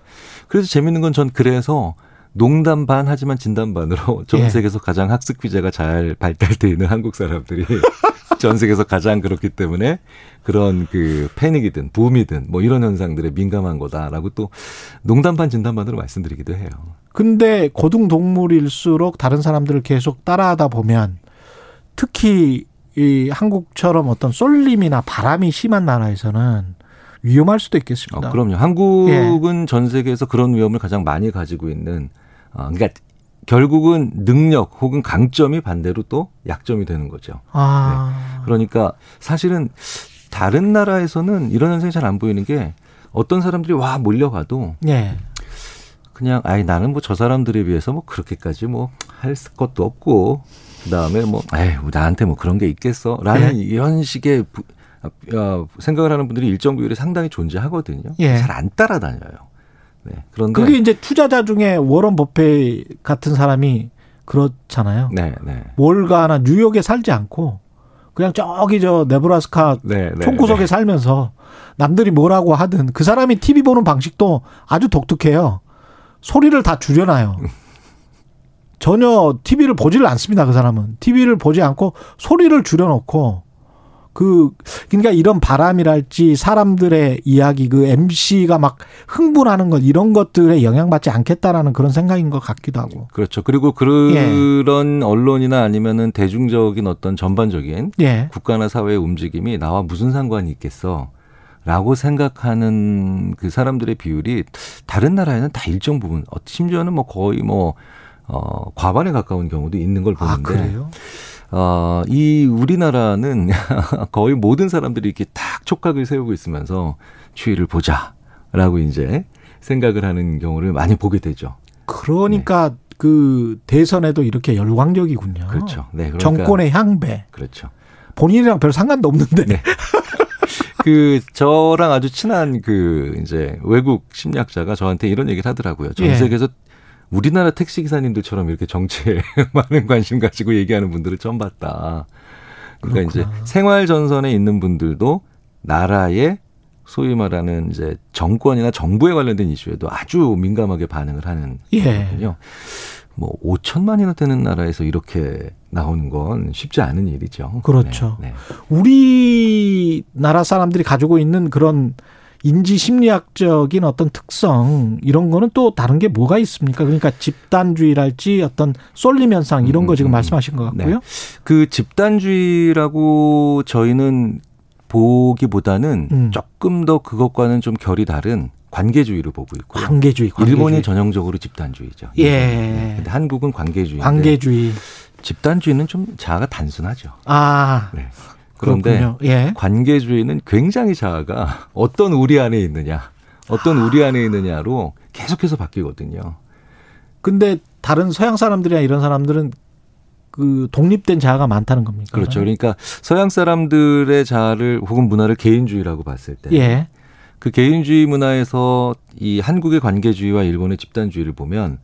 그래서 재밌는 건 전 그래서 농담 반 하지만 진담 반으로 (laughs) 전
예.
세계에서 가장 학습 기제가 잘 발달돼 있는 한국 사람들이 (laughs) 전 세계에서 가장 그렇기 때문에 그런 그 패닉이든 붐이든 뭐 이런 현상들에 민감한 거다라고 또 농담 반 진담 반으로 말씀드리기도 해요.
근데 고등 동물일수록 다른 사람들을 계속 따라하다 보면 특히 이 한국처럼 어떤 쏠림이나 바람이 심한 나라에서는 위험할 수도 있겠습니다.
어, 그럼요. 한국은 전 세계에서 그런 위험을 가장 많이 가지고 있는 어, 그러니까 결국은 능력 혹은 강점이 반대로 또 약점이 되는 거죠.
아.
그러니까 사실은 다른 나라에서는 이런 현상이 잘 안 보이는 게 어떤 사람들이 와 몰려가도
예.
그냥 아이 나는 뭐 저 사람들에 비해서 뭐 그렇게까지 뭐 할 것도 없고 그다음에 뭐 에이 나한테 뭐 그런 게 있겠어라는
네.
이런 식의 부- 어, 생각을 하는 분들이 일정 비율에 상당히 존재하거든요.
예.
잘안 따라다녀요. 네. 그런데
그게 이제 투자자 중에 워런 버페 같은 사람이 그렇잖아요.
네, 네.
월가나 뉴욕에 살지 않고 그냥 저기 저 네브라스카
네, 네,
총구석에
네.
살면서 남들이 뭐라고 하든 그 사람이 TV 보는 방식도 아주 독특해요. 소리를 다 줄여놔요. 전혀 TV를 보지를 않습니다. 그 사람은 TV를 보지 않고 소리를 줄여놓고 그 그러니까 이런 바람이랄지 사람들의 이야기 그 MC가 막 흥분하는 것 이런 것들에 영향받지 않겠다라는 그런 생각인 것 같기도 하고.
그렇죠. 그리고 그런 언론이나 아니면은 대중적인 어떤 전반적인
예.
국가나 사회의 움직임이 나와 무슨 상관이 있겠어? 라고 생각하는 그 사람들의 비율이 다른 나라에는 다 일정 부분, 어, 심지어는 뭐 거의 뭐, 어, 과반에 가까운 경우도 있는
걸아
보는데.
그래요?
어, 이 우리나라는 (laughs) 거의 모든 사람들이 이렇게 딱 촉각을 세우고 있으면서 추위를 보자라고 이제 생각을 하는 경우를 많이 보게 되죠.
그러니까 그 대선에도 이렇게 열광적이군요.
그렇죠. 네, 그러니까
정권의 향배.
그렇죠.
본인이랑 별 상관도 없는데.
네. (laughs) 그 저랑 아주 친한 그 이제 외국 심리학자가 저한테 이런 얘기를 하더라고요. 전
예.
세계에서 우리나라 택시 기사님들처럼 이렇게 정치에 (laughs) 많은 관심 가지고 얘기하는 분들을 처음 봤다. 그러니까
그렇구나.
이제 생활 전선에 있는 분들도 나라의 소위 말하는 이제 정권이나 정부에 관련된 이슈에도 아주 민감하게 반응을 하는
예.
거거든요. 뭐 5천만이나 되는 나라에서 이렇게 나오는 건 쉽지 않은 일이죠.
그렇죠.
네, 네.
우리나라 사람들이 가지고 있는 그런 인지 심리학적인 어떤 특성 이런 거는 또 다른 게 뭐가 있습니까? 그러니까 집단주의랄지 어떤 쏠림 현상 이런 거 지금
음, 음,
말씀하신 것 같고요.
네. 그 집단주의라고 저희는 보기보다는
음.
조금 더 그것과는 좀 결이 다른 관계주의를 보고 있고요.
관계주의, 관계주의.
일본이 전형적으로 집단주의죠.
예.
근데 한국은 관계주의.
관계주의.
집단주의는 좀 자아가 단순하죠.
아.
네. 그런데.
예.
관계주의는 굉장히 자아가 어떤 우리 안에 있느냐, 어떤 우리 안에 있느냐로 계속해서 바뀌거든요.
근데 다른 서양 사람들이나 이런 사람들은 그 독립된 자아가 많다는 겁니까?
그렇죠. 그러니까 서양 사람들의 자아를 혹은 문화를 개인주의라고 봤을 때,
예.
그 개인주의 문화에서 이 한국의 관계주의와 일본의 집단주의를 보면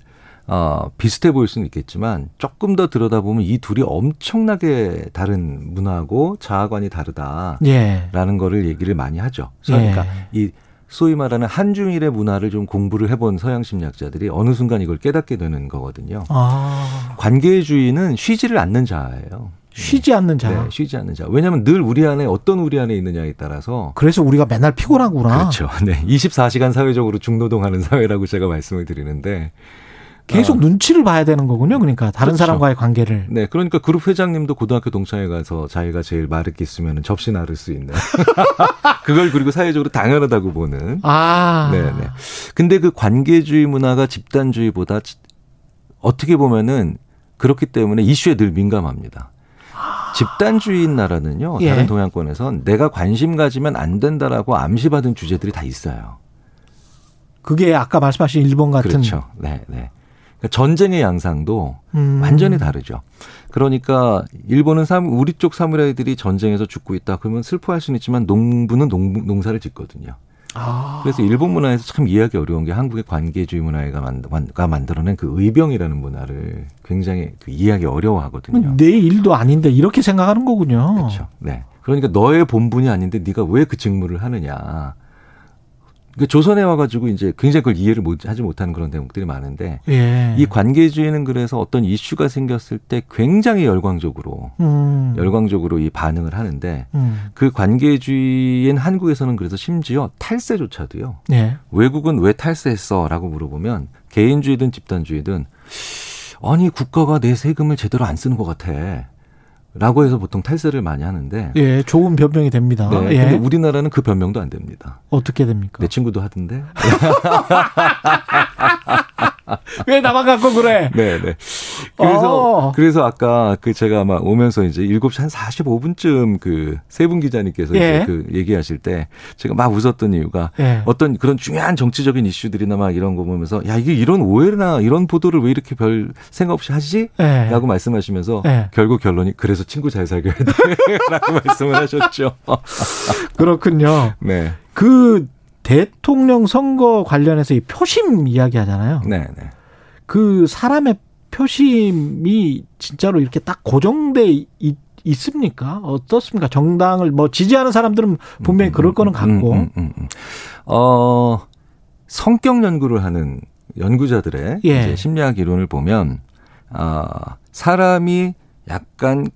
어, 비슷해 보일 수는 있겠지만 조금 더 들여다보면 이 둘이 엄청나게 다른 문화고 자아관이 다르다라는
예.
거를 얘기를 많이 하죠.
예.
그러니까 이 소위 말하는 한중일의 문화를 좀 공부를 해본 서양 심리학자들이 어느 순간 이걸 깨닫게 되는 거거든요.
아.
관계주의는 쉬지를 않는 자아예요.
쉬지 않는 자아.
네, 쉬지 않는 자아. 왜냐하면 늘 우리 안에 어떤 우리 안에 있느냐에 따라서
그래서 우리가 맨날 피곤하구나.
그렇죠. 네. 24시간 사회적으로 중노동하는 사회라고 제가 말씀을 드리는데
계속
어,
눈치를 봐야 되는 거군요. 그러니까 다른
그렇죠.
사람과의 관계를.
네, 그러니까 그룹 회장님도 고등학교 동창회 가서 자기가 제일 마르게 있으면 접시 나를 수 있는 (laughs) 그걸 그리고 사회적으로 당연하다고 보는
아.
네, 네. 근데 그 관계주의 문화가 집단주의보다 지- 어떻게 보면은 그렇기 때문에 이슈에 늘 민감합니다. 집단주의인 나라는요,
예.
다른 동양권에선 내가 관심 가지면 안 된다라고 암시받은 주제들이 다 있어요.
그게 아까 말씀하신 일본 같은.
그렇죠. 네, 네. 그러니까 전쟁의 양상도
음.
완전히 다르죠. 그러니까 일본은 사- 우리 쪽 사무라이들이 전쟁에서 죽고 있다. 그러면 슬퍼할 수는 있지만 농부는 농, 농사를 짓거든요.
아.
그래서 일본 문화에서 참 이해하기 어려운 게 한국의 관계주의 문화가 만- 가 만 들어낸 그 의병이라는 문화를 굉장히 그 이해하기 어려워하거든요.
내 일도 아닌데 이렇게 생각하는 거군요.
그렇죠. 네. 그러니까 너의 본분이 아닌데 네가 왜 그 직무를 하느냐. 그러니까 조선에 와가지고 이제 굉장히 그걸 이해를 못, 하지 못하는 그런 대목들이 많은데
예.
이 관계주의는 그래서 어떤 이슈가 생겼을 때 굉장히 열광적으로
음.
열광적으로 이 반응을 하는데
음.
그 관계주의인 한국에서는 그래서 심지어 탈세조차도요.
예.
외국은 왜 탈세했어라고 물어보면 개인주의든 집단주의든 아니 국가가 내 세금을 제대로 안 쓰는 것 같아. 라고 해서 보통 탈세를 많이 하는데
예, 좋은 변명이 됩니다.
네,
예.
근데 우리나라는 그 변명도 안 됩니다.
어떻게 됩니까?
내 친구도 하던데. (laughs) (laughs)
왜 나만 갖고 그래?
네, 네. 그래서
어.
그래서 아까 그 제가 아마 오면서 이제 7시 한 45분쯤 그 세분 기자님께서
예.
이제 그 얘기하실 때 제가 막 웃었던 이유가
예.
어떤 그런 중요한 정치적인 이슈들이나 막 이런 거 보면서 야 이게 이런 오해나 이런 보도를 왜 이렇게 별 생각 없이 하지?
예.
라고 말씀하시면서
예.
결국 결론이 그래서 친구 잘 사귀어야 돼 라고 (laughs) 말씀을 하셨죠.
그렇군요.
네,
그 대통령 선거 관련해서 이 표심 이야기 하잖아요.
네, 네.
그 사람의 표심이 진짜로 이렇게 딱 고정돼 있, 있습니까? 어떻습니까? 정당을 뭐 지지하는 사람들은 분명히 그럴 거는 같고.
음, 음, 음, 음. 어, 성격 연구를 하는 연구자들의
예.
이제 심리학 이론을 보면, 아, 사람이 약간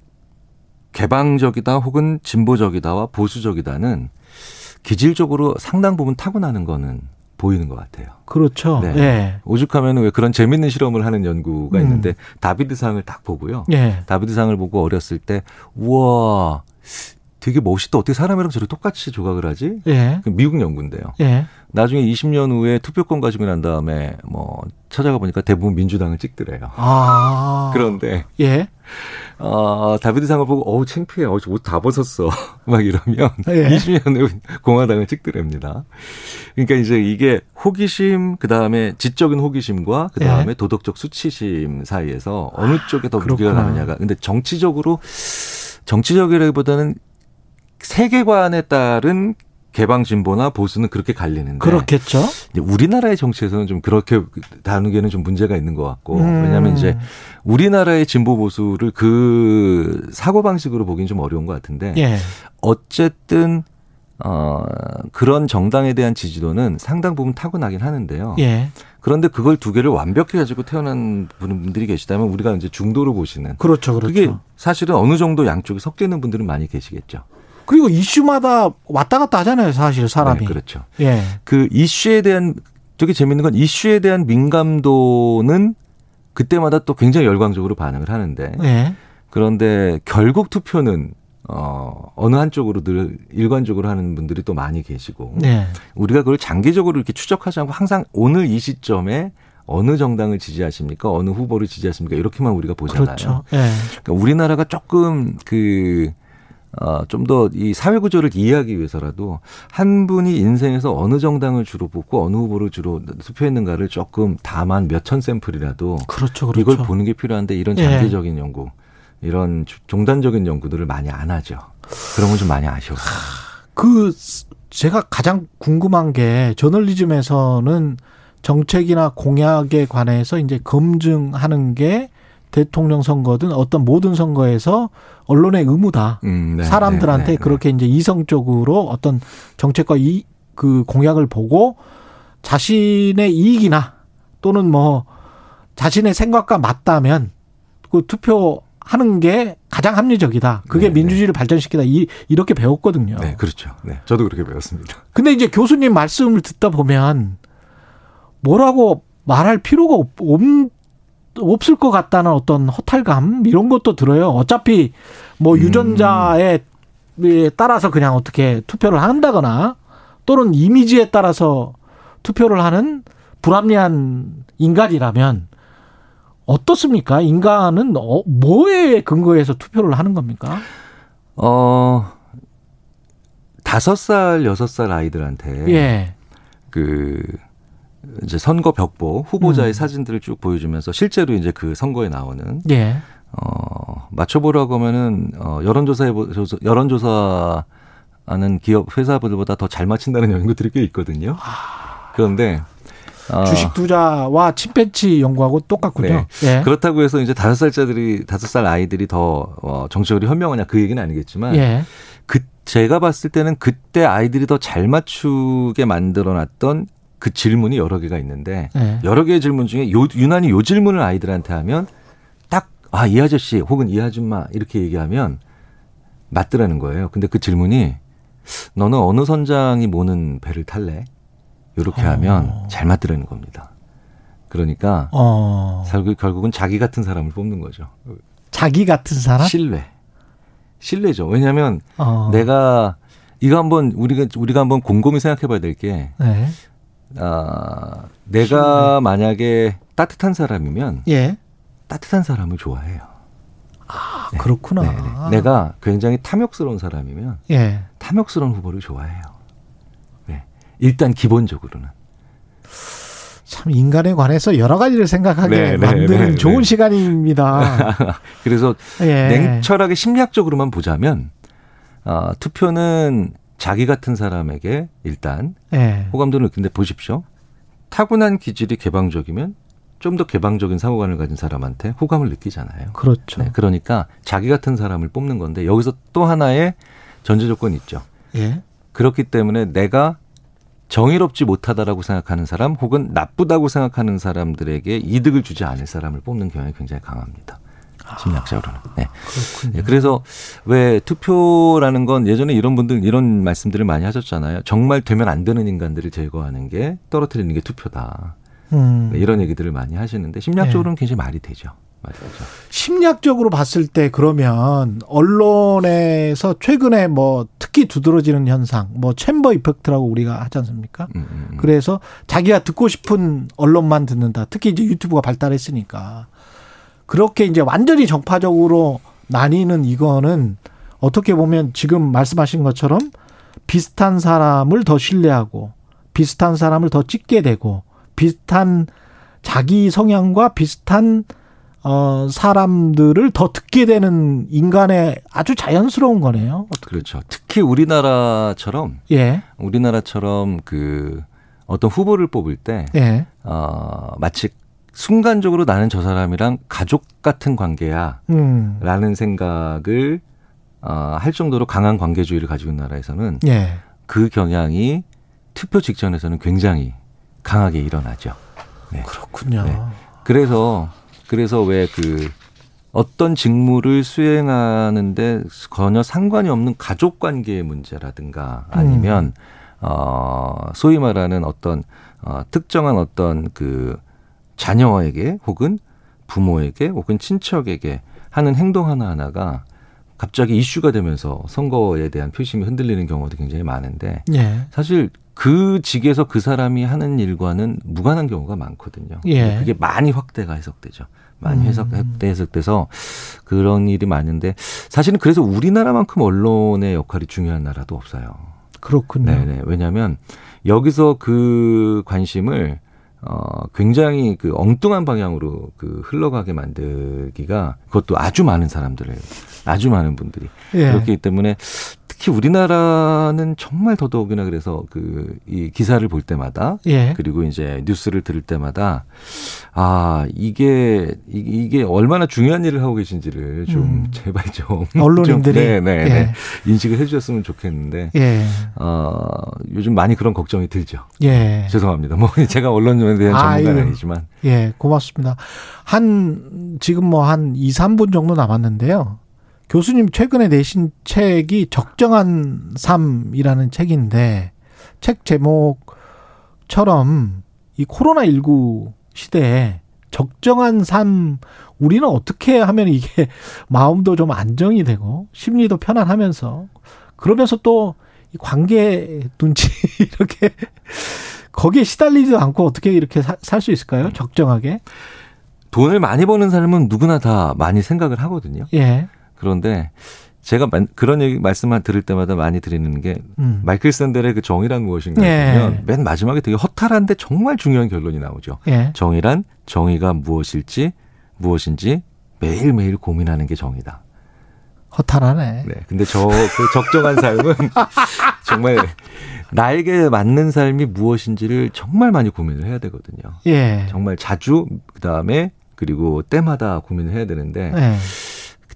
개방적이다 혹은 진보적이다와 보수적이다는 기질적으로 상당 부분 타고나는 거는 보이는 것 같아요.
그렇죠.
네.
예.
오죽하면 왜 그런 재밌는 실험을 하는 연구가
음.
있는데 다비드상을 딱 보고요.
예.
다비드상을 보고 어렸을 때 우와 되게 멋있다. 어떻게 사람이랑 저렇게 똑같이 조각을 하지?
예.
그 미국 연구인데요.
예.
나중에 20년 후에 투표권 가지고 난 다음에 뭐 찾아가 보니까 대부분 민주당을 찍더래요.
아.
그런데
예.
어, 다비드상을 보고 어우 창피해. 어우 옷 다 벗었어. (laughs) 막 이러면
예.
20년 후 공화당을 찍더랍니다. 그러니까 이제 이게 호기심 그다음에 지적인 호기심과 그다음에
예.
도덕적 수치심 사이에서 어느 쪽에 더 무게가
그렇구나.
가느냐가 근데 정치적으로 정치적이라기보다는 세계관에 따른 개방 진보나 보수는 그렇게 갈리는데
그렇겠죠.
우리나라의 정치에서는 좀 그렇게 다루기에는 좀 문제가 있는 것 같고
음.
왜냐하면 이제 우리나라의 진보 보수를 그 사고 방식으로 보기는 좀 어려운 것 같은데
예.
어쨌든 어 그런 정당에 대한 지지도는 상당 부분 타고나긴 하는데요.
예.
그런데 그걸 두 개를 완벽히 가지고 태어난 분들이 계시다면 우리가 이제 중도로 보시는
그렇죠. 그렇죠.
그게 사실은 어느 정도 양쪽이 섞여 있는 분들은 많이 계시겠죠.
그리고 이슈마다 왔다 갔다 하잖아요, 사실 사람이.
네, 그렇죠.
예.
그 이슈에 대한 되게 재밌는 건 이슈에 대한 민감도는 그때마다 또 굉장히 열광적으로 반응을 하는데
예.
그런데 결국 투표는 어 어느 한쪽으로 늘 일관적으로 하는 분들이 또 많이 계시고
예.
우리가 그걸 장기적으로 이렇게 추적하지 않고 항상 오늘 이 시점에 어느 정당을 지지하십니까? 어느 후보를 지지하십니까? 이렇게만 우리가 보잖아요.
그렇죠. 예.
그러니까 우리나라가 조금 그, 어, 좀 더 이 사회 구조를 이해하기 위해서라도 한 분이 인생에서 어느 정당을 주로 뽑고 어느 후보를 주로 투표했는가를 조금 다만 몇천 샘플이라도
그렇죠. 그렇죠.
이걸 보는 게 필요한데 이런
예.
장기적인 연구, 이런 주- 종단적인 연구들을 많이 안 하죠. 그런 건 좀 많이 아쉬워요.
그 제가 가장 궁금한 게 저널리즘에서는 정책이나 공약에 관해서 이제 검증하는 게 대통령 선거든 어떤 모든 선거에서 언론의 의무다.
음, 네,
사람들한테
네, 네,
그렇게 이제 이성적으로 어떤 정책과 이 그 공약을 보고 자신의 이익이나 또는 뭐 자신의 생각과 맞다면 그 투표 하는 게 가장 합리적이다. 그게
네,
민주주의를 발전시키다. 이 이렇게 배웠거든요.
네, 그렇죠. 네, 저도 그렇게 배웠습니다.
근데 이제 교수님 말씀을 듣다 보면 뭐라고 말할 필요가 없, 없- 없을 것 같다는 어떤 허탈감 이런 것도 들어요. 어차피 뭐
음.
유전자에 따라서 그냥 어떻게 투표를 한다거나 또는 이미지에 따라서 투표를 하는 불합리한 인간이라면 어떻습니까? 인간은 어, 뭐에 근거해서 투표를 하는 겁니까?
어, 다섯 살, 여섯 살 아이들한테
예.
그 이제 선거 벽보 후보자의
음.
사진들을 쭉 보여주면서 실제로 이제 그 선거에 나오는
예.
어 맞춰보라고 하면은 어 여론조사에 조사- 여론조사 하는 기업 회사들보다 더 잘 맞춘다는 연구들이 꽤 있거든요. 그런데 어,
주식 투자와 침팬치 연구하고 똑같군요. 예.
그렇다고 해서 이제 다섯 살짜들이 다섯 살 아이들이 더 어, 정치적으로 현명하냐 그 얘기는 아니겠지만
예.
그 제가 봤을 때는 그때 아이들이 더 잘 맞추게 만들어놨던 그 질문이 여러 개가 있는데
예.
여러 개의 질문 중에 요, 유난히 요 질문을 아이들한테 하면 딱 아 이 아저씨 혹은 이 아줌마 이렇게 얘기하면 맞더라는 거예요. 근데 그 질문이 너는 어느 선장이 모는 배를 탈래? 이렇게
어.
하면 잘 맞더라는 겁니다. 그러니까
어.
결국 결국은 자기 같은 사람을 뽑는 거죠.
자기 같은 사람?
신뢰. 신뢰죠. 왜냐하면
어.
내가 이거 한번 우리가 우리가 한번 곰곰이 생각해봐야 될게
네.
아, 내가 만약에 따뜻한 사람이면
예.
따뜻한 사람을 좋아해요.
아, 그렇구나.
네, 네. 내가 굉장히 탐욕스러운 사람이면
예.
탐욕스러운 후보를 좋아해요. 네. 일단 기본적으로는.
참 인간에 관해서 여러 가지를 생각하게
네, 네,
만드는
네,
좋은
네.
시간입니다. (laughs)
그래서
예.
냉철하게 심리학적으로만 보자면 아, 투표는 자기 같은 사람에게 일단
예.
호감도를 느끼는데 보십시오. 타고난 기질이 개방적이면 좀 더 개방적인 사고관을 가진 사람한테 호감을 느끼잖아요.
그렇죠.
네, 그러니까 자기 같은 사람을 뽑는 건데 여기서 또 하나의 전제 조건이 있죠.
예.
그렇기 때문에 내가 정의롭지 못하다라고 생각하는 사람 혹은 나쁘다고 생각하는 사람들에게 이득을 주지 않을 사람을 뽑는 경향이 굉장히 강합니다. 심리학적으로는. 네.
그렇군요.
네, 그래서 왜 투표라는 건 예전에 이런 분들 이런 말씀들을 많이 하셨잖아요. 정말 되면 안 되는 인간들을 제거하는 게 떨어뜨리는 게 투표다.
음.
네, 이런 얘기들을 많이 하시는데 심리학적으로는 굉장히 말이 되죠. 맞죠.
심리학적으로 봤을 때 그러면 언론에서 최근에 뭐 특히 두드러지는 현상, 뭐 챔버 이펙트라고 우리가 하지 않습니까?
음, 음, 음.
그래서 자기가 듣고 싶은 언론만 듣는다. 특히 이제 유튜브가 발달했으니까 그렇게 이제 완전히 정파적으로 나뉘는 이거는 어떻게 보면 지금 말씀하신 것처럼 비슷한 사람을 더 신뢰하고 비슷한 사람을 더 찍게 되고 비슷한 자기 성향과 비슷한 어 사람들을 더 듣게 되는 인간의 아주 자연스러운 거네요.
그렇죠. 특히 우리나라처럼
예.
우리나라처럼 그 어떤 후보를 뽑을 때
예.
어, 마치 순간적으로 나는 저 사람이랑 가족 같은 관계야.
음.
라는 생각을 어, 할 정도로 강한 관계주의를 가지고 있는 나라에서는
예.
그 경향이 투표 직전에서는 굉장히 강하게 일어나죠. 네.
그렇군요.
네. 그래서 그래서 왜 그 어떤 직무를 수행하는데 전혀 상관이 없는 가족 관계의 문제라든가 아니면 음. 어 소위 말하는 어떤 어 특정한 어떤 그 자녀에게 혹은 부모에게 혹은 친척에게 하는 행동 하나하나가 갑자기 이슈가 되면서 선거에 대한 표심이 흔들리는 경우도 굉장히 많은데 예. 사실 그 직에서 그 사람이 하는 일과는 무관한 경우가 많거든요. 예. 그게 많이 확대가 해석되죠. 많이 음. 해석, 해석돼서 그런 일이 많은데 사실은 그래서 우리나라만큼 언론의 역할이 중요한 나라도 없어요.
그렇군요.
네네. 왜냐하면 여기서 그 관심을 어, 굉장히 그 엉뚱한 방향으로 그 흘러가게 만들기가 그것도 아주 많은 사람들을 아주 많은 분들이 예. 그렇기 때문에 특히 우리나라는 정말 더더욱이나 그래서 그 이 기사를 볼 때마다 예. 그리고 이제 뉴스를 들을 때마다 아 이게 이게 얼마나 중요한 일을 하고 계신지를 좀 음. 제발 좀 (laughs)
언론인들이
좀, 네, 네, 네, 예. 인식을 해주셨으면 좋겠는데 예. 어, 요즘 많이 그런 걱정이 들죠. 예. 죄송합니다. 뭐 (laughs) 제가 언론에 대한 전문가는 아니지만
예 고맙습니다. 한 지금 뭐 한 2, 3분 정도 남았는데요. 교수님 최근에 내신 책이 적정한 삶이라는 책인데 책 제목처럼 이 코로나 19 시대에 적정한 삶 우리는 어떻게 하면 이게 (laughs) 마음도 좀 안정이 되고 심리도 편안하면서 그러면서 또 관계 눈치 (laughs) 이렇게 거기에 시달리지도 않고 어떻게 이렇게 살 수 있을까요? 적정하게.
돈을 많이 버는 삶은 누구나 다 많이 생각을 하거든요. 예. 그런데 제가 그런 얘기 말씀을 들을 때마다 많이 드리는 게 음. 마이클 샌델의 그 정의란 무엇인가 예. 보면 맨 마지막에 되게 허탈한데 정말 중요한 결론이 나오죠. 예. 정의란 정의가 무엇일지 무엇인지 매일매일 고민하는 게 정의다.
허탈하네.
네. 근데 저 그 적정한 삶은 (laughs) 정말 나에게 맞는 삶이 무엇인지를 정말 많이 고민을 해야 되거든요. 예. 정말 자주 그다음에 그리고 때마다 고민을 해야 되는데 예.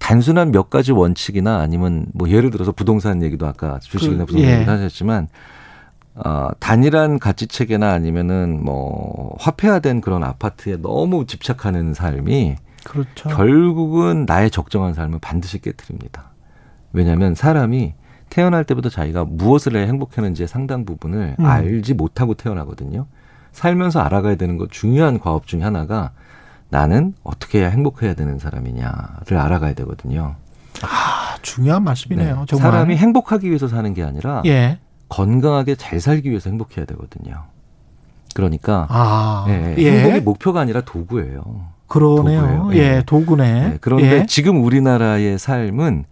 단순한 몇 가지 원칙이나 아니면 뭐 예를 들어서 부동산 얘기도 아까 주식이나 그, 부동산 예. 얘기도 하셨지만 어, 단일한 가치 체계나 아니면은 뭐 화폐화된 그런 아파트에 너무 집착하는 삶이 그렇죠. 결국은 나의 적정한 삶을 반드시 깨뜨립니다. 왜냐하면 사람이 태어날 때부터 자기가 무엇을 해 행복했는지의 상당 부분을 음. 알지 못하고 태어나거든요. 살면서 알아가야 되는 것 중요한 과업 중에 하나가 나는 어떻게 해야 행복해야 되는 사람이냐를 알아가야 되거든요.
아, 중요한 말씀이네요. 네.
정말. 사람이 행복하기 위해서 사는 게 아니라 예. 건강하게 잘 살기 위해서 행복해야 되거든요. 그러니까 아, 예, 예. 행복이 목표가 아니라 도구예요.
그러네요. 도구예요. 예, 예. 도구네. 네,
그런데 예. 지금 우리나라의 삶은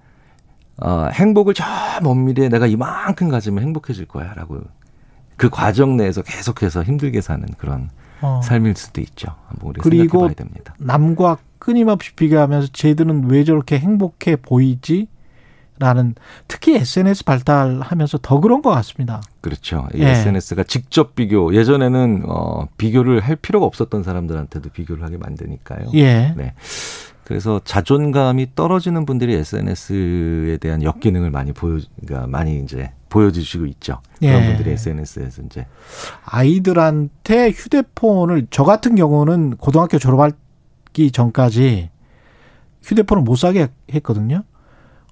어, 행복을 저 먼 미래에 내가 이만큼 가지면 행복해질 거야라고 그 과정 내에서 계속해서 힘들게 사는 그런 어. 삶일 수도 있죠. 한번 우리 그리고 생각해 봐야 됩니다.
남과 끊임없이 비교하면서 쟤들은 왜 저렇게 행복해 보이지? 라는 특히 SNS 발달하면서 더 그런 것 같습니다.
그렇죠. 예. SNS가 직접 비교 예전에는 어, 비교를 할 필요가 없었던 사람들한테도 비교를 하게 만드니까요. 예. 네. 그래서 자존감이 떨어지는 분들이 SNS에 대한 역기능을 많이 보여, 그러니까 많이 이제 보여주시고 있죠. 그런 예. 분들이 SNS에서 이제
아이들한테 휴대폰을 저 같은 경우는 고등학교 졸업하기 전까지 휴대폰을 못 사게 했거든요.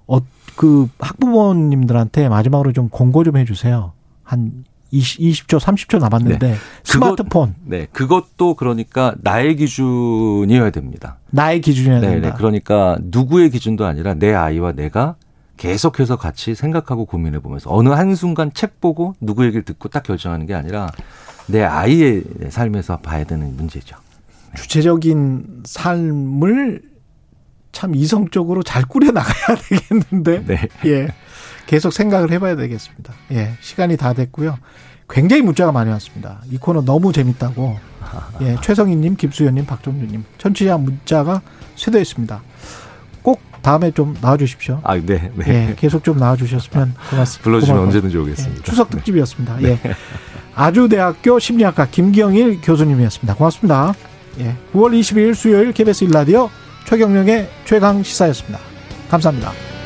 어, 그 학부모님들한테 마지막으로 좀 공고 좀 해주세요. 한 20, 20초, 30초 남았는데 네. 스마트폰.
그것, 네, 그것도 그러니까 나의 기준이어야 됩니다.
나의 기준이어야 네, 된다.
네, 그러니까 누구의 기준도 아니라 내 아이와 내가 계속해서 같이 생각하고 고민해 보면서 어느 한순간 책 보고 누구 얘기를 듣고 딱 결정하는 게 아니라 내 아이의 삶에서 봐야 되는 문제죠.
네. 주체적인 삶을 참 이성적으로 잘 꾸려 나가야 (laughs) 되겠는데. 네. 예. 계속 생각을 해봐야 되겠습니다. 예. 시간이 다 됐고요. 굉장히 문자가 많이 왔습니다. 이 코너 너무 재밌다고. 예. (laughs) 최성희님, 김수현님, 박종준님. 천취자 문자가 쇄도했습니다. 다음에 좀 나와주십시오.
아, 네, 네.
예, 계속 좀 나와주셨으면 고맙습니다. (laughs)
불러주시면 언제든지 오겠습니다.
예, 추석 특집이었습니다. 네. 예. 아주대학교 심리학과 김경일 교수님이었습니다. 고맙습니다. 예. 9월 22일 수요일 KBS 일라디오 최경령의 최강 시사였습니다. 감사합니다.